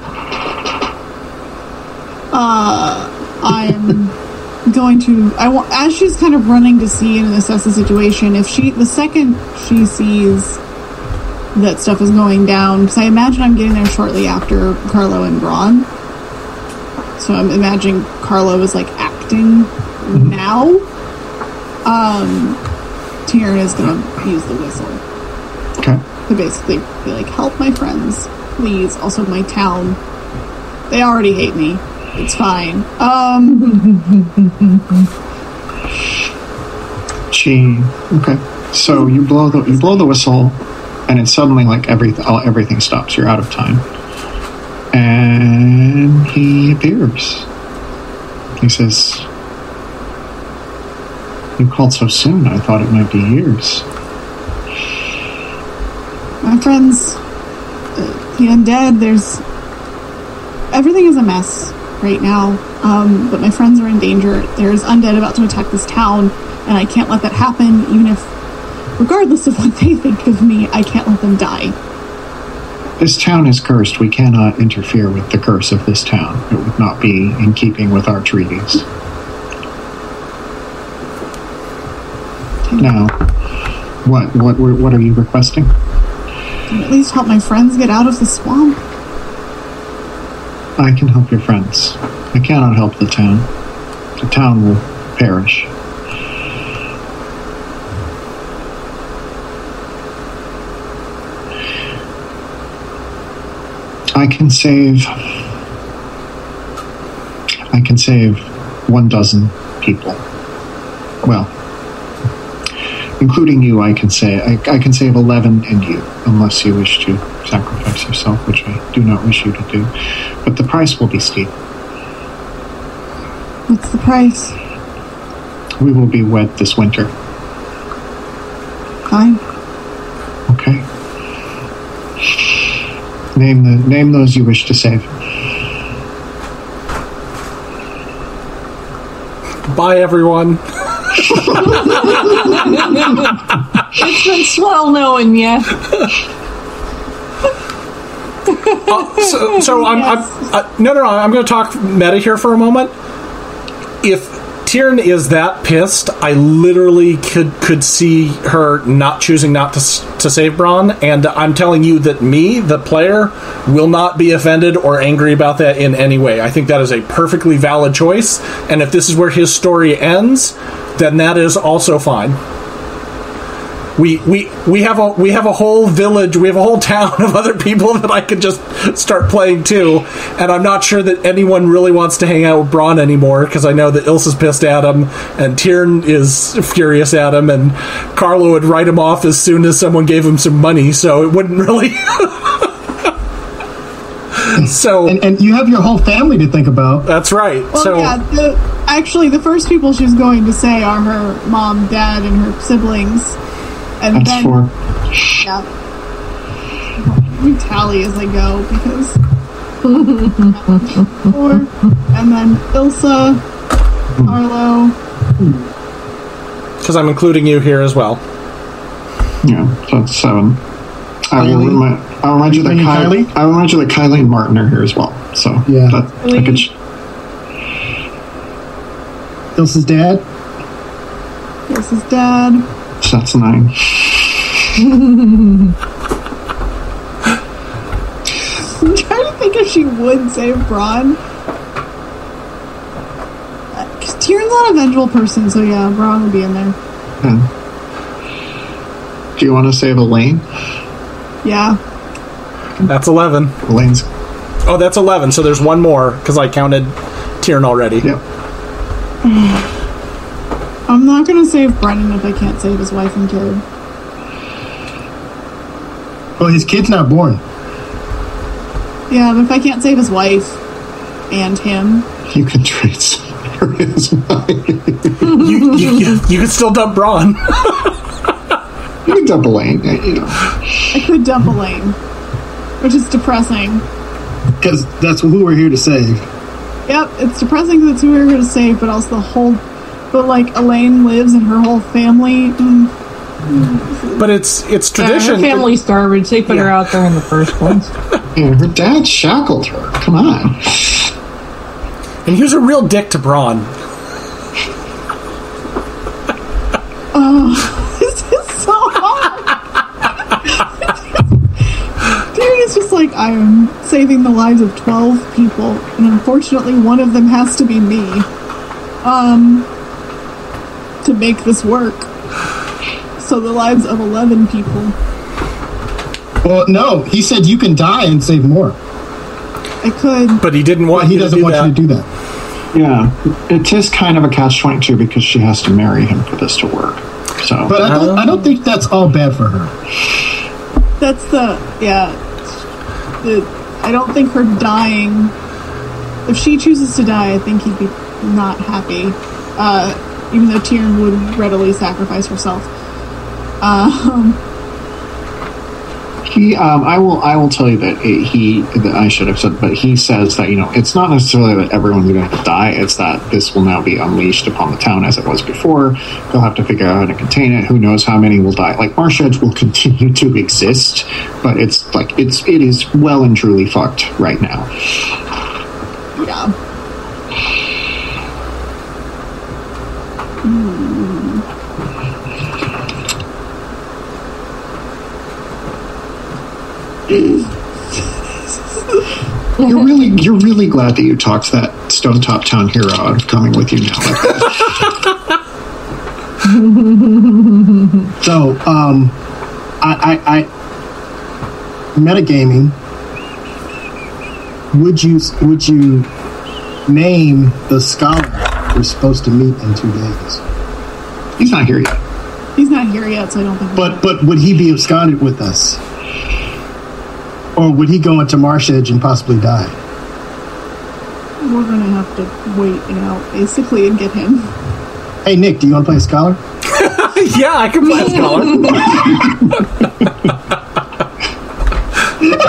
I'm going to. I want as she's kind of running to see and assess the situation. If she, the second she sees that stuff is going down, because I imagine I'm getting there shortly after Carlo and Braun. So I'm imagining Carlo is like acting now. Um, is going to use the whistle okay? to basically be like, "Help my friends, please." Also, my town. They already hate me. It's fine. Um. She okay. So you blow the you blow the whistle, and it's suddenly like everything all, everything stops. You're out of time, and he appears. He says, "You called so soon. I thought it might be years." my friends, uh, the undead, there's. Everything is a mess right now, um, but my friends are in danger. There's undead about to attack this town, and I can't let that happen, even if, regardless of what they think of me, I can't let them die. This town is cursed. We cannot interfere with the curse of this town. It would not be in keeping with our treaties. Now, what what what are you requesting? Can at least help my friends get out of the swamp? I can help your friends. I cannot help the town. The town will perish. I can save. I can save one dozen people. Well, including you, I can say I, I can save eleven and you, unless you wish to sacrifice yourself, which I do not wish you to do. But the price will be steep. What's the price? We will be wed this winter. Fine. Okay. Name the name those you wish to save. Bye everyone. It's been swell knowing you. So, so I'm, I'm uh, no, no, no. I'm going to talk meta here for a moment. If Tyrion is that pissed, I literally could could see her not choosing not to to save Braun, and I'm telling you that me, the player, will not be offended or angry about that in any way. I think that is a perfectly valid choice, and if this is where his story ends, then that is also fine. We we we have a we have a whole village we have a whole town of other people that I could just start playing too and I'm not sure that anyone really wants to hang out with Braun anymore because I know that Ilsa's pissed at him and Tyrn is furious at him and Carlo would write him off as soon as someone gave him some money so it wouldn't really so And, and you have your whole family to think about. that's right Well, so yeah. The, actually, the first people she's going to say are her mom, dad, and her siblings, and That's then for yeah. We tally as I go because. Four, and then Ilsa, Arlo. because I'm including you here as well yeah, so that's seven. I will remind, I'll remind you that Kylie, Kylie? I'll remind you that Kylie and Martin are here as well. So Yeah. that, I could, sh- Ilsa's dad. Ilsa's dad. So that's nine. I'm trying to think if she would save Braun. Because Tyrion's not a vengeful person, so yeah, Braun would be in there. Do you want to save Elaine? Yeah. That's 11. Elaine's. Oh, that's 11. So there's one more because I counted Tiernan already. Yep. I'm not gonna save Brennan if I can't save his wife and kid. Well, his kid's not born. Yeah, but if I can't save his wife and him, You can trade scenarios. You, you, you, you could still dump Braun. you can dump Elaine. uh, You know. I could dump Elaine, which is depressing. Because that's who we're here to save. Yep, it's depressing because it's who we're here to save, but also the whole. But like Elaine lives and her whole family. Mm, But it's it's Yeah, tradition. her family's garbage. They put her out there in the first place. Yeah, her dad shackled her. Come on. and he was a real dick to Braun. Oh, this is so hard. Dude is just like I am saving the lives of twelve people, and unfortunately, one of them has to be me. Um, to make this work. So the lives of eleven people. Well, no, he said you can die and save more. I could. But he didn't want But he you doesn't do want that. you to do that. Yeah, it is kind of a catch twenty two because she has to marry him for this to work. So, But I don't, I don't think that's all bad for her. That's the yeah. The, I don't think her dying. If she chooses to die, I think he'd be not happy. Uh, even though Tyrion would readily sacrifice herself. Um, he, um, I will, I will tell you that it, he, that I should have said, but he says that you know it's not necessarily that everyone's going to die; it's that this will now be unleashed upon the town as it was before. They'll have to figure out how to contain it. Who knows how many will die? Like Marsh Edge will continue to exist, but it's like it's it is well and truly fucked right now. yeah. You're really, you're really glad that you talked that Stone Top Town hero out of coming with you now. So, um, I, I, I metagaming. Would you would you name the scholar we're supposed to meet in two days? He's not here yet. He's not here yet, so I don't think. But but would he be absconded with us, or would he go into Marsh Edge and possibly die? we're gonna have to wait it out basically and get him. Hey Nick, do you want to play a scholar? yeah, I can play a scholar.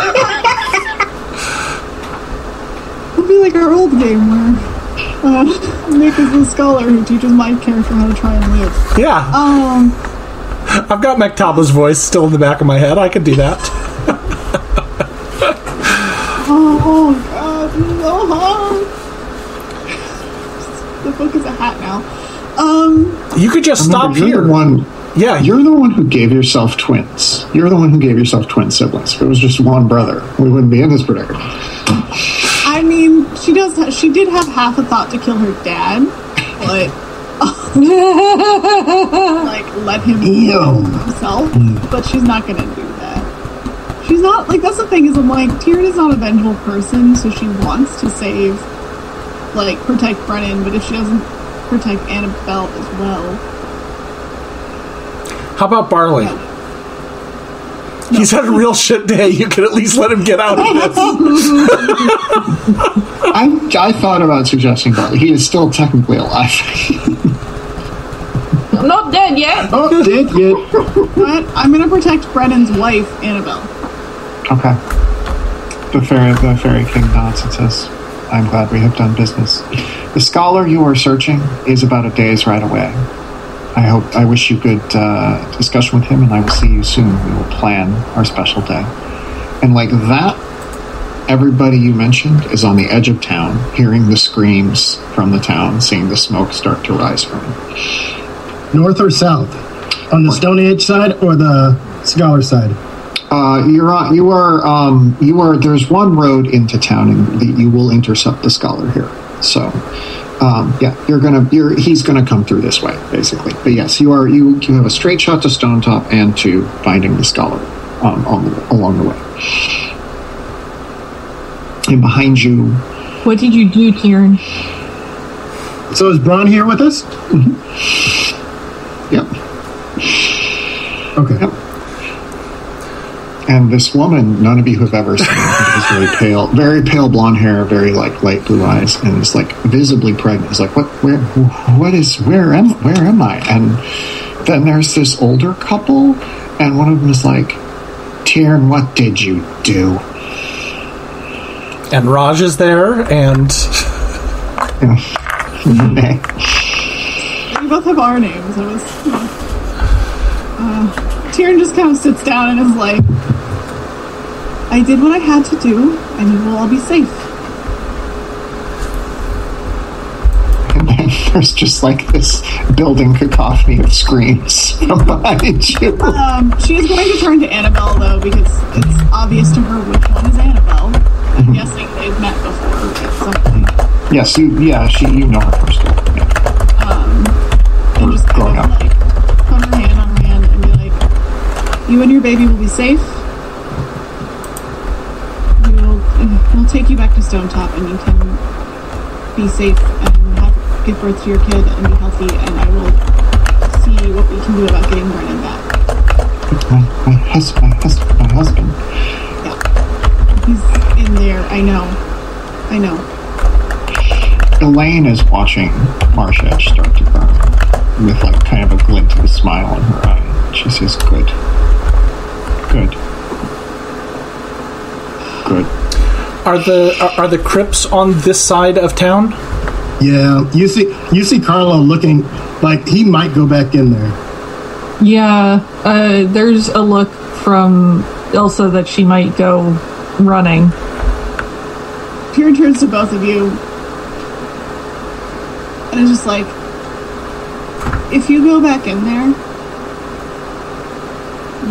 It'll be like our old game where uh, Nick is the scholar who teaches my character how to try and live. yeah, Um, I've got Mactaba's voice still in the back of my head. I could do that. oh, oh god, this is so hard. The book is a hat now. Um, You could just stop Remember, you're here. the one. Yeah, You're the one who gave yourself twins. You're the one who gave yourself twin siblings. If it was just one brother, we wouldn't be in this predicament. I mean, she does. Ha- she did have half a thought to kill her dad, but like let him Ew. himself. But she's not gonna do that. She's not like that's the thing is I'm like Tyrion is not a vengeful person, so she wants to save, like protect Brennan. But if she doesn't protect Annabelle as well, How about Barley? He's had a real shit day. You could at least let him get out of this. I, I thought about suggesting Barley. He is still technically alive. I'm not dead yet. Oh, did you? but I'm gonna protect Brennan's wife, Annabelle. okay. The fairy, the fairy king nods and says, "I'm glad we have done business. The scholar you are searching is about a day's ride away. I hope. I wish you good uh, discussion with him, and I will see you soon. We will plan our special day." And like that, everybody you mentioned is on the edge of town, hearing the screams from the town, seeing the smoke start to rise from it. North or south? On the Stone Age side or the Scholar side? Uh, you're on. You are. Um, you are. There's one road into town, and you will intercept the scholar here. So, um, yeah, you're gonna, you're, he's gonna come through this way, basically. But yes, you are, you, you have a straight shot to Stone Top and to finding the scholar um, on the, along the way. And behind you, What did you do, Kieran? So is Braun here with us? yep, Okay. Yep. And this woman, none of you have ever seen, is very pale, very pale blonde hair, very like light blue eyes, and is like visibly pregnant. Is like, what, where, what is, where am, where am I? And then there's this older couple, and one of them is like, Tiernan, what did you do? And Raj is there, and Okay. We both have our names. It was. Uh, Tyrion just kind of sits down and is like, I did what I had to do, and you will all be safe. And then there's just like this building cacophony of screams from behind you. Um, she is going to turn to Annabelle, though, because it's obvious to her which one is Annabelle. I'm guessing they've met before at some point. Yes, you, yeah, she, you know her first name. Yeah. Um, and just growing up. like put her hand on her hand and be like, "You and your baby will be safe. We will we'll take you back to Stone Top, and you can be safe and have, give birth to your kid and be healthy. And I will see what we can do about getting Brennan back. My, my, hus- my, husband, my husband. Yeah. He's in there. I know. I know. Elaine is watching Marsh Edge start to burn with like kind of a glint of a smile in her eye. She says, Good. Good. Good. Are the are, are the crypts on this side of town? Yeah. You see, you see Carlo looking like he might go back in there. Yeah, uh, there's a look from Elsa that she might go running. Tyrion turns to both of you and is just like, if you go back in there,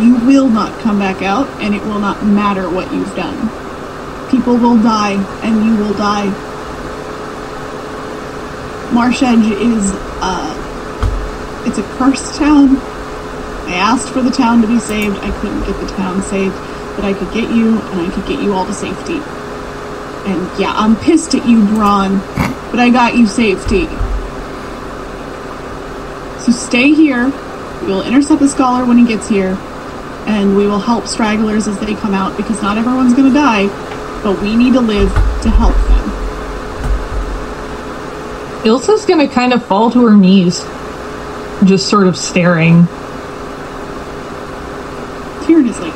you will not come back out, and it will not matter what you've done. People will die, and you will die. Marsh Edge is, uh, it's a cursed town. I asked for the town to be saved. I couldn't get the town saved, but I could get you, and I could get you all to safety. And yeah, I'm pissed at you, Braun, but I got you safety. So stay here. We will intercept the scholar when he gets here, and we will help stragglers as they come out because not everyone's going to die, but we need to live to help them. Ilsa's gonna kind of fall to her knees, just sort of staring. Tyrion is like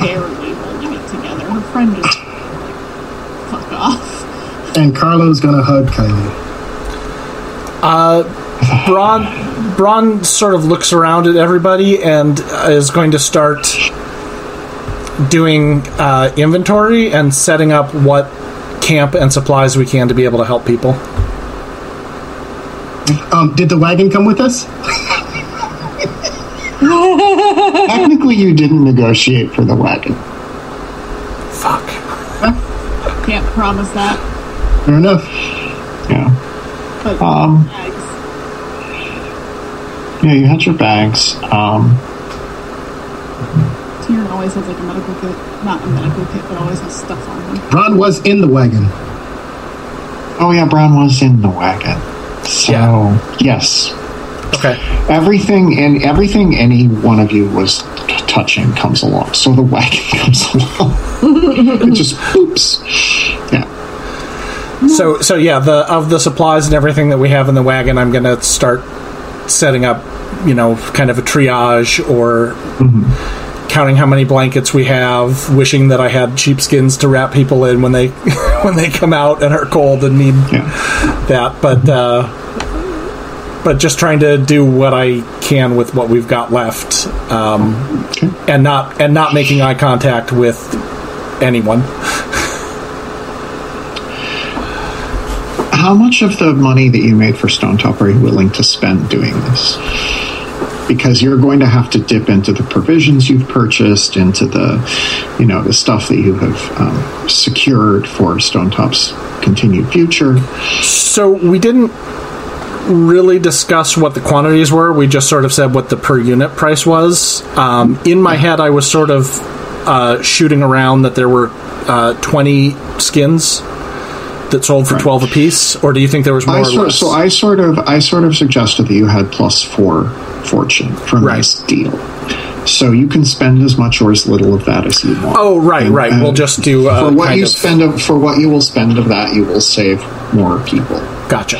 barely holding it together. Her friend just like fuck off. And Carlo's gonna hug Kylie. Uh, Braun Braun sort of looks around at everybody and uh, is going to start doing uh, inventory and setting up what camp and supplies we can to be able to help people. Um, did the wagon come with us? Technically, you didn't negotiate for the wagon. Fuck. Can't promise that, Fair enough. Yeah. but Um, bags. yeah, you had your bags. Um, Tyrion always has like a medical kit, not a medical kit, but always has stuff on him. Ron was in the wagon. oh, yeah, Braun was in the wagon. So, Yeah. yes. Okay. Everything and everything any one of you was t- touching comes along. So the wagon comes along. it just oops. Yeah. So so yeah, the of the supplies and everything that we have in the wagon, I'm going to start setting up, you know, kind of a triage or mm-hmm. Counting how many blankets we have, wishing that I had sheepskins to wrap people in when they when they come out and are cold and need Yeah. that, but uh, but just trying to do what I can with what we've got left, um, Okay. and not and not making eye contact with anyone. How much of the money that you made for Stone Top are you willing to spend doing this? Because you're going to have to dip into the provisions you've purchased, into the, you know, the stuff that you have um, secured for Stone Top's continued future. So we didn't really discuss what the quantities were. We just sort of said what the per unit price was. Um, in my head, I was sort of uh, shooting around that there were uh, 20 skins that sold for 12 apiece, or do you think there was more I or sort, so I sort of I sort of suggested that you had plus four fortune for a Right. nice deal. So you can spend as much or as little of that as you want. oh, right, And- right. and we'll just do uh, for what you of, spend of, for what you will spend of that, you will save more people, Gotcha.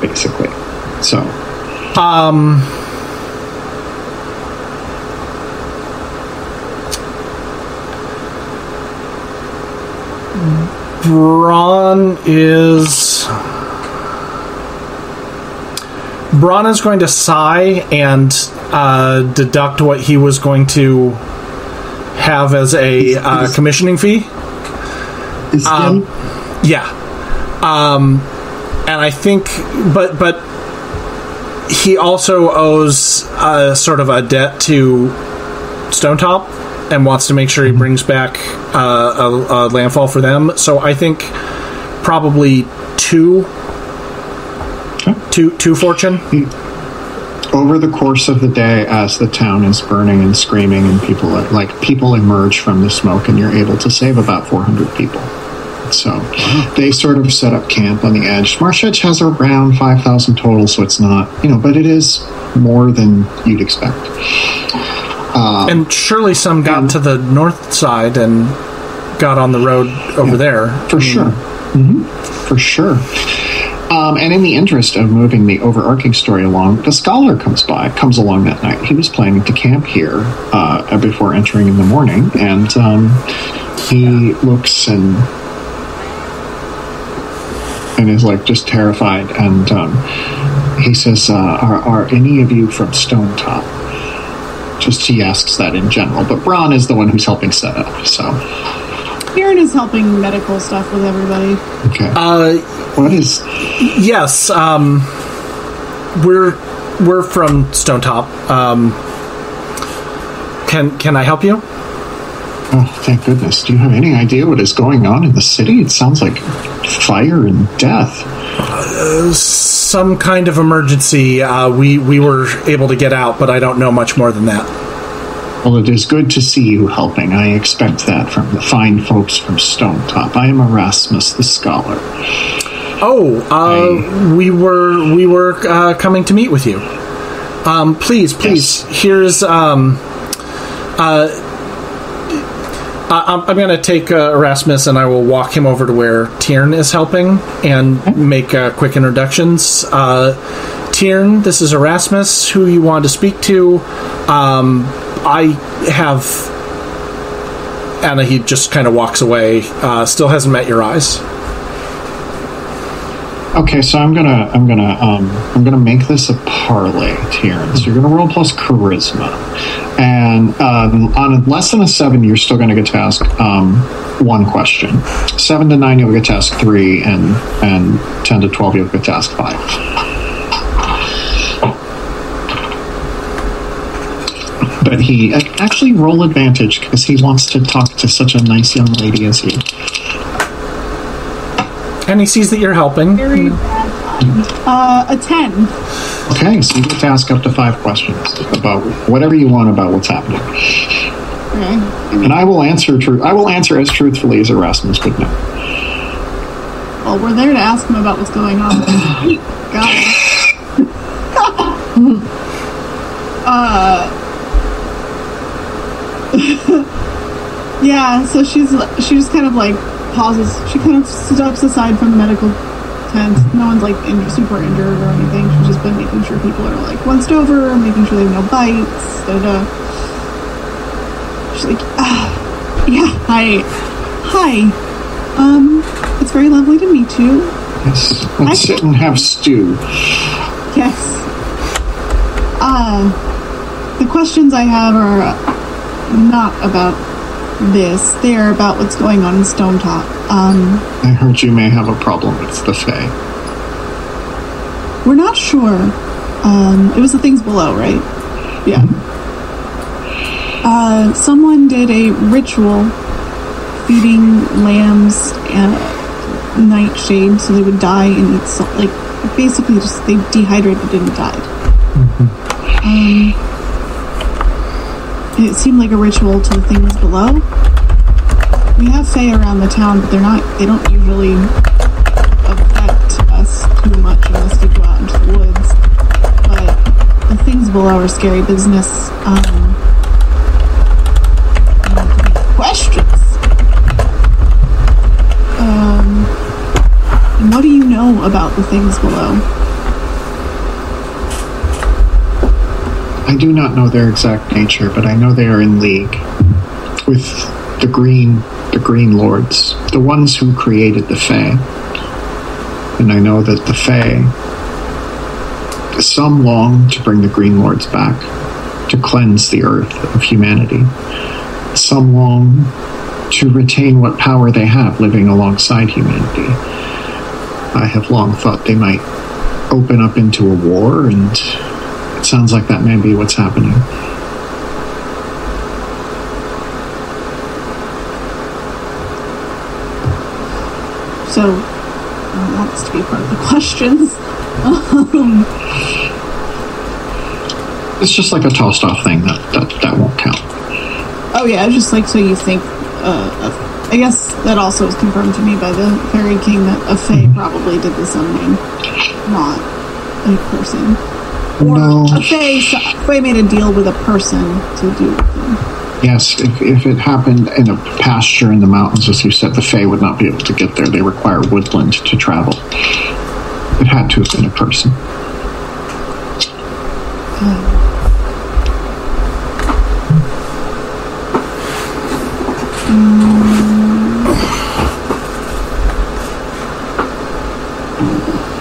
basically. So Um, Braun is. Braun is going to sigh and uh, deduct what he was going to have as a uh, commissioning fee. Is Um. Yeah. Um, and I think, but but he also owes uh, sort of a debt to Stone Top and wants to make sure he brings back uh, a, a landfall for them. So I think probably two, two, two fortune. over the course of the day, as the town is burning and screaming, and people like people emerge from the smoke, and you're able to save about 400 people. So they sort of set up camp on the edge. Marsh has around 5,000 total, so it's not you know, but it is more than you'd expect. And surely some got to the north side and got on the road over there. For sure. hmm For sure. Um, and in the interest of moving the overarching story along, the scholar comes by, comes along that night. He was planning to camp here uh, before entering in the morning, and um, he looks and and is like just terrified. And um, he says, uh, are, "Are any of you from Stone Top?" Just he asks that in general, but Braun is the one who's helping set up. So Kieran is helping medical stuff with everybody. okay, Uh, what is Yes, um, we're we're from Stone Top. Um, can can I help you? Oh, thank goodness. Do you have any idea what is going on in the city? It sounds like fire and death. Some kind of emergency. Uh, we we were able to get out, but I don't know much more than that. Well, it is good to see you helping. I expect that from the fine folks from Stone Top. I am Erasmus the Scholar. Oh, uh, we were we were uh, coming to meet with you. Um, please, please. Here's um, uh, I- I'm, I'm going to take uh, Erasmus and I will walk him over to where Tiern is helping and make uh, quick introductions. Uh, Tiern, this is Erasmus, who you want to speak to. Um, I have. Anna, he just kind of walks away. Uh, still hasn't met your eyes. Okay, so I'm gonna I'm gonna um, I'm gonna make this a parley, Tieran. So you're gonna roll plus charisma, and um, on less than a seven, you're still gonna get to ask um, one question. Seven to nine, you'll get to ask three, and and ten to twelve, you'll get to ask five. But he actually roll advantage because he wants to talk to such a nice young lady as you. And he sees that you're helping. Very. Uh, a 10. Okay, so you get to ask up to five questions about whatever you want about what's happening, Okay. and I will answer true. I will answer as truthfully as Erasmus would know. Well, we're there to ask him about what's going on. Got it. uh, yeah, so she's she just kind of like pauses. She kind of steps aside from the medical tent. No one's like in, super injured or anything. She's just been making sure people are like once over, making sure they have no bites. Da da. She's like, ah, yeah, hi, hi. Um, it's very lovely to meet you. Yes, let's sit and have stew. Yes. Uh, the questions I have are not about this. They are about what's going on in Stone Top. Um, I heard you may have a problem with the Fae. we're not sure. Um, it was the things below, right? Yeah. Uh, someone did a ritual feeding lambs and nightshade so they would die and eat salt, like basically just they dehydrated and died. Um, it seemed like a ritual to the things below. We have Fae around the town, but they're not. They don't usually affect us too much unless we go out into the woods. But the things below are scary business. Um, questions. Um, what do you know about the things below? I do not know their exact nature, but I know they are in league with the green the green lords, the ones who created the Fae. And I know that the Fae some long to bring the green lords back, to cleanse the earth of humanity. Some long to retain what power they have living alongside humanity. I have long thought they might open up into a war, and sounds like that may be what's happening. So, want this to be part of the questions. Um, It's just like a tossed off thing that, that, that won't count. oh yeah, just like so you think. Uh, I guess that also was confirmed to me by the fairy king that a fae probably did the summoning, not a person. Or No. a fae, fae made a deal with a person to do with them. Yes, if, if it happened in a pasture in the mountains, as you said, the Fae would not be able to get there. They require woodland to travel. It had to have been a person. You're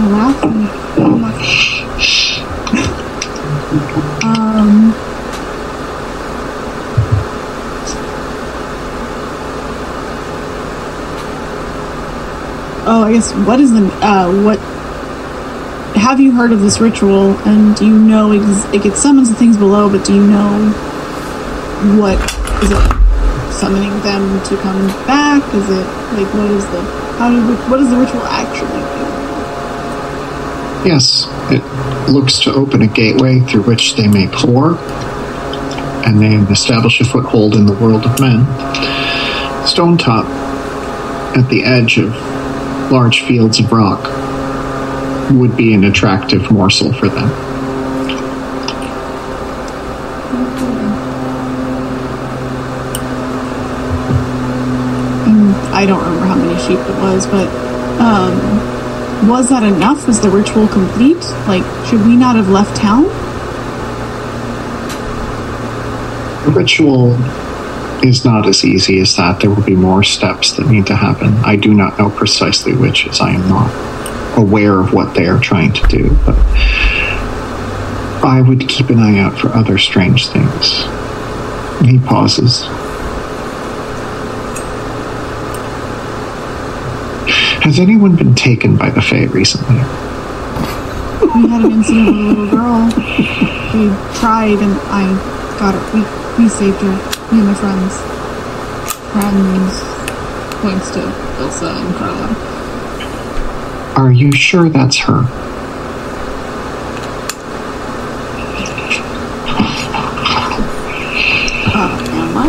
Oh um. Oh, I guess what is the uh, what? Have you heard of this ritual? And do you know it gets summons the things below? But do you know what is it summoning them to come back? Is it like what is the how do what does the ritual actually? Yes, it looks to open a gateway through which they may pour and then establish a foothold in the world of men. Stone Top, at the edge of large fields of rock, would be an attractive morsel for them. I don't remember how many sheep it was, but um, was that enough? Was the ritual complete? Like, should we not have left town? The ritual is not as easy as that. There will be more steps that need to happen. I do not know precisely which, as I am not aware of what they are trying to do, but I would keep an eye out for other strange things. He pauses. Has anyone been taken by the Fae recently? We had an incident with a little girl. She tried, and I got her. We, we saved her. Me and my friends. Friends. Points to Ilsa and Carla. Are you sure that's her? Uh, am I?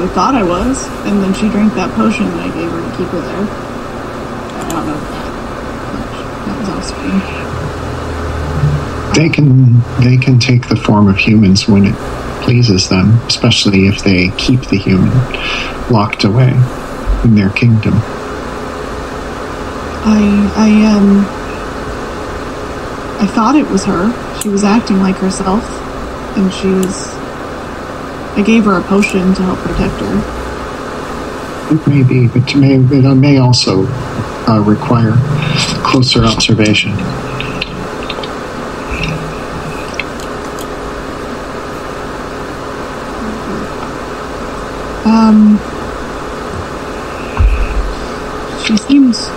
Have thought I was. And then she drank that potion that I gave her to keep her there. I don't know that. That was off screen. They can they can take the form of humans when it pleases them, especially if they keep the human locked away in their kingdom. I I um I thought it was her. She was acting like herself, and she was. I gave her a potion to help protect her. It may be, but it may, it may also uh, require closer observation. Um, she seems,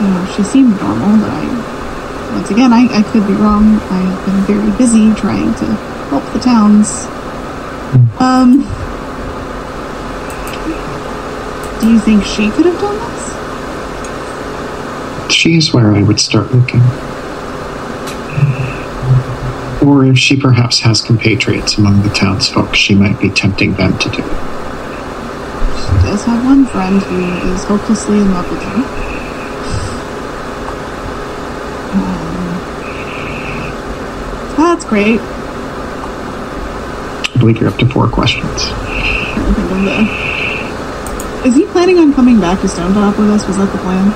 know, she seemed normal, but I, once again, I, I could be wrong. I have been very busy trying to help the towns. Um, Do you think she could have done this? She's where I would start looking. Or if she perhaps has compatriots among the townsfolk, she might be tempting them to do it. She does have one friend who is hopelessly in love with her. Um, that's great. Believe you're up to four questions. I think of the- Is he planning on coming back to Stone Top with us? Was that the plan?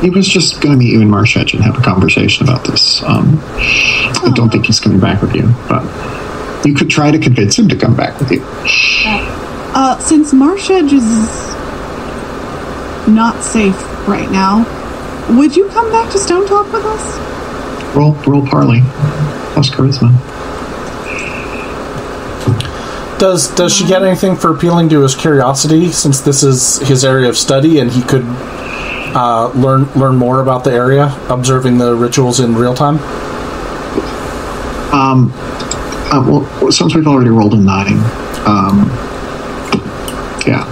He was just going to meet you in Marsh Edge and have a conversation about this. Um, I don't think he's coming back with you, but you could try to convince him to come back with you. Uh, since Marsh Edge is not safe right now, would you come back to Stone Top with us? Roll, roll parley plus charisma. Does does she get anything for appealing to his curiosity since this is his area of study and he could uh, learn learn more about the area, observing the rituals in real time? Um, uh, well, since we've already rolled a nine, um, yeah,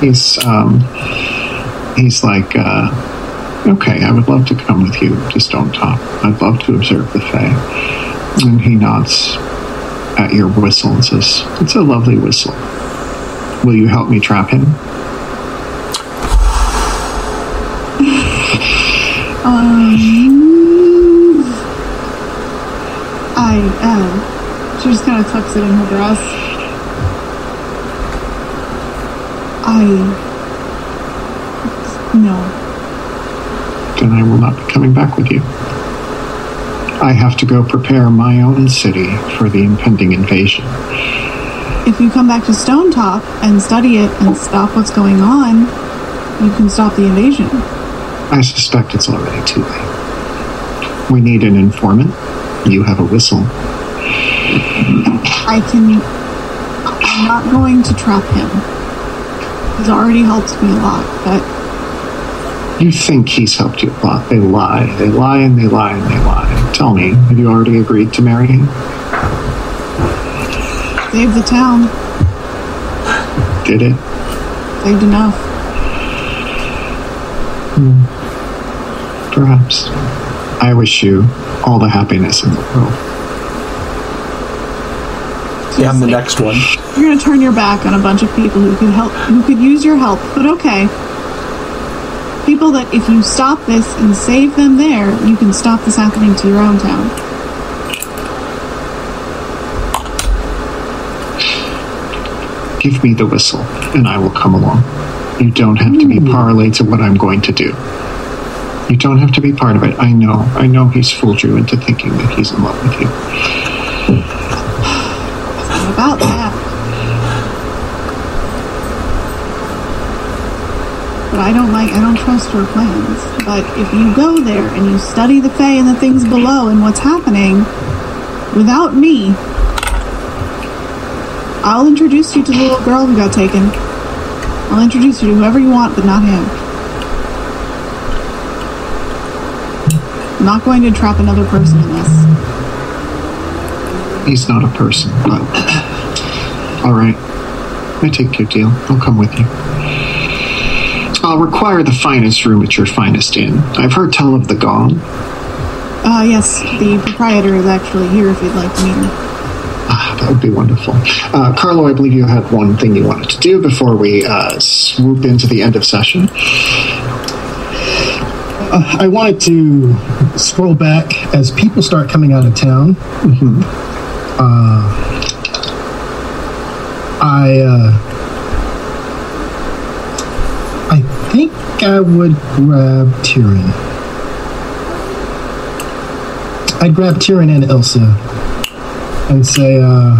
he's um, he's like, uh, okay, I would love to come with you Just don't talk. I'd love to observe the Fae. And he nods at your whistle and says, "It's a lovely whistle. Will you help me trap him?" Um, I, uh, she just kind of tucks it in her dress. I, no. then I will not be coming back with you. I have to go prepare my own city for the impending invasion. If you come back to Stone Top and study it and stop what's going on, you can stop the invasion. I suspect it's already too late. We need an informant. You have a whistle. I can. I'm not going to trap him. He's already helped me a lot, but You think he's helped you a lot. They lie. They lie and they lie and they lie. Tell me, have you already agreed to marry him? saved the town. Did it? Saved enough. Hmm. Perhaps. I wish you all the happiness in the world. And the next one. You're gonna turn your back on a bunch of people who could help, who could use your help. But okay, people that if you stop this and save them there, you can stop this happening to your own town. Give me the whistle, and I will come along. You don't have to be hmm. parlayed to what I'm going to do. You don't have to be part of it. I know. I know he's fooled you into thinking that he's in love with you. What about that? But I don't like, I don't trust your plans. But if you go there and you study the Fae and the things below and what's happening, without me, I'll introduce you to the little girl who got taken. I'll introduce you to whoever you want, but not him. I'm not going to trap another person in this. He's not a person, but. All right. I take your deal. I'll come with you. I'll require the finest room at your finest inn. I've heard tell of the Gong. Uh, yes, the proprietor is actually here if you'd like to meet him. Ah, that would be wonderful. Uh, Carlo, I believe you had one thing you wanted to do before we uh, swoop into the end of session. Uh, I wanted to scroll back as people start coming out of town. Uh, I uh, I think I would grab Tyrion. I'd grab Tyrion and Elsa and say, uh,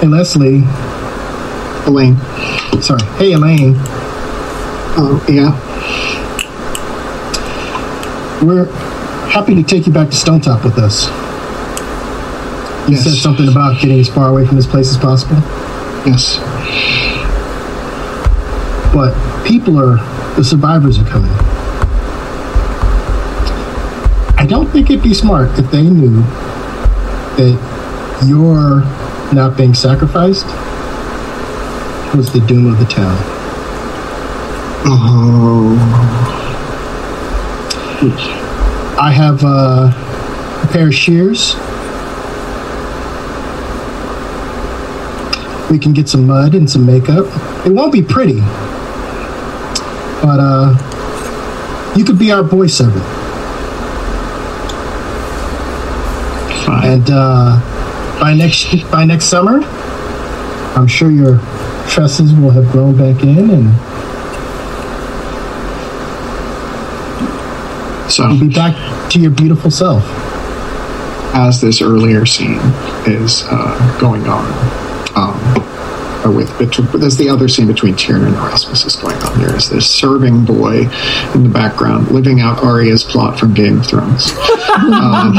"Hey Leslie, Elaine. sorry, hey Elaine, Oh, yeah. we're happy to take you back to Stone Top with us." You Yes. said something about getting as far away from this place as possible. Yes. But people are, the survivors are coming. I don't think it'd be smart if they knew that your not being sacrificed was the doom of the town. Oh. I have uh, a pair of shears. We can get some mud and some makeup. It won't be pretty, but uh, you could be our boy servant. Fine. And uh, by next by next summer, I'm sure your tresses will have grown back in, and so, you'll be back to your beautiful self. as this earlier scene is uh, going on, or with between, there's the other scene between Tyrion and Erasmus is going on. There is this serving boy in the background living out Arya's plot from Game of Thrones. Um,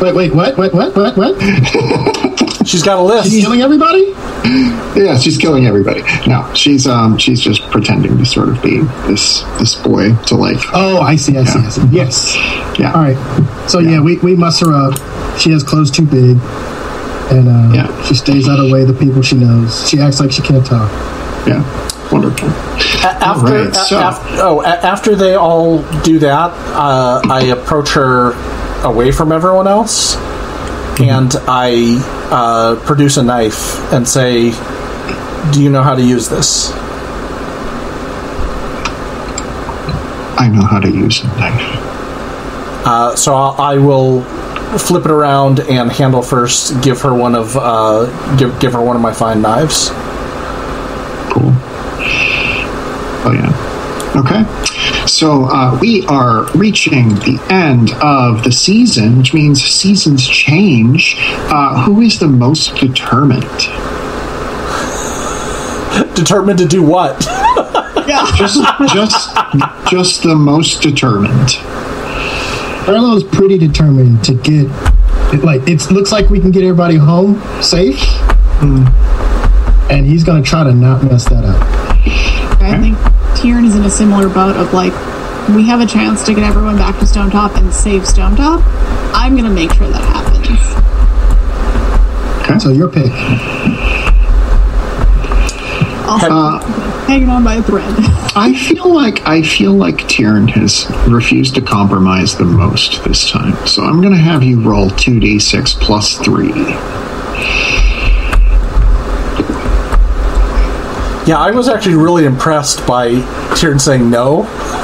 Wait, wait, what? What? What? What? What? She's got a list. She's list. killing everybody? yeah, she's killing everybody. No, she's um, she's just pretending to sort of be this this boy to like Oh, I see, I see, I see. Yes. yeah All right. So yeah, we, we muss her up. She has clothes too big, and uh, Yeah. she stays out of the way of the people she knows. She acts like she can't talk. yeah wonderful. A- After, right, so- a- af- oh, a- after they all do that, uh, I approach her away from everyone else, and I uh, produce a knife and say, "Do you know how to use this?" I know how to use a knife. Uh, so I'll, I will flip it around and handle first. Give her one of uh, give give her one of my fine knives. Cool. Oh yeah. Okay. So uh, we are reaching the end of the season, which means seasons change. Uh, who is the most determined? Determined to do what? yeah. Just, just, just the most determined. Arlo's pretty determined to get. It, like it looks like we can get everybody home safe, and he's gonna try to not mess that up. I think Tyrion is in a similar boat of like, we have a chance to get everyone back to Stone Top and save Stone Top. I'm gonna make sure that happens. Okay. So your pick. Also, Uh, hanging on by a thread. I feel like I feel like Tyrion has refused to compromise the most this time. So I'm going to have you roll two d six plus three. Yeah, I was actually really impressed by Tyrion saying no,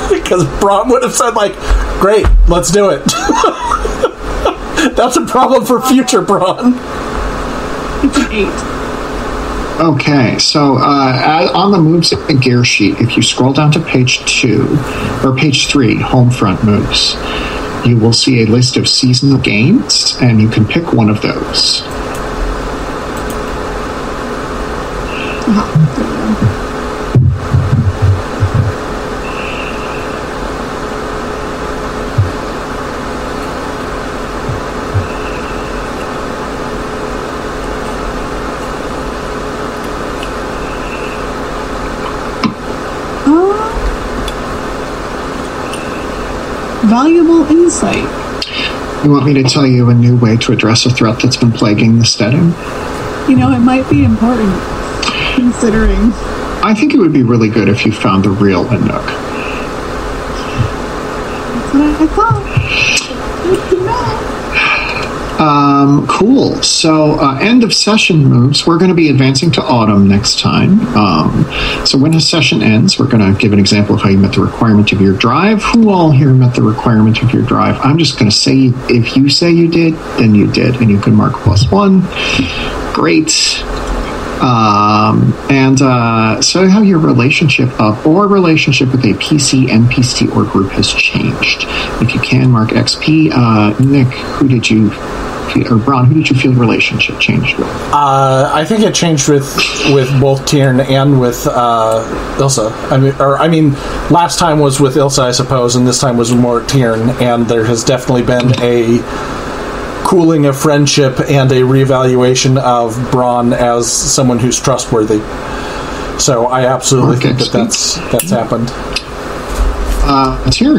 because Braun would have said like, "Great, let's do it." That's a problem for future Braun. It's an eight. Okay, so uh, on the moves gear sheet, if you scroll down to page two or page three, home front moves, you will see a list of seasonal games, and you can pick one of those. Uh-huh. Valuable insight. You want me to tell you a new way to address a threat that's been plaguing the steading? You know, it might be important considering. I think it would be really good if you found the real Inuk. That's what I, I thought. Um, cool. So, uh, end of session moves. We're going to be advancing to autumn next time. Um, so, when a session ends, we're going to give an example of how you met the requirement of your drive. Who all here met the requirement of your drive? I'm just going to say if you say you did, then you did, and you can mark plus one. Great. Um, and uh, so, how your relationship of or relationship with a PC, NPC, or group has changed. If you can, mark XP. Uh, Nick, who did you, or Braun, who did you feel the relationship changed with? Uh, I think it changed with with both Tyrion and with uh, Ilsa. I mean, or I mean, last time was with Ilsa, I suppose, and this time was more Tyrion. And there has definitely been a cooling of friendship and a reevaluation of Braun as someone who's trustworthy. So I absolutely Okay, think that that's that's happened. Uh, it's here.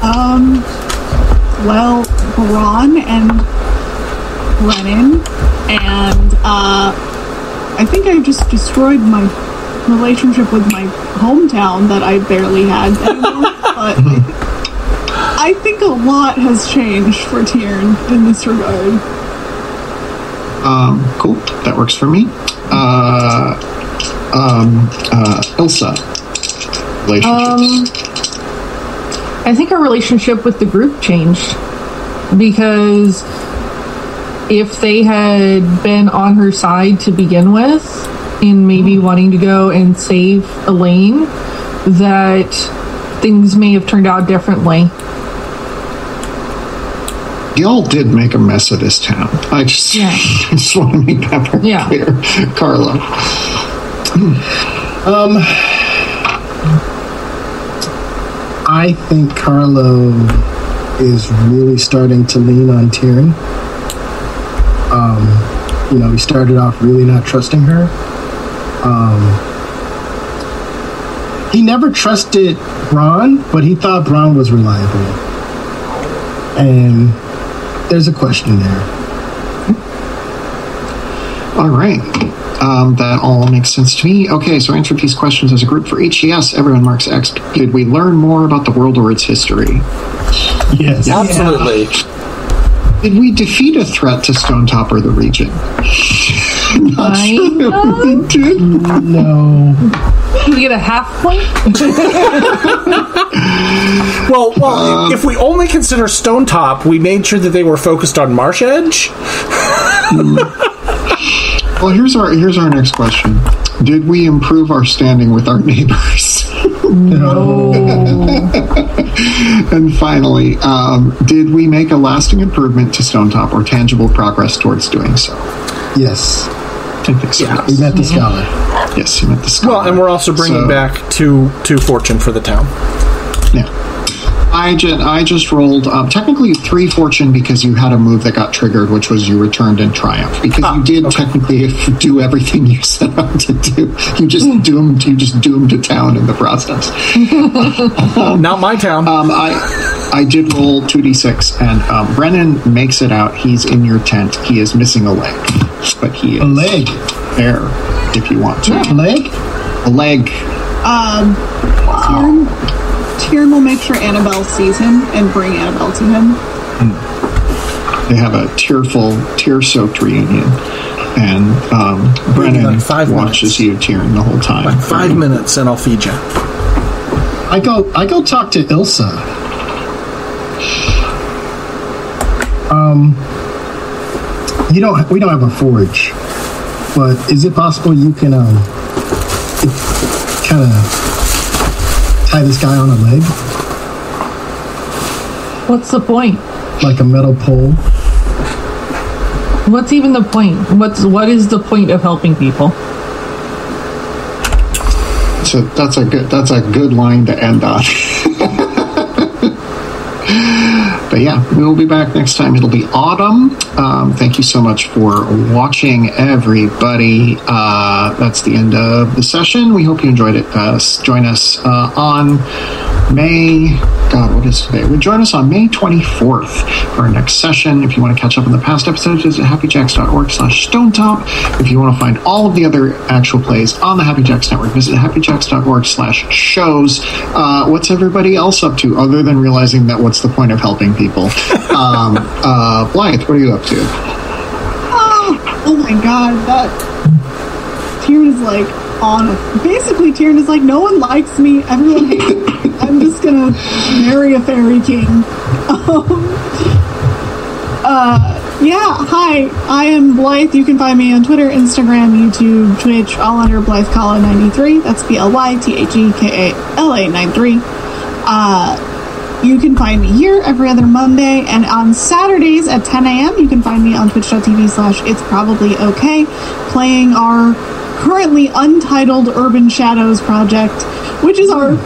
Um, well, Braun and Brennan, and uh, I think I just destroyed my relationship with my hometown that I barely had anymore. but I think a lot has changed for Tyrion in this regard. Um, cool. That works for me. Uh, um, uh, Ilsa. Relationships. I think our relationship with the group changed because if they had been on her side to begin with, in maybe wanting to go and save Elaine, that things may have turned out differently. Y'all did make a mess of this town. I just, Yeah. I just want to make that very Yeah. clear. Carlo. I think Carlo is really starting to lean on Tyrion. Um, you know, he started off really not trusting her. Um, he never trusted Braun, but he thought Braun was reliable. And there's a question there. All right. Um, that all makes sense to me. Okay, so answer these questions as a group for each. Yes, everyone marks X. Did we learn more about the world or its history? Yes. Absolutely. Did we defeat a threat to Stone Top or the region? Not I sure know. we did. No. You get a half point? Well, well, um, if we only consider Stone Top, we made sure that they were focused on Marsh Edge. Hmm. Well, here's our here's our next question. Did we improve our standing with our neighbors? No. and finally, um, did we make a lasting improvement to Stone Top or tangible progress towards doing so? Yes. I think so. We met the scholar. Yes, you met the scholar. Well, and we're also bringing So- back two two fortune for the town. Yeah. I just, I just rolled um, technically three fortune because you had a move that got triggered, which was you returned in triumph. Because Ah, you did technically f- do everything you set out to do. You just doomed you just doomed a town in the process. Not my town. Um, I I did roll two d six, and um, Brennan makes it out. He's in your tent. He is missing a leg, but he A leg. there if you want to. A leg? A leg. Um, Tyrion, Tyrion will make sure Annabelle sees him and bring Annabelle to him. They have a tearful, tear-soaked reunion, and um, Brennan like five watches minutes. you tearing the whole time. Like five minutes, and I'll feed you. I go I go talk to Ilsa. Um you don't we don't have a forge. But is it possible you can um kind of tie this guy on a leg What's the point? like a metal pole? What's even the point? What's what is the point of helping people? So that's a good that's a good line to end on. but yeah, we will be back next time. It'll be autumn. Um, thank you so much for watching, everybody. Uh, that's the end of the session. We hope you enjoyed it. Uh, join us uh, on May. God, what is today? We join us on May 24th for our next session. If you want to catch up on the past episodes, visit happyjacks.org slash stonetop. If you want to find all of the other actual plays on the Happy Jacks Network, visit happyjacks.org slash shows. Uh, what's everybody else up to other than realizing that what's the point of helping people? um, uh, Blythe, what are you up to? Oh, oh my god, that Tyrion is like on basically Tyrion is like no one likes me, everyone hates me. I'm just gonna marry a fairy king. Um, uh, yeah, hi, I am Blythe. You can find me on Twitter, Instagram, YouTube, Twitch, all under Blythe Kala 93. That's B L Y T H E K A L A 93. Uh, you can find me here every other Monday, and on Saturdays at 10 a.m. you can find me on twitch.tv slash it's probably okay, playing our currently untitled Urban Shadows project, which is our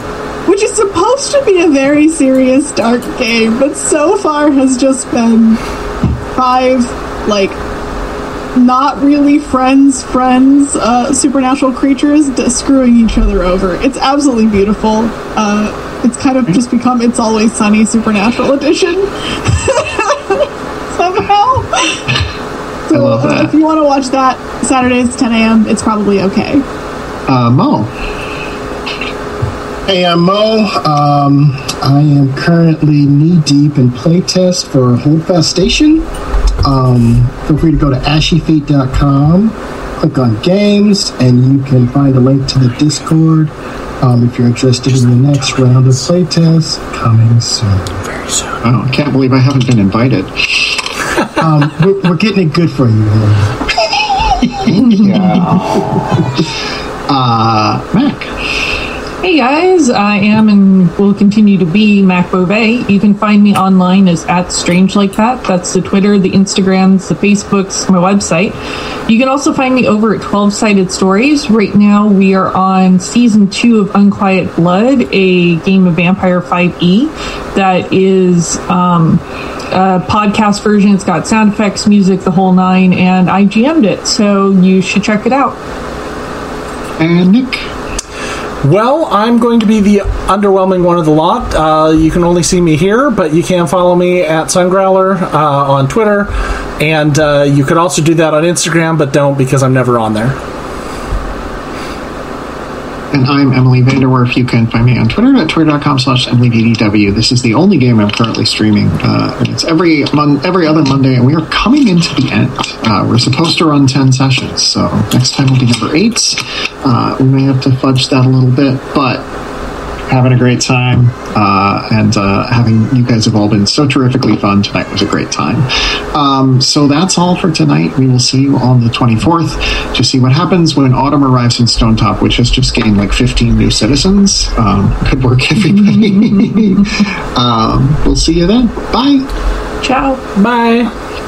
which is supposed to be a very serious dark game, but so far has just been five like not really friends friends uh, supernatural creatures d- screwing each other over it's absolutely beautiful uh, it's kind of just become it's always sunny supernatural edition somehow So love that. if you want to watch that Saturday Saturdays 10 a.m., it's probably okay. Uh, Mo. Hey, I'm Mo. Um, I am currently knee deep in playtest for Holdfast Station. Um, feel free to go to ashyfate.com, click on games, and you can find a link to the Discord um, if you're interested in the next round of playtest coming soon. Very soon. Oh, I can't believe I haven't been invited. Um, we're, we're getting it good for you. man. Uh, Mac. Hey guys, I am and will continue to be Mac Beauvais. You can find me online as at Strange Like That. That's the Twitter, the Instagrams, the Facebooks, my website. You can also find me over at 12 Sided Stories. Right now we are on season two of Unquiet Blood, a game of Vampire 5e that is um, a podcast version. It's got sound effects, music, the whole nine, and I GM'd it, so you should check it out. And Nick. Well, I'm going to be the underwhelming one of the lot. Uh, you can only see me here, but you can follow me at Sungrowler uh, on Twitter, and uh, you could also do that on Instagram, but don't because I'm never on there. And I'm Emily Vanderwerf. You can find me on Twitter at twitter.com slash EmilyVDW. This is the only game I'm currently streaming. Uh, and it's every mon- every other Monday, and we are coming into the end. Uh, we're supposed to run 10 sessions, so next time will be number 8. Uh, we may have to fudge that a little bit, but having a great time. Uh, and uh, having you guys have all been so terrifically fun. Tonight was a great time. Um, so that's all for tonight. We will see you on the 24th to see what happens when autumn arrives in Stone Top, which has just gained like 15 new citizens. Um, good work, everybody. um, we'll see you then. Bye. Ciao. Bye.